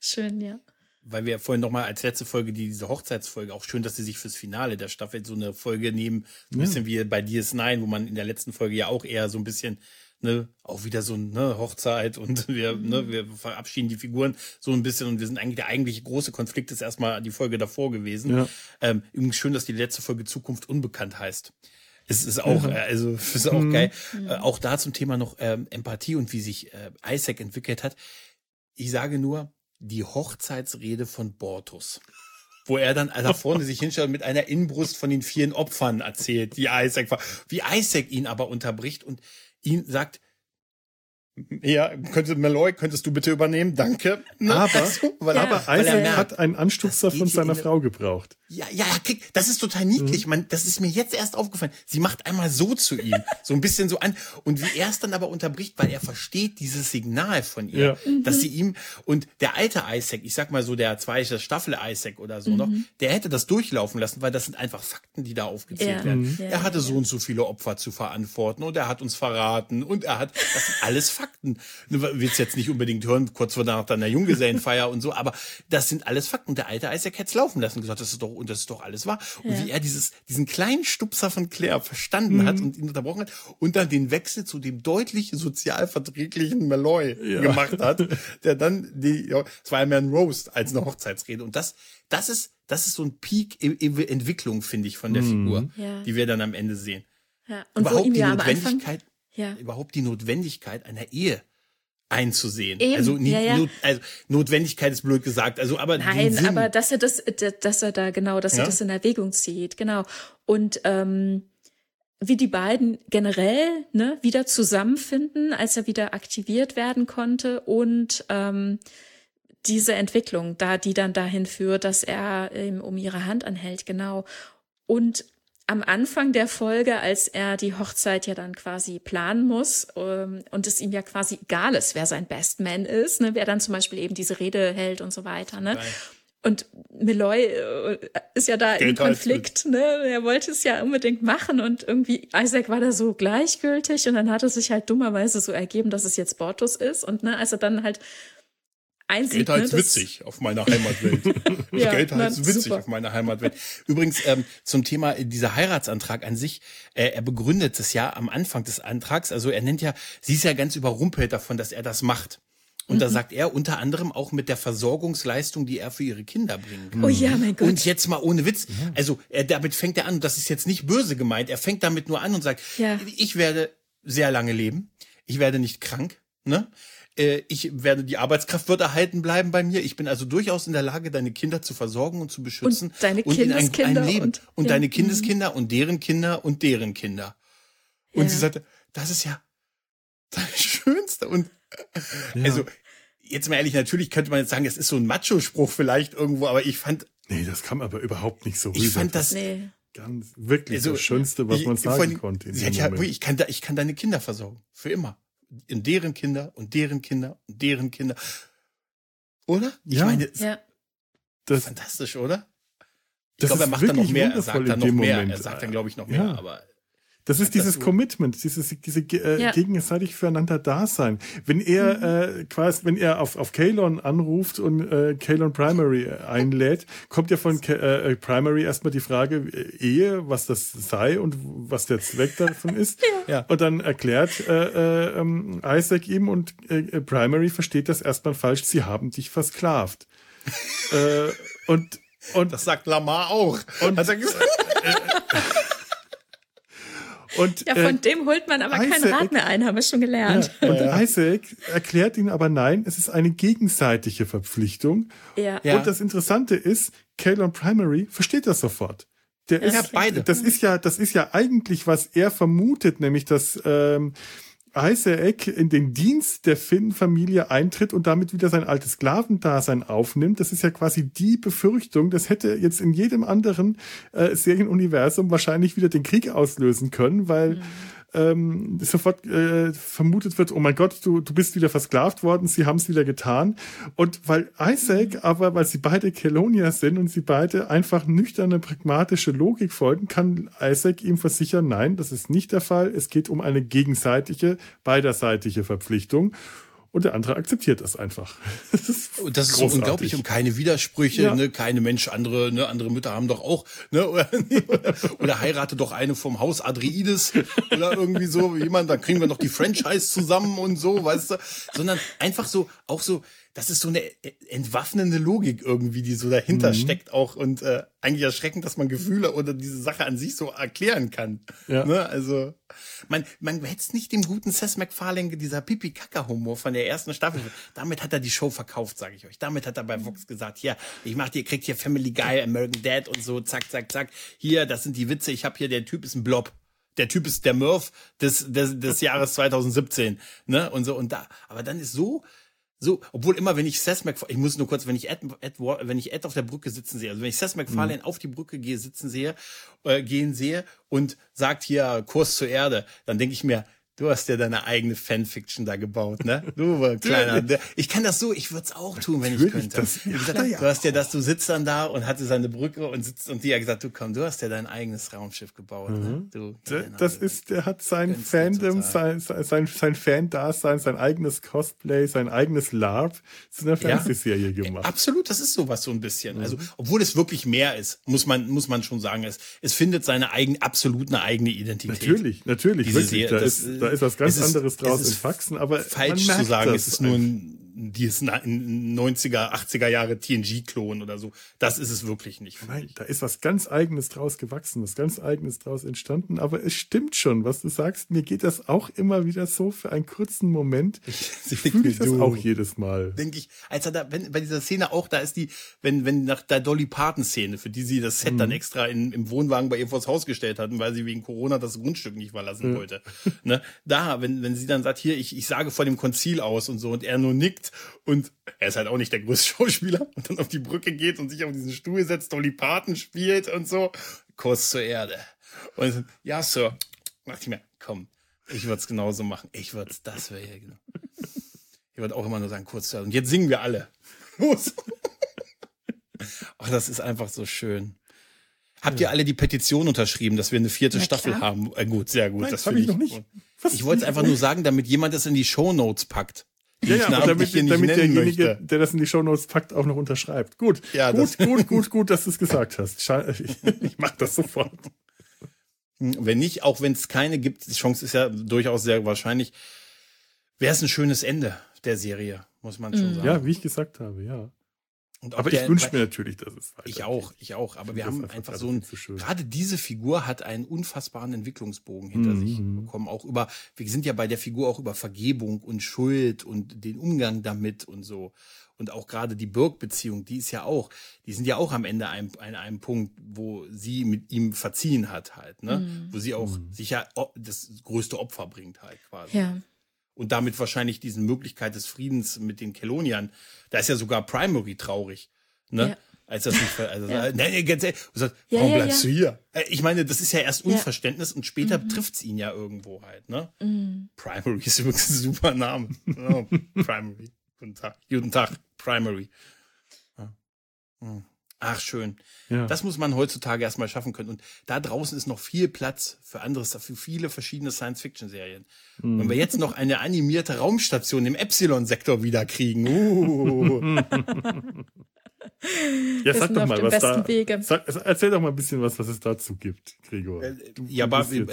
Schön, ja weil wir vorhin nochmal als letzte Folge die, diese Hochzeitsfolge, auch schön, dass sie sich fürs Finale der Staffel so eine Folge nehmen, so ein ja. bisschen wie bei DS9, wo man in der letzten Folge ja auch eher so ein bisschen, ne, auch wieder so eine Hochzeit und [laughs] wir, mhm. ne, wir verabschieden die Figuren so ein bisschen und wir sind eigentlich, der eigentliche große Konflikt ist erstmal die Folge davor gewesen. Ja. Ähm, übrigens schön, dass die letzte Folge Zukunft unbekannt heißt. Es ist auch, mhm. also ist auch mhm. geil. Äh, auch da zum Thema noch ähm, Empathie und wie sich äh, Isaac entwickelt hat. Ich sage nur, die Hochzeitsrede von Bortus. Wo er dann da vorne sich hinstellt und mit einer Inbrust von den vielen Opfern erzählt, die Isaac war. Wie Isaac ihn aber unterbricht und ihn sagt, ja, könnte Malloy, könntest du bitte übernehmen? Danke. Ne? Aber, also, weil, ja. aber Isaac hat einen Anstupser von seiner Frau gebraucht. Ja, ja, krieg, das ist total niedlich. Mhm. Man, das ist mir jetzt erst aufgefallen. Sie macht einmal so zu ihm, [laughs] so ein bisschen so an. Und wie er es dann aber unterbricht, weil er versteht dieses Signal von ihr, ja. mhm. dass sie ihm, und der alte Isaac, ich sag mal so der zweite Staffel Isaac oder so mhm. noch, der hätte das durchlaufen lassen, weil das sind einfach Fakten, die da aufgezählt ja. werden. Ja, er hatte so und so viele Opfer zu verantworten und er hat uns verraten und er hat, das sind alles Fakten. Du willst jetzt nicht unbedingt hören, kurz vor nach deiner Junggesellenfeier und so, aber das sind alles Fakten. Der alte Isaac hätte es laufen lassen, gesagt, das ist doch und das ist doch alles wahr. Und ja. wie er dieses, diesen kleinen Stupser von Claire verstanden mhm. hat und ihn unterbrochen hat und dann den Wechsel zu dem deutlich sozialverträglichen Malloy ja. gemacht hat, [laughs] der dann die, ja, es war ja mehr ein Roast als eine Hochzeitsrede. Und das, das ist, das ist so ein Peak Entwicklung, finde ich, von der mhm. Figur, ja. die wir dann am Ende sehen. Ja. Und überhaupt die Notwendigkeit, ja. überhaupt die Notwendigkeit einer Ehe einzusehen. Eben, also, ja, ja. Not, also Notwendigkeit ist blöd gesagt. Also aber nein, aber dass er das, dass er da genau, dass er das in Erwägung zieht, genau. Und ähm, wie die beiden generell ne, wieder zusammenfinden, als er wieder aktiviert werden konnte und ähm, diese Entwicklung, da die dann dahin führt, dass er ähm, um ihre Hand anhält, genau. Und am Anfang der Folge, als er die Hochzeit ja dann quasi planen muss ähm, und es ihm ja quasi egal ist, wer sein Best Man ist, ne, wer dann zum Beispiel eben diese Rede hält und so weiter. Ne? Und Meloy äh, ist ja da Geld im Konflikt, ne? Er wollte es ja unbedingt machen und irgendwie Isaac war da so gleichgültig und dann hat es sich halt dummerweise so ergeben, dass es jetzt Bortus ist und ne, als er dann halt einsieht. Geld heißt ne, witzig auf meiner Heimatwelt. [laughs] ja, Geld heißt witzig super. auf meiner Heimatwelt. Übrigens ähm, zum Thema äh, dieser Heiratsantrag an sich. Äh, er begründet es ja am Anfang des Antrags. Also er nennt ja, sie ist ja ganz überrumpelt davon, dass er das macht. Und mhm. da sagt er unter anderem auch mit der Versorgungsleistung, die er für ihre Kinder bringen kann. Oh ja, mein Gott. Und jetzt mal ohne Witz. Also er, damit fängt er an, das ist jetzt nicht böse gemeint, er fängt damit nur an und sagt, ja. ich werde sehr lange leben, ich werde nicht krank, ne? Äh, ich werde, die Arbeitskraft wird erhalten bleiben bei mir. Ich bin also durchaus in der Lage, deine Kinder zu versorgen und zu beschützen. Und deine und Kindeskinder. In ein, ein Leben. Und, und ja. deine Kindeskinder mhm. und deren Kinder und deren Kinder. Und ja. sie sagte, das ist ja das Schönste. Und ja. also, jetzt mal ehrlich, natürlich könnte man jetzt sagen, es ist so ein Macho-Spruch vielleicht irgendwo, aber ich fand. Nee, das kam aber überhaupt nicht so rüber. Ich fand das. Nee. Ganz, wirklich also, das Schönste, was man sagen konnte. Sie hat ja, ich kann, da, ich kann deine Kinder versorgen. Für immer in deren Kinder und deren Kinder und deren Kinder. Oder? Ich ja. meine, ja. Das, fantastisch, oder? Ich glaube, er macht dann noch mehr, er sagt dann noch mehr, Moment. er sagt dann, glaube ich, noch mehr, ja. aber das ist dieses Commitment, dieses diese äh, ja. gegenseitig füreinander Dasein. Wenn er mhm. äh, quasi, wenn er auf auf Kalon anruft und äh, Kalon Primary einlädt, kommt ja von K äh, Primary erstmal die Frage äh, Ehe, was das sei und was der Zweck davon ist. [laughs] ja. Und dann erklärt äh, äh, ähm, Isaac ihm und äh, Primary versteht das erstmal falsch. Sie haben dich versklavt. [laughs] äh, und und das sagt Lamar auch. Und, hat er gesagt. [laughs] Äh, und, ja, von äh, dem holt man aber Isaac, kein Rad mehr ein, haben wir schon gelernt. Ja, und Isaac erklärt ihn aber nein, es ist eine gegenseitige Verpflichtung. Ja. Und das Interessante ist, Kalon Primary versteht das sofort. Der ist, ja, beide. Das ist ja, das ist ja eigentlich, was er vermutet, nämlich dass ähm, Isaac in den Dienst der Finn-Familie eintritt und damit wieder sein altes Sklavendasein aufnimmt. Das ist ja quasi die Befürchtung. Das hätte jetzt in jedem anderen äh, Serienuniversum wahrscheinlich wieder den Krieg auslösen können, weil mhm ähm, sofort äh, vermutet wird, oh mein Gott, du, du bist wieder versklavt worden, sie haben es wieder getan. Und weil Isaac, aber weil sie beide Kelonier sind und sie beide einfach nüchterne, pragmatische Logik folgen, kann Isaac ihm versichern, nein, das ist nicht der Fall. Es geht um eine gegenseitige, beiderseitige Verpflichtung. Und der andere akzeptiert das einfach. [laughs] Das ist, das ist so unglaublich und keine Widersprüche, ja. ne? keine Mensch, andere, ne? andere Mütter haben doch auch, ne? [laughs] Oder, oder heirate doch eine vom Haus Adreides [laughs] oder irgendwie so jemand, dann kriegen wir noch die Franchise zusammen und so, weißt du? Sondern einfach so, auch so, das ist so eine entwaffnende Logik irgendwie, die so dahinter mhm. steckt auch und äh, eigentlich erschreckend, dass man Gefühle oder diese Sache an sich so erklären kann. Ja. Ne? Also man, man hätte es nicht dem guten Seth MacFarlane, dieser Pipi-Kaka-Humor von der ersten Staffel, damit hat er die Show verkauft, sage ich euch. Damit hat er bei Vox gesagt, hier, ich mach dir, kriegt hier Family Guy, American Dad und so, zack, zack, zack. Hier, das sind die Witze, ich habe hier, der Typ ist ein Blob der Typ ist der Murph des, des, des Jahres 2017, ne? Und so, und da, aber dann ist so, so, obwohl immer, wenn ich Seth MacFarlane, ich muss nur kurz, wenn ich Ed, Ed, wenn ich Ed auf der Brücke sitzen sehe, also wenn ich Seth MacFarlane mhm. auf die Brücke gehe, sitzen sehe, äh, gehen sehe und sagt hier Kurs zur Erde, dann denke ich mir, Du hast ja deine eigene Fanfiction da gebaut, ne? Du [laughs] kleiner. ich kann das so, ich würde es auch tun, wenn ich könnte. Das, gesagt, ja, du hast ja das, du sitzt dann da und hatte seine Brücke und sitzt und die hat gesagt, du komm, du hast ja dein eigenes Raumschiff gebaut. Ne? Mhm. Ne? Du, das ist, der hat sein Fandom, sein, sein, sein Fan-Dasein, sein eigenes Cosplay, sein eigenes LARP zu einer Fernsehserie ja, gemacht. Absolut, das ist sowas so ein bisschen. Mhm. Also, obwohl es wirklich mehr ist, muss man, muss man schon sagen, es, es findet seine eigene, absolut eine eigene Identität. Natürlich, natürlich, wirklich. Serie, da ist, da ist was ganz anderes draus in Faxen, aber falsch zu sagen, es ist nur ein die ist in 90er, 80er Jahre TNG-Klon oder so. Das ist es wirklich nicht. Nein, da ist was ganz Eigenes draus gewachsen, was ganz Eigenes draus entstanden. Aber es stimmt schon, was du sagst. Mir geht das auch immer wieder so für einen kurzen Moment. Ich, ich [laughs] fühle ich das auch jedes Mal. Denke ich, als er da, wenn, bei dieser Szene auch, da ist die, wenn, wenn nach der Dolly Parton-Szene, für die sie das Set mhm. dann extra in, im Wohnwagen bei ihr vors Haus gestellt hatten, weil sie wegen Corona das Grundstück nicht verlassen ja. wollte. ne? Da, wenn, wenn sie dann sagt, hier, ich, ich sage vor dem Konzil aus und so, und er nur nickt und er ist halt auch nicht der größte [laughs] Schauspieler und dann auf die Brücke geht und sich auf diesen Stuhl setzt, Dolly Parton spielt und so. Kurs zur Erde. Und ja, Sir. Dachte ich mir, komm, ich würde es genauso machen. Ich würde es, das wäre ja genau. Ich würde auch immer nur sagen, kurz zur Erde. Und jetzt singen wir alle. [laughs] Los. Ach, das ist einfach so schön. Habt ihr alle die Petition unterschrieben, dass wir eine vierte ja, Staffel klar. haben? Äh, gut, sehr gut. Nein, das habe ich noch nicht. Was? Ich wollte es einfach nur sagen, damit jemand es in die Show Notes packt. Ja, ja, aber damit, damit derjenige, möchte. der das in die Shownotes packt, auch noch unterschreibt. Gut, ja, gut, gut, gut, gut, dass du es gesagt hast. Ich, [laughs] ich mach das sofort. Wenn nicht, auch wenn es keine gibt, die Chance ist ja durchaus sehr wahrscheinlich, wäre es ein schönes Ende der Serie, muss man schon mhm. sagen. Ja, wie ich gesagt habe, ja. Und aber ich wünsche mir natürlich, dass es weitergeht. Ich auch, ich auch. Aber wir haben einfach so ein, so gerade diese Figur hat einen unfassbaren Entwicklungsbogen hinter mhm. sich bekommen. Auch über, wir sind ja bei der Figur auch über Vergebung und Schuld und den Umgang damit und so. Und auch gerade die Burg-Beziehung, die ist ja auch, die sind ja auch am Ende ein, an einem Punkt, wo sie mit ihm verziehen hat halt, ne? Mhm. Wo sie auch mhm. sich ja das größte Opfer bringt halt quasi. Ja und damit wahrscheinlich diesen Möglichkeit des Friedens mit den Keloniern. Da ist ja sogar Primary traurig, ne? Ja. Als das nicht, also, ja. nee, nee, ganz ehrlich, sagt, warum ja, bleibst du hier? Äh, ich meine, das ist ja erst Unverständnis und später mhm. trifft's ihn ja irgendwo halt, ne? Mhm. Primary ist übrigens ein super Name. oh, Primary. Guten Tag. Guten Tag, Primary. Mhm. Ach, schön. Ja. Das muss man heutzutage erstmal schaffen können. Und da draußen ist noch viel Platz für anderes, für viele verschiedene Science-Fiction-Serien. Mhm. Wenn wir jetzt noch eine animierte Raumstation im Epsilon-Sektor wieder kriegen. Uh. [laughs] Ja, sag doch mal, was da. Sag, erzähl doch mal ein bisschen was, was es dazu gibt, Gregor. Äh, du, ja, du ba äh,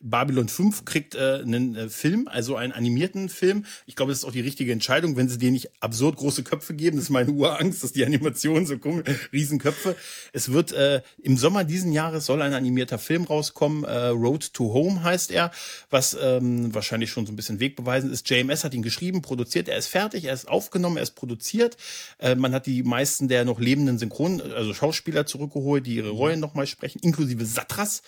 Babylon 5 kriegt äh, einen äh, Film, also einen animierten Film. Ich glaube, das ist auch die richtige Entscheidung, wenn sie dir nicht absurd große Köpfe geben. Das ist meine [laughs] Urangst, dass die Animationen so kommen, Riesenköpfe. Es wird äh, im Sommer diesen Jahres soll ein animierter Film rauskommen. Äh, Road to Home heißt er, was ähm, wahrscheinlich schon so ein bisschen wegbeweisend ist. JMS hat ihn geschrieben, produziert. Er ist fertig, er ist aufgenommen, er ist produziert. Äh, man hat die meisten der noch lebenden Synchron, also Schauspieler zurückgeholt, die ihre Rollen nochmal sprechen, inklusive Satras.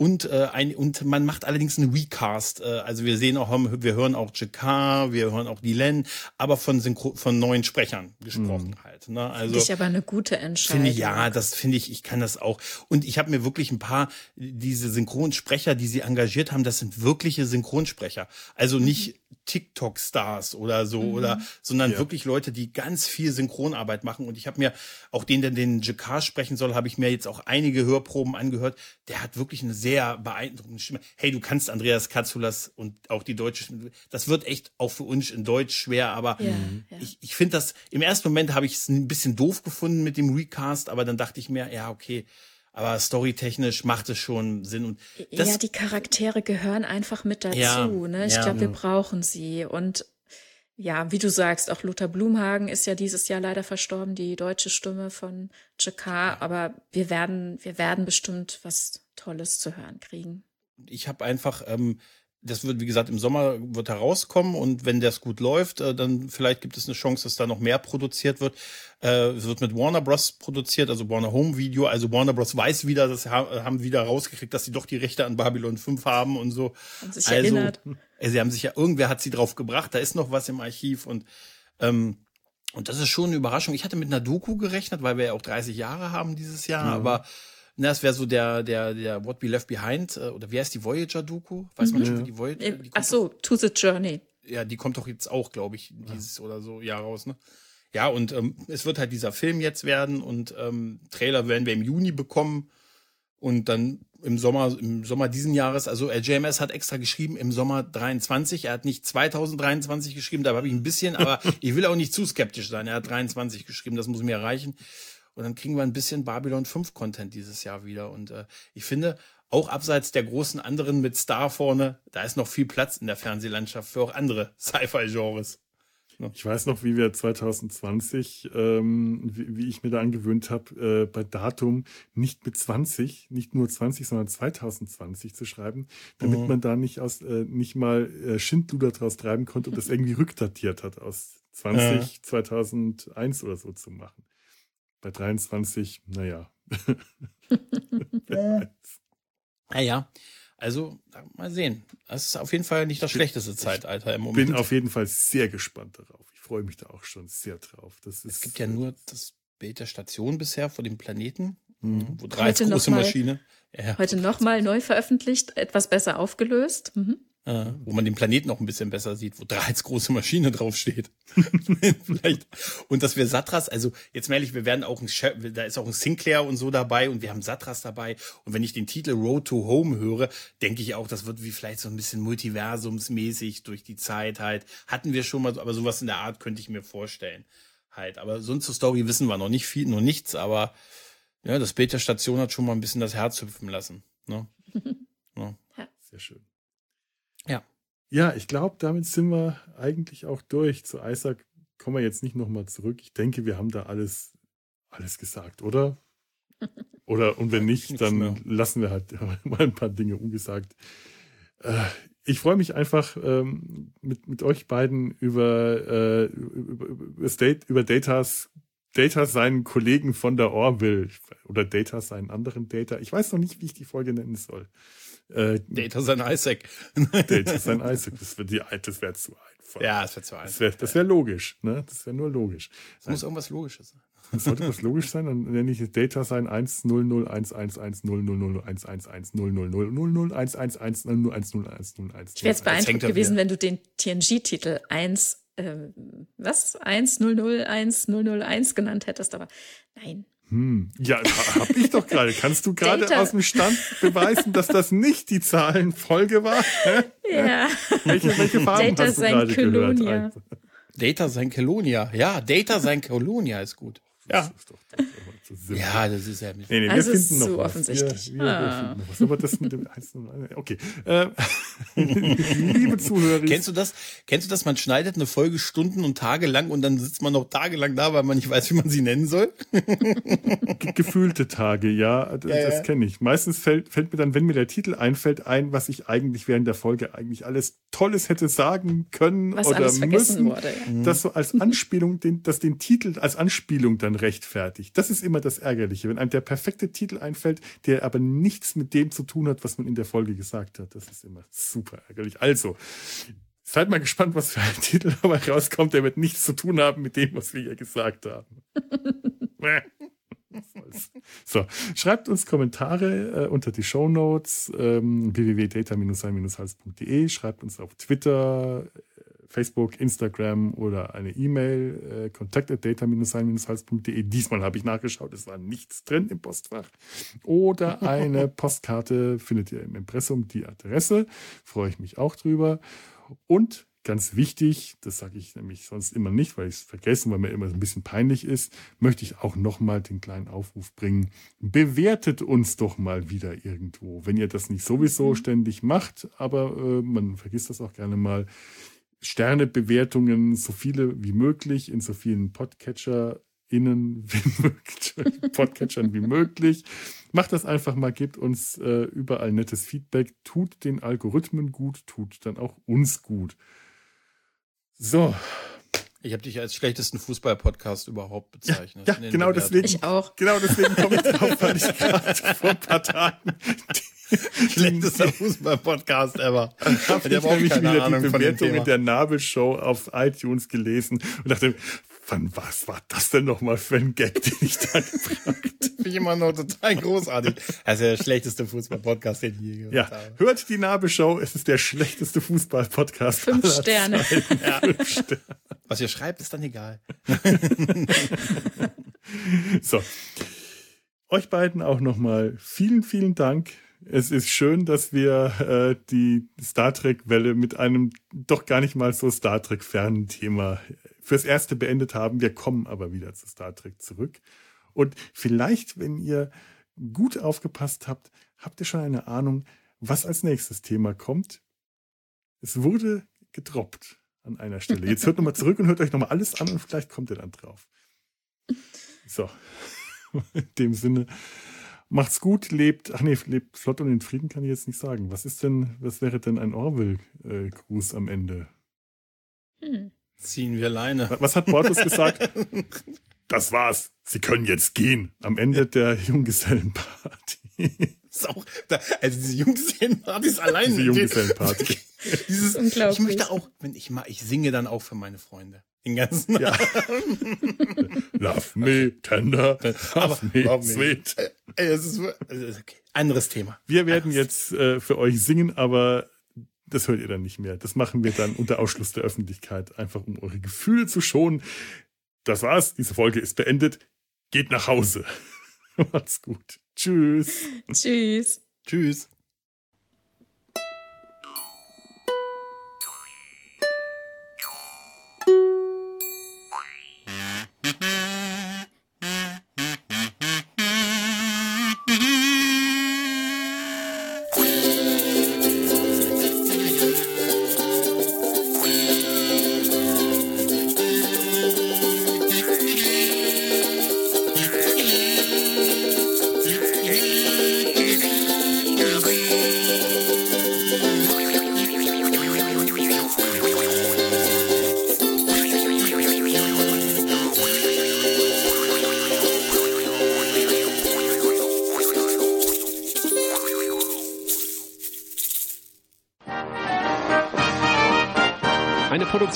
Und, äh, ein, und man macht allerdings einen Recast. Äh, also wir sehen auch, wir hören auch Jakar, wir hören auch Dylan, aber von, Synchro von neuen Sprechern gesprochen mhm. halt. Ne? Also, finde ich aber eine gute Entscheidung. Finde ich, ja, das finde ich, ich kann das auch. Und ich habe mir wirklich ein paar, diese Synchronsprecher, die sie engagiert haben, das sind wirkliche Synchronsprecher. Also nicht mhm. TikTok-Stars oder so, mhm. oder, sondern ja. wirklich Leute, die ganz viel Synchronarbeit machen. Und ich habe mir auch den, der den Jakar sprechen soll, habe ich mir jetzt auch einige Hörproben angehört. Der hat wirklich eine sehr beeindruckende Stimme. Hey, du kannst Andreas Katzulas und auch die deutsche Stimme. Das wird echt auch für uns in Deutsch schwer, aber ja, ja. ich, ich finde das, im ersten Moment habe ich es ein bisschen doof gefunden mit dem Recast, aber dann dachte ich mir, ja, okay, aber storytechnisch macht es schon Sinn. Und das, ja, die Charaktere gehören einfach mit dazu. Ja, ne? Ich ja, glaube, wir brauchen sie. Und ja, wie du sagst, auch Lothar Blumhagen ist ja dieses Jahr leider verstorben, die deutsche Stimme von Jakar. Aber wir werden, wir werden bestimmt was Tolles zu hören kriegen. Ich habe einfach ähm, das wird, wie gesagt, im Sommer wird herauskommen und wenn das gut läuft, äh, dann vielleicht gibt es eine Chance, dass da noch mehr produziert wird. Äh, es wird mit Warner Bros. produziert, also Warner Home Video. Also Warner Bros. weiß wieder, das haben wieder rausgekriegt, dass sie doch die Rechte an Babylon 5 haben und so. Und sich also, erinnert. Äh, sie haben sich ja, irgendwer hat sie drauf gebracht, da ist noch was im Archiv und ähm, und das ist schon eine Überraschung. Ich hatte mit einer Doku gerechnet, weil wir ja auch 30 Jahre haben dieses Jahr, mhm. aber na, das wäre so der, der, der What We Left Behind, äh, oder wie heißt die Voyager-Doku? Weiß man mhm. schon, wie die Voyager? Äh, die Ach so, To the Journey. Ja, die kommt doch jetzt auch, glaube ich, dieses ja. oder so Jahr raus, ne? Ja, und ähm, es wird halt dieser Film jetzt werden und ähm, Trailer werden wir im Juni bekommen und dann im Sommer, im Sommer diesen Jahres, also äh, JMS hat extra geschrieben im Sommer 23, er hat nicht 2023 geschrieben, da habe ich ein bisschen, aber [laughs] ich will auch nicht zu skeptisch sein, er hat 23 geschrieben, das muss mir erreichen. Und dann kriegen wir ein bisschen Babylon 5 Content dieses Jahr wieder. Und äh, ich finde, auch abseits der großen anderen mit Star vorne, da ist noch viel Platz in der Fernsehlandschaft für auch andere [laughs] Sci-Fi-Genres. Ich weiß noch, wie wir 2020, ähm, wie, wie ich mir da angewöhnt habe, äh, bei Datum nicht mit 20, nicht nur 20, sondern 2020 zu schreiben, damit mhm. man da nicht aus äh, nicht mal äh, Schindluder draus treiben konnte und das irgendwie [laughs] rückdatiert hat aus 20, ja. 2001 oder so zu machen. Bei 23, naja. naja. Also, mal sehen. Das ist auf jeden Fall nicht das schlechteste Zeitalter im Moment. Ich bin auf jeden Fall sehr gespannt darauf. Ich freue mich da auch schon sehr drauf. Das ist, es gibt ja nur das Bild der Station bisher vor dem Planeten, mhm. wo drei große Maschine. Ja. Heute nochmal neu veröffentlicht, etwas besser aufgelöst. Mhm. Äh, wo man den Planeten noch ein bisschen besser sieht, wo da als große Maschine draufsteht. [laughs] Vielleicht. Und dass wir Satras, also jetzt ehrlich, wir werden auch ein, da ist auch ein Sinclair und so dabei und wir haben Satras dabei. Und wenn ich den Titel Road to Home höre, denke ich auch, das wird wie vielleicht so ein bisschen multiversumsmäßig durch die Zeit halt. Hatten wir schon mal, aber sowas in der Art könnte ich mir vorstellen. Halt. Aber sonst zur Story wissen wir noch nicht viel, noch nichts, aber ja, das Bild der Station hat schon mal ein bisschen das Herz hüpfen lassen. Ne? [laughs] ja. Sehr schön. Ja. Ich glaube, damit sind wir eigentlich auch durch. Zu Isaac kommen wir jetzt nicht nochmal zurück. Ich denke, wir haben da alles, alles gesagt, oder? [laughs] Oder, und wenn nicht, dann lassen wir halt [laughs] mal ein paar Dinge ungesagt. Äh, ich freue mich einfach ähm, mit, mit euch beiden über, äh, über, über, State, über Datas, Data seinen Kollegen von der Orville oder Data seinen anderen Data. Ich weiß noch nicht, wie ich die Folge nennen soll. Äh, Data sein Isaac. Data sein Isaac. Das wäre wäre zu einfach. Ja, das wäre zu einfach. Das wäre wär logisch, ne? Das wäre nur logisch. Es muss irgendwas Logisches sein. Das sollte was logisch sein, dann nenne ich Data sein 1 0 0 1 1 1 0 0 0 1 1 1 0 0 0 0 0 1 1 1 0 1 0 1 0 1. Ich wäre jetzt beeindruckt gewesen, wenn du den TNG-Titel 1 äh, was 1 0 0 1 0 0 1 genannt hättest, aber nein. Hm. Ja, hab ich doch gerade. Kannst du gerade aus dem Stand beweisen, dass das nicht die Zahlenfolge war? Ja. Welche, welche Farben Data hast du gerade gehört? Data sein Colonia. Ja, Data sein Colonia ist gut. Ja. ja, das ist ja. Nee, nee, wir also finden noch so was. offensichtlich. Wir, wir, ah. wir finden noch was. Aber das mit dem einzelnen. Okay. Äh, [laughs] liebe Zuhörer. Kennst du das? Kennst du das? Man schneidet eine Folge Stunden und Tage lang und dann sitzt man noch tagelang da, weil man nicht weiß, wie man sie nennen soll? [laughs] Gefühlte Tage, ja. Das, ja, das kenne ich. Meistens fällt, fällt mir dann, wenn mir der Titel einfällt, ein, was ich eigentlich während der Folge eigentlich alles Tolles hätte sagen können was oder müssen. Wurde, ja. Das so als Anspielung, den, dass den Titel als Anspielung dann rechtfertigt. Das ist immer das Ärgerliche, wenn einem der perfekte Titel einfällt, der aber nichts mit dem zu tun hat, was man in der Folge gesagt hat. Das ist immer super ärgerlich. Also, seid mal gespannt, was für ein [laughs] Titel dabei rauskommt, der wird nichts zu tun haben mit dem, was wir hier gesagt haben. [laughs] So, schreibt uns Kommentare äh, unter die Show Notes ähm, www.data-sein-hals.de. Schreibt uns auf Twitter, Facebook, Instagram oder eine E-Mail, äh, kontakt.data-sein-hals.de. Diesmal habe ich nachgeschaut, es war nichts drin im Postfach. Oder [laughs] eine Postkarte findet ihr im Impressum, die Adresse. Freue ich mich auch drüber. Und ganz wichtig, das sage ich nämlich sonst immer nicht, weil ich es vergessen, weil mir immer ein bisschen peinlich ist, möchte ich auch nochmal den kleinen Aufruf bringen. Bewertet uns doch mal wieder irgendwo. Wenn ihr das nicht sowieso mhm. ständig macht, aber äh, man vergisst das auch gerne mal. Sternebewertungen, so viele wie möglich in so vielen Podcatcher innen [laughs] wie möglich, Podcatchern wie möglich. Macht das einfach mal, gebt uns äh, überall nettes Feedback, tut den Algorithmen gut, tut dann auch uns gut. So. Ich habe dich als schlechtesten Fußball-Podcast überhaupt bezeichnet. Ja, ja genau deswegen. Ich auch. Genau deswegen komme ich drauf, weil ich gerade vor ein paar Tagen [laughs] [laughs] Schlechtester Fußball-Podcast ever. Habe ich nämlich wieder Ahnung die Bewertung in der Nabelshow auf iTunes gelesen und dachte, Wann, was war das denn nochmal für ein Gag, den ich da gebracht Finde ich immer noch total großartig. Ist der schlechteste Fußball-Podcast, den ich je gehört ja, habe. Hört die Nabelshow, es ist der schlechteste Fußball-Podcast. Fünf Sterne. Ja. Fünf Sterne. Was ihr schreibt, ist dann egal. [laughs] so. Euch beiden auch nochmal vielen, vielen Dank es ist schön, dass wir äh, die Star Trek-Welle mit einem doch gar nicht mal so Star Trek-fernen Thema fürs Erste beendet haben. Wir kommen aber wieder zu Star Trek zurück. Und vielleicht, wenn ihr gut aufgepasst habt, habt ihr schon eine Ahnung, was als nächstes Thema kommt. Es wurde gedroppt. an einer Stelle. Jetzt hört nochmal zurück und hört euch nochmal alles an und vielleicht kommt ihr dann drauf. So. [laughs] In dem Sinne, macht's gut, lebt, ach nee, lebt flott und in Frieden kann ich jetzt nicht sagen. Was ist denn, was wäre denn ein Orwell-Gruß am Ende? Hm. Ziehen wir Leine. Was hat Portus gesagt? [laughs] das war's. Sie können jetzt gehen. Am Ende der Junggesellenparty. [laughs] ist auch, also diese Junggesellenparty ist allein. Diese Junggesellenparty. Dieses, Unglaublich. Ich möchte auch, wenn ich mal, ich singe dann auch für meine Freunde. Den ganzen ja. [laughs] Love me tender, love me love sweet. Me. Es ist, okay. Anderes Thema. Wir werden jetzt äh, für euch singen, aber das hört ihr dann nicht mehr. Das machen wir dann unter Ausschluss der Öffentlichkeit, einfach um eure Gefühle zu schonen. Das war's. Diese Folge ist beendet. Geht nach Hause. [laughs] Macht's gut. Tschüss. Tschüss. Tschüss.